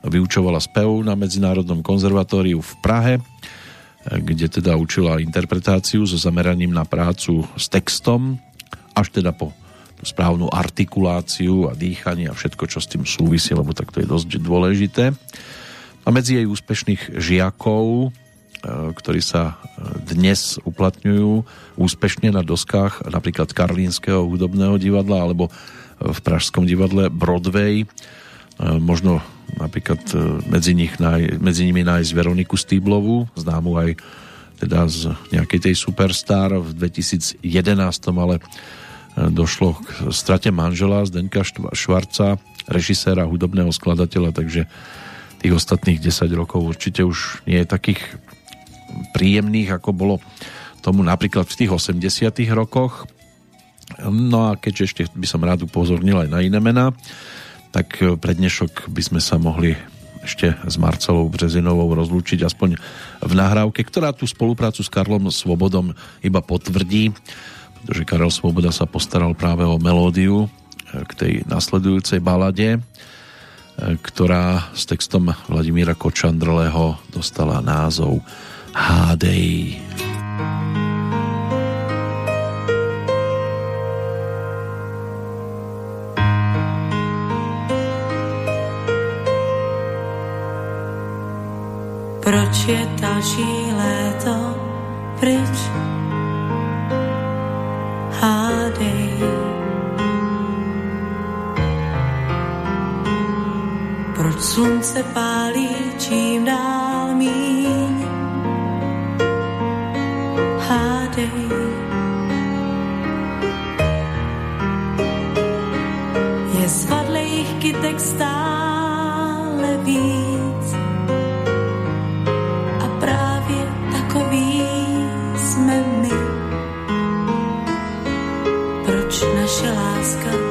Vyučovala spev na Medzinárodnom konzervatóriu v Prahe, kde teda učila interpretáciu so zameraním na prácu s textom, až teda po správnu artikuláciu a dýchanie a všetko, čo s tým súvisí, lebo tak to je dosť dôležité. A medzi jej úspešných žiakov ktorí sa e, dnes uplatňujú úspešne na doskách napríklad Karlínskeho hudobného divadla alebo v Pražskom divadle Broadway. E, možno napríklad medzi, nich, medzi nimi nájsť Veroniku Stýblovú, známu aj teda z nejakej tej Superstar v 2011, ale došlo k strate manžela Zdenka Švarca, režiséra, hudobného skladateľa, takže tých ostatných 10 rokov určite už nie je takých príjemných, ako bolo tomu napríklad v tých 80 rokoch. No a keďže ešte by som rád upozornil aj na iné mená, tak pre dnešok by sme sa mohli ešte s Marcelou Březinovou rozlúčiť aspoň v nahrávke, ktorá tú spoluprácu s Karlom Svobodom iba potvrdí, pretože Karel Svoboda sa postaral práve o melódiu k tej nasledujúcej balade, ktorá s textom Vladimíra Kočandrleho dostala názov hádej. Proč je další léto pryč? Hádej. Proč slunce pálí čím dál míň? Svadlejch kytek stále víc a právě takový jsme my. Proč naše láska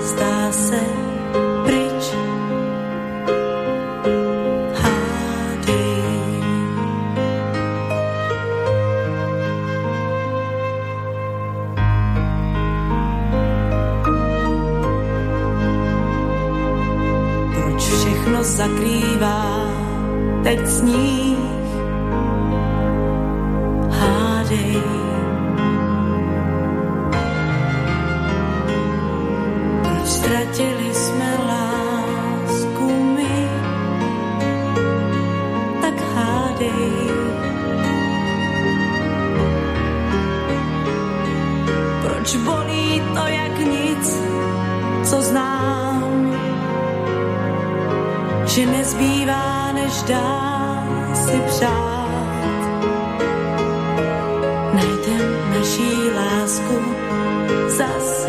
zakrývá teď sníh. Hádej. Proč ztratili jsme lásku my? Tak hádej. Proč bolí to jak že nezbývá, než dá si přát. Najdem naší lásku zas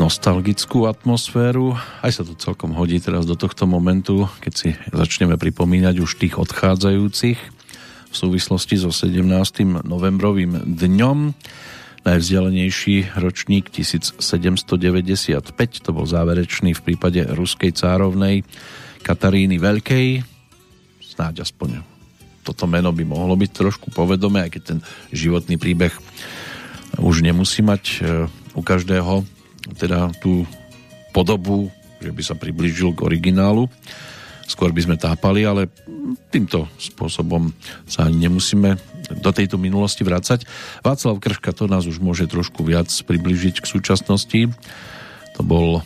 nostalgickú atmosféru. Aj sa to celkom hodí teraz do tohto momentu, keď si začneme pripomínať už tých odchádzajúcich v súvislosti so 17. novembrovým dňom. Najvzdialenejší ročník 1795, to bol záverečný v prípade ruskej cárovnej Kataríny Veľkej. Snáď aspoň toto meno by mohlo byť trošku povedomé, aj keď ten životný príbeh už nemusí mať e, u každého teda tú podobu, že by sa priblížil k originálu. Skôr by sme tápali, ale týmto spôsobom sa ani nemusíme do tejto minulosti vrácať. Václav Krška to nás už môže trošku viac priblížiť k súčasnosti. To bol e,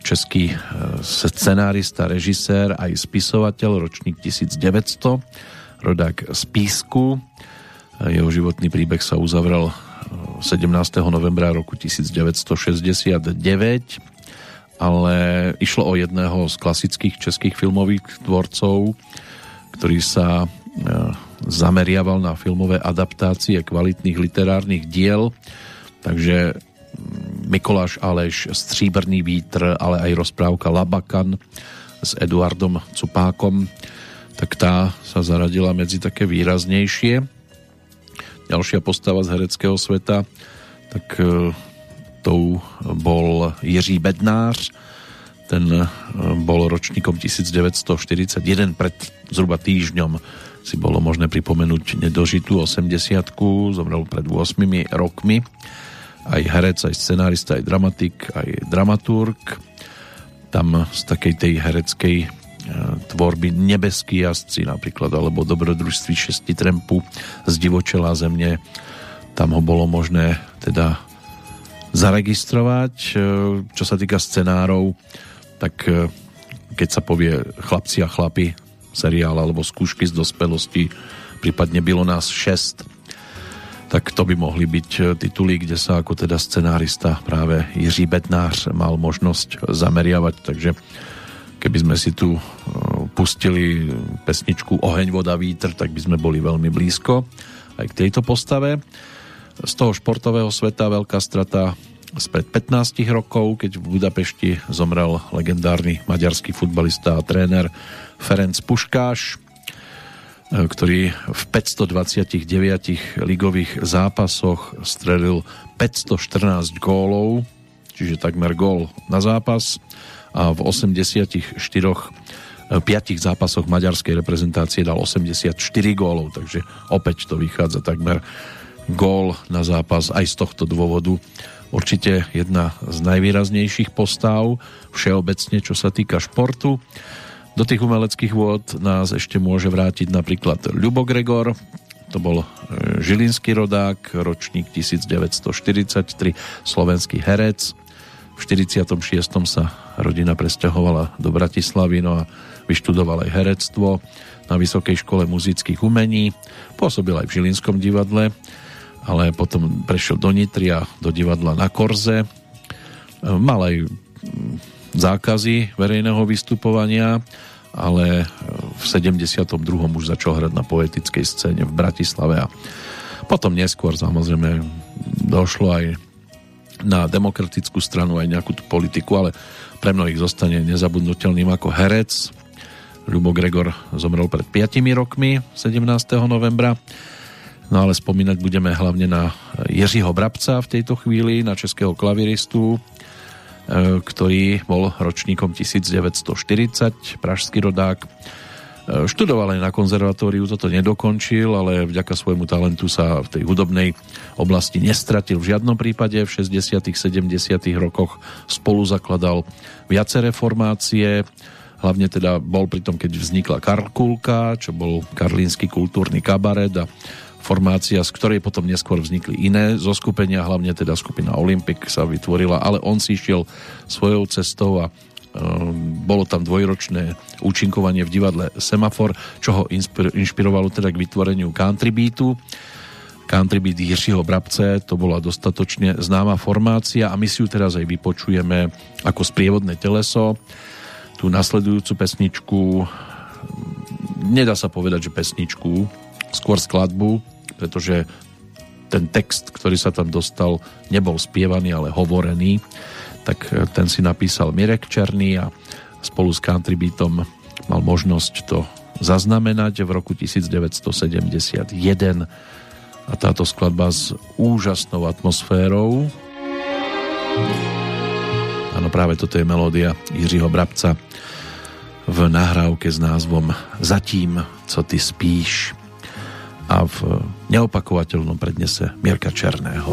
český e, scenárista, režisér aj spisovateľ, ročník 1900, rodák z Písku. Jeho životný príbeh sa uzavrel 17. novembra roku 1969, ale išlo o jedného z klasických českých filmových tvorcov, ktorý sa e, zameriaval na filmové adaptácie kvalitných literárnych diel, takže mm, Mikoláš Aleš, Stříbrný vítr, ale aj rozprávka Labakan s Eduardom Cupákom, tak tá sa zaradila medzi také výraznejšie ďalšia postava z hereckého sveta, tak e, tou bol Jiří Bednář, ten e, bol ročníkom 1941, pred zhruba týždňom si bolo možné pripomenúť nedožitú 80 zomrel pred 8 rokmi. Aj herec, aj scenárista, aj dramatik, aj dramaturg. Tam z takej tej hereckej tvorby Nebeský jazdci napríklad, alebo Dobrodružství šesti trempu z divočela zemne. Tam ho bolo možné teda zaregistrovať. E, čo sa týka scenárov, tak e, keď sa povie Chlapci a chlapi seriál alebo Skúšky z dospelosti, prípadne bylo nás 6, tak to by mohli byť e, tituly, kde sa ako teda scenárista práve Jiří Bednář mal možnosť zameriavať, takže Keby sme si tu e, pustili pesničku Oheň, voda, vítr, tak by sme boli veľmi blízko aj k tejto postave. Z toho športového sveta veľká strata spred 15 rokov, keď v Budapešti zomrel legendárny maďarský futbalista a tréner Ferenc Puškáš, e, ktorý v 529 ligových zápasoch strelil 514 gólov, čiže takmer gól na zápas a v 84 5 zápasoch maďarskej reprezentácie dal 84 gólov, takže opäť to vychádza takmer gól na zápas aj z tohto dôvodu. Určite jedna z najvýraznejších postáv všeobecne, čo sa týka športu. Do tých umeleckých vôd nás ešte môže vrátiť napríklad Ľubo Gregor, to bol e, žilinský rodák, ročník 1943, slovenský herec, v 46. sa rodina presťahovala do Bratislavy no a vyštudoval aj herectvo na Vysokej škole muzických umení. Pôsobil aj v Žilinskom divadle, ale potom prešiel do Nitry a do divadla na Korze. Mal aj mm, zákazy verejného vystupovania, ale v 72. už začal hrať na poetickej scéne v Bratislave a potom neskôr samozrejme došlo aj na demokratickú stranu aj nejakú tú politiku, ale pre mnohých zostane nezabudnutelným ako herec. Ľubo Gregor zomrel pred 5 rokmi 17. novembra. No ale spomínať budeme hlavne na Jiřího Brabca v tejto chvíli, na českého klaviristu, e, ktorý bol ročníkom 1940, pražský rodák študoval aj na konzervatóriu, toto nedokončil, ale vďaka svojmu talentu sa v tej hudobnej oblasti nestratil v žiadnom prípade. V 60 70 rokoch spolu zakladal viaceré formácie, hlavne teda bol pri tom, keď vznikla Karkulka, čo bol karlínsky kultúrny kabaret a formácia, z ktorej potom neskôr vznikli iné zoskupenia, hlavne teda skupina Olympic sa vytvorila, ale on si išiel svojou cestou a bolo tam dvojročné účinkovanie v divadle Semafor, čo ho inšpirovalo teda k vytvoreniu country beatu. Country beat Jiřího Brabce, to bola dostatočne známa formácia a my si ju teraz aj vypočujeme ako sprievodné teleso. Tú nasledujúcu pesničku, nedá sa povedať, že pesničku, skôr skladbu, pretože ten text, ktorý sa tam dostal, nebol spievaný, ale hovorený, tak e, ten si napísal Mirek Černý a spolu s Country Beatom mal možnosť to zaznamenať v roku 1971 a táto skladba s úžasnou atmosférou. Áno, práve toto je melódia Jiřího Brabca v nahrávke s názvom Zatím, co ty spíš. A v neopakovateľnom prednese Mirka Černého.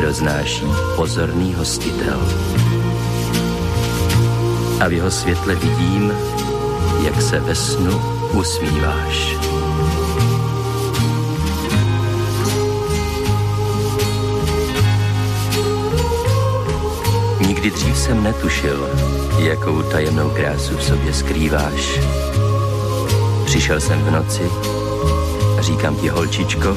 roznáší pozorný hostitel. A v jeho světle vidím, jak se ve snu usmíváš. Nikdy dřív jsem netušil, jakou tajemnou krásu v sobě skrýváš. Přišel jsem v noci, říkám ti holčičko,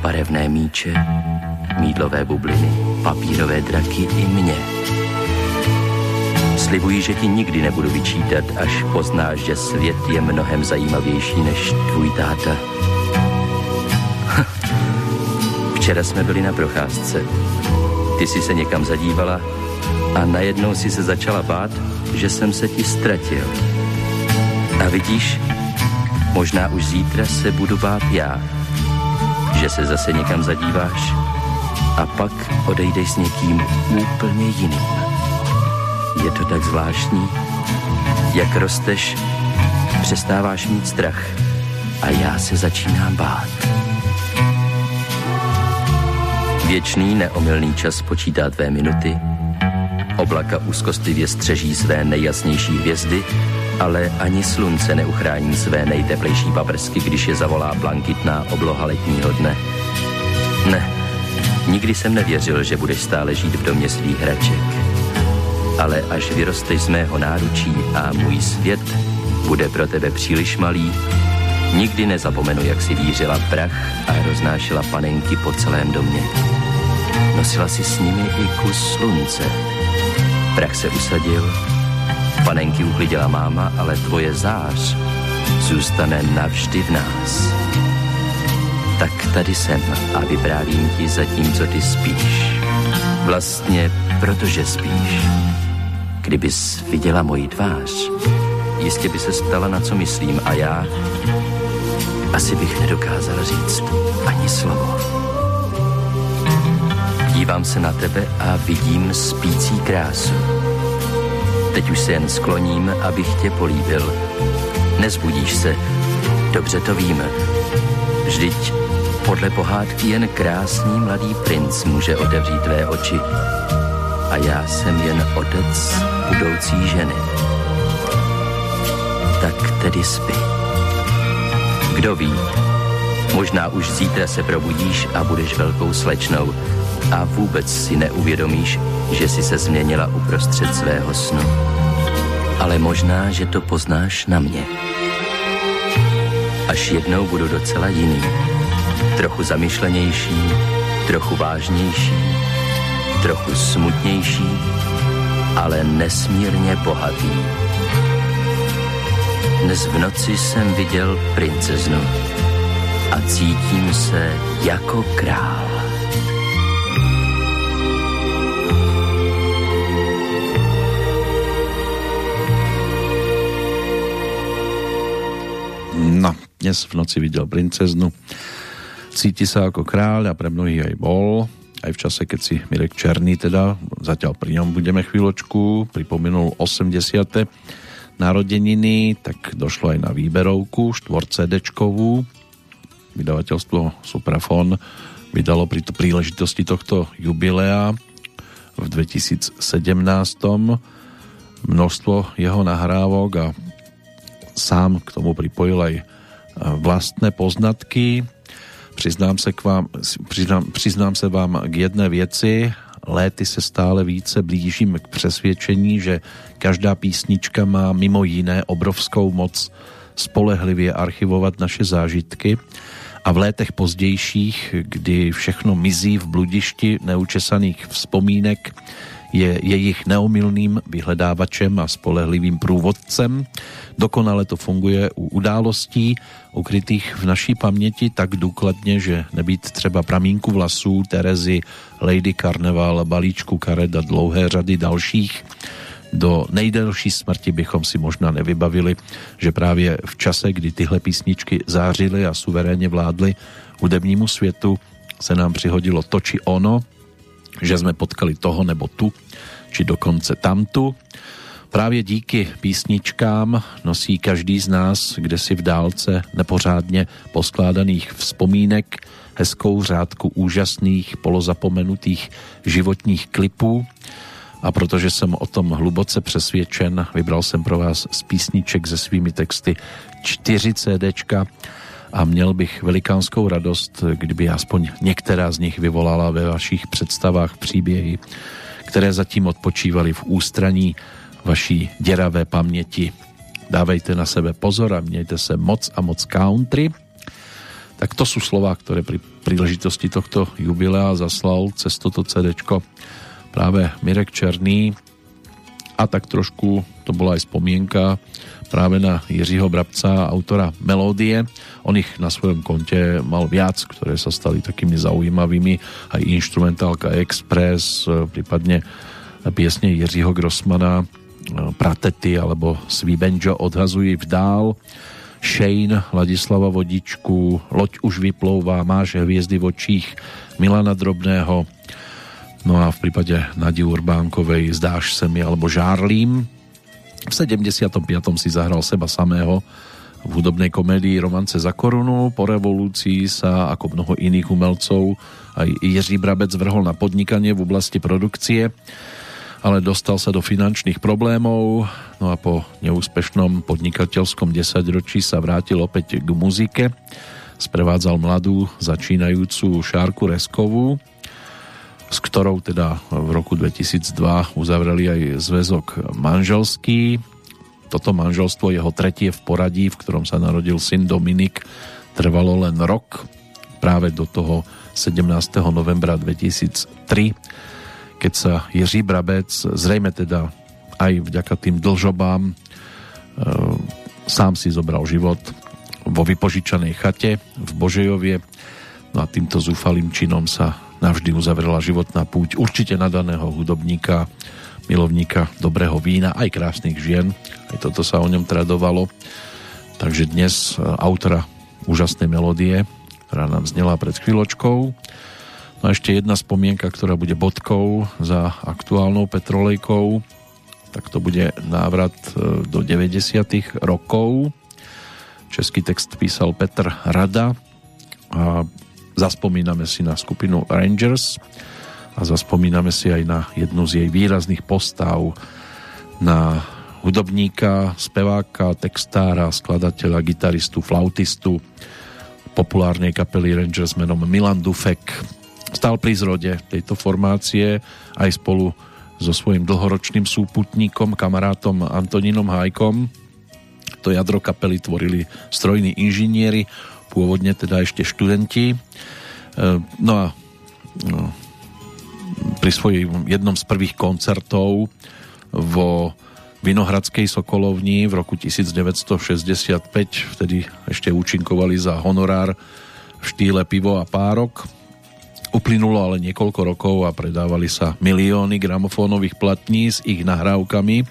barevné míče, mídlové bubliny, papírové draky i mě. Slibuji, že ti nikdy nebudu vyčítat, až poznáš, že svět je mnohem zajímavější než tvůj táta. Včera jsme byli na procházce. Ty jsi se někam zadívala a najednou si se začala bát, že jsem se ti ztratil. A vidíš, možná už zítra se budu bát já že se zase někam zadíváš. A pak odejdeš s někým úplně jiným. Je to tak zvláštní, jak rosteš, přestáváš mít strach. A já se začínám bát. Věčný neomylný čas počítá tvé minuty, oblaka úzkostlivě střeží své nejjasnější hvězdy ale ani slunce neuchrání své nejteplejší paprsky, když je zavolá blankitná obloha letního dne. Ne, nikdy jsem nevěřil, že budeš stále žít v domě svých hraček. Ale až vyrosteš z mého náručí a můj svět bude pro tebe příliš malý, nikdy nezapomenu, jak si vířila prach a roznášela panenky po celém domě. Nosila si s nimi i kus slunce. Prach se usadil Panenky uklidila máma, ale tvoje zář zůstane navždy v nás. Tak tady jsem a vyprávím ti zatímco ty spíš. Vlastně protože spíš. Kdybys viděla moji tvář, jistě by se stala, na co myslím a já asi bych nedokázal říct ani slovo. Dívám se na tebe a vidím spící krásu Teď už se jen skloním, abych tě políbil. Nezbudíš se, dobře to víme. Vždyť podle pohádky jen krásný mladý princ může otevřít tvé oči. A já jsem jen otec budoucí ženy. Tak tedy spí. Kdo ví, možná už zítra se probudíš a budeš velkou slečnou a vůbec si neuvědomíš, že si se změnila uprostřed svého snu. Ale možná, že to poznáš na mě. Až jednou budu docela jiný. Trochu zamyšlenější, trochu vážnější, trochu smutnější, ale nesmírně bohatý. Dnes v noci jsem viděl princeznu a cítím se jako král. Dnes v noci videl princeznu. Cíti sa ako kráľ a pre mnohých aj bol. Aj v čase, keď si Mirek Černý teda, zatiaľ pri ňom budeme chvíľočku, pripomenul 80. narodeniny, tak došlo aj na výberovku, 4 cd Vydavateľstvo Suprafon vydalo pri to príležitosti tohto jubilea v 2017 množstvo jeho nahrávok a sám k tomu pripojil aj vlastné poznatky. Přiznám se, k vám, přiznám, přiznám se vám k jedné věci. Léty se stále více blížím k přesvědčení, že každá písnička má mimo jiné obrovskou moc spolehlivě archivovat naše zážitky a v létech pozdějších, kdy všechno mizí v bludišti neučesaných vzpomínek, je jejich neomilným vyhledávačem a spolehlivým průvodcem. Dokonale to funguje u událostí ukrytých v naší paměti tak důkladně, že nebýt třeba pramínku vlasů, Terezy, Lady Carnival, balíčku karet a dlouhé řady dalších, do nejdelší smrti bychom si možná nevybavili, že právě v čase, kdy tyhle písničky zářily a suverénně vládly hudebnímu světu, se nám přihodilo to či ono, že sme potkali toho nebo tu, či dokonce tamtu. Právě díky písničkám nosí každý z nás, kde si v dálce nepořádně poskládaných vzpomínek, hezkou řádku úžasných, polozapomenutých životních klipů. A protože jsem o tom hluboce přesvědčen, vybral jsem pro vás z písniček se svými texty 4 CDčka a měl bych velikánskou radost, kdyby aspoň některá z nich vyvolala ve vašich představách příběhy, které zatím odpočívali v ústraní vaší děravé paměti. Dávejte na sebe pozor a mějte se moc a moc country. Tak to sú slova, ktoré pri príležitosti tohto jubilea zaslal cez toto CD práve Mirek Černý a tak trošku to bola aj spomienka práve na Jiřího Brabca, autora melódie. On ich na svojom konte mal viac, ktoré sa stali takými zaujímavými. Aj instrumentálka Express, e, prípadne piesne Jiřího Grossmana, e, Pratety alebo Svíbenjo odhazují v dál. Shane, Ladislava Vodičku, Loď už vyplouvá, Máš hviezdy v očích, Milana Drobného, no a v prípade Nadi Urbánkovej Zdáš se mi alebo Žárlím, v 75. si zahral seba samého v hudobnej komédii Romance za korunu. Po revolúcii sa, ako mnoho iných umelcov, aj Jiří Brabec vrhol na podnikanie v oblasti produkcie, ale dostal sa do finančných problémov, no a po neúspešnom podnikateľskom desaťročí sa vrátil opäť k muzike. Sprevádzal mladú, začínajúcu Šárku Reskovú, s ktorou teda v roku 2002 uzavreli aj zväzok manželský. Toto manželstvo, jeho tretie v poradí, v ktorom sa narodil syn Dominik, trvalo len rok, práve do toho 17. novembra 2003, keď sa Jiří Brabec, zrejme teda aj vďaka tým dlžobám, e, sám si zobral život vo vypožičanej chate v Božejovie. No a týmto zúfalým činom sa navždy uzavrela životná púť určite nadaného hudobníka, milovníka dobrého vína, aj krásnych žien. Aj toto sa o ňom tradovalo. Takže dnes e, autora úžasnej melódie, ktorá nám znela pred chvíľočkou. No a ešte jedna spomienka, ktorá bude bodkou za aktuálnou petrolejkou, tak to bude návrat e, do 90. rokov. Český text písal Petr Rada a Zaspomíname si na skupinu Rangers a zaspomíname si aj na jednu z jej výrazných postav, na hudobníka, speváka, textára, skladateľa, gitaristu, flautistu populárnej kapely Rangers menom Milan Dufek. Stal pri zrode tejto formácie aj spolu so svojím dlhoročným súputníkom, kamarátom Antonínom Hajkom. To jadro kapely tvorili strojní inžinieri, pôvodne teda ešte študenti. E, no a no, pri svojom jednom z prvých koncertov vo Vinohradskej Sokolovni v roku 1965, vtedy ešte účinkovali za honorár v štýle pivo a párok. Uplynulo ale niekoľko rokov a predávali sa milióny gramofónových platní s ich nahrávkami.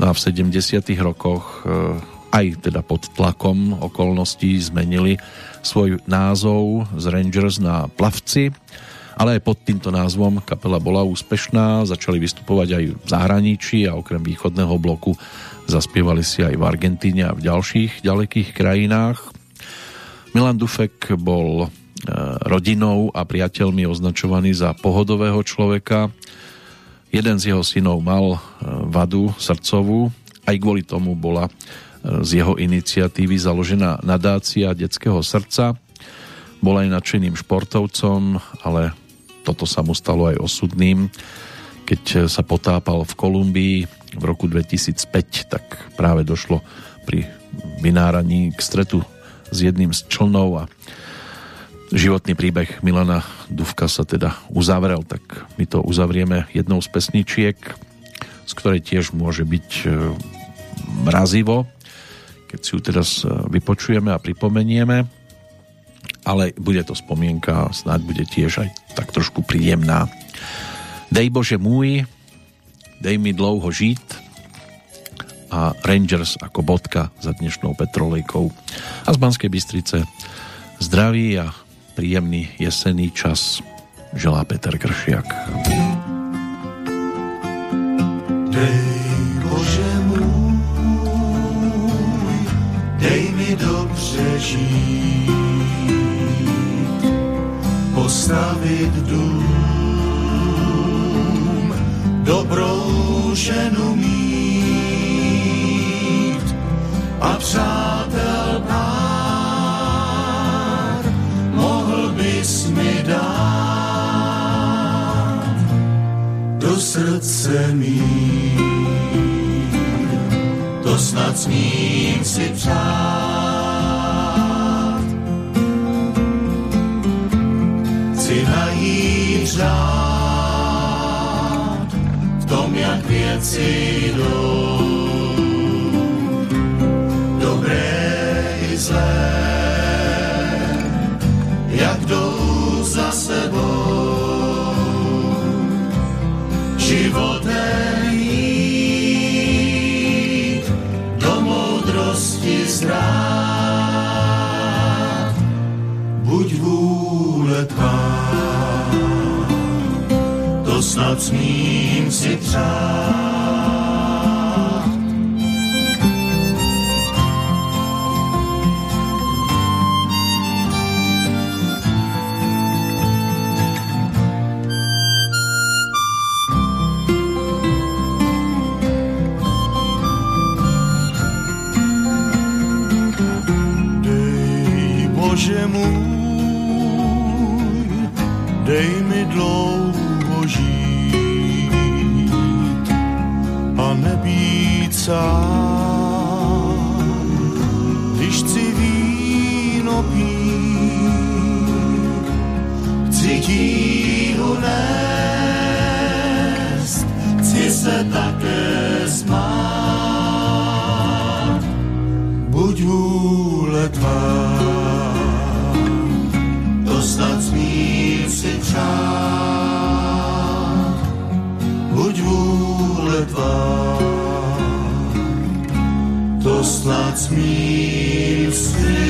No a v 70 rokoch e, aj teda pod tlakom okolností zmenili svoj názov z Rangers na Plavci ale aj pod týmto názvom kapela bola úspešná, začali vystupovať aj v zahraničí a okrem východného bloku zaspievali si aj v Argentíne a v ďalších ďalekých krajinách. Milan Dufek bol e, rodinou a priateľmi označovaný za pohodového človeka. Jeden z jeho synov mal e, vadu srdcovú, aj kvôli tomu bola z jeho iniciatívy založená nadácia detského srdca. Bol aj nadšeným športovcom, ale toto sa mu stalo aj osudným. Keď sa potápal v Kolumbii v roku 2005, tak práve došlo pri vynáraní k stretu s jedným z člnov a životný príbeh Milana Duvka sa teda uzavrel, tak my to uzavrieme jednou z pesničiek, z ktorej tiež môže byť e, mrazivo, keď si ju teraz e, vypočujeme a pripomenieme ale bude to spomienka, snáď bude tiež aj tak trošku príjemná. Dej Bože môj, dej mi dlouho žít a Rangers ako bodka za dnešnou petrolejkou. A z Banskej Bystrice zdraví a príjemný jesenný čas želá Peter Kršiak. Dej dej mi dobře žít postavit dům, dobrou ženu mít a přátel pár mohl bys mi dát do srdce mít. Snad smím si přát řád v tom, jak věci jdou. Dobré i zlé, smím si přát. Dej Bože můj, dej mi dlouho nebýt to snad smím si přát.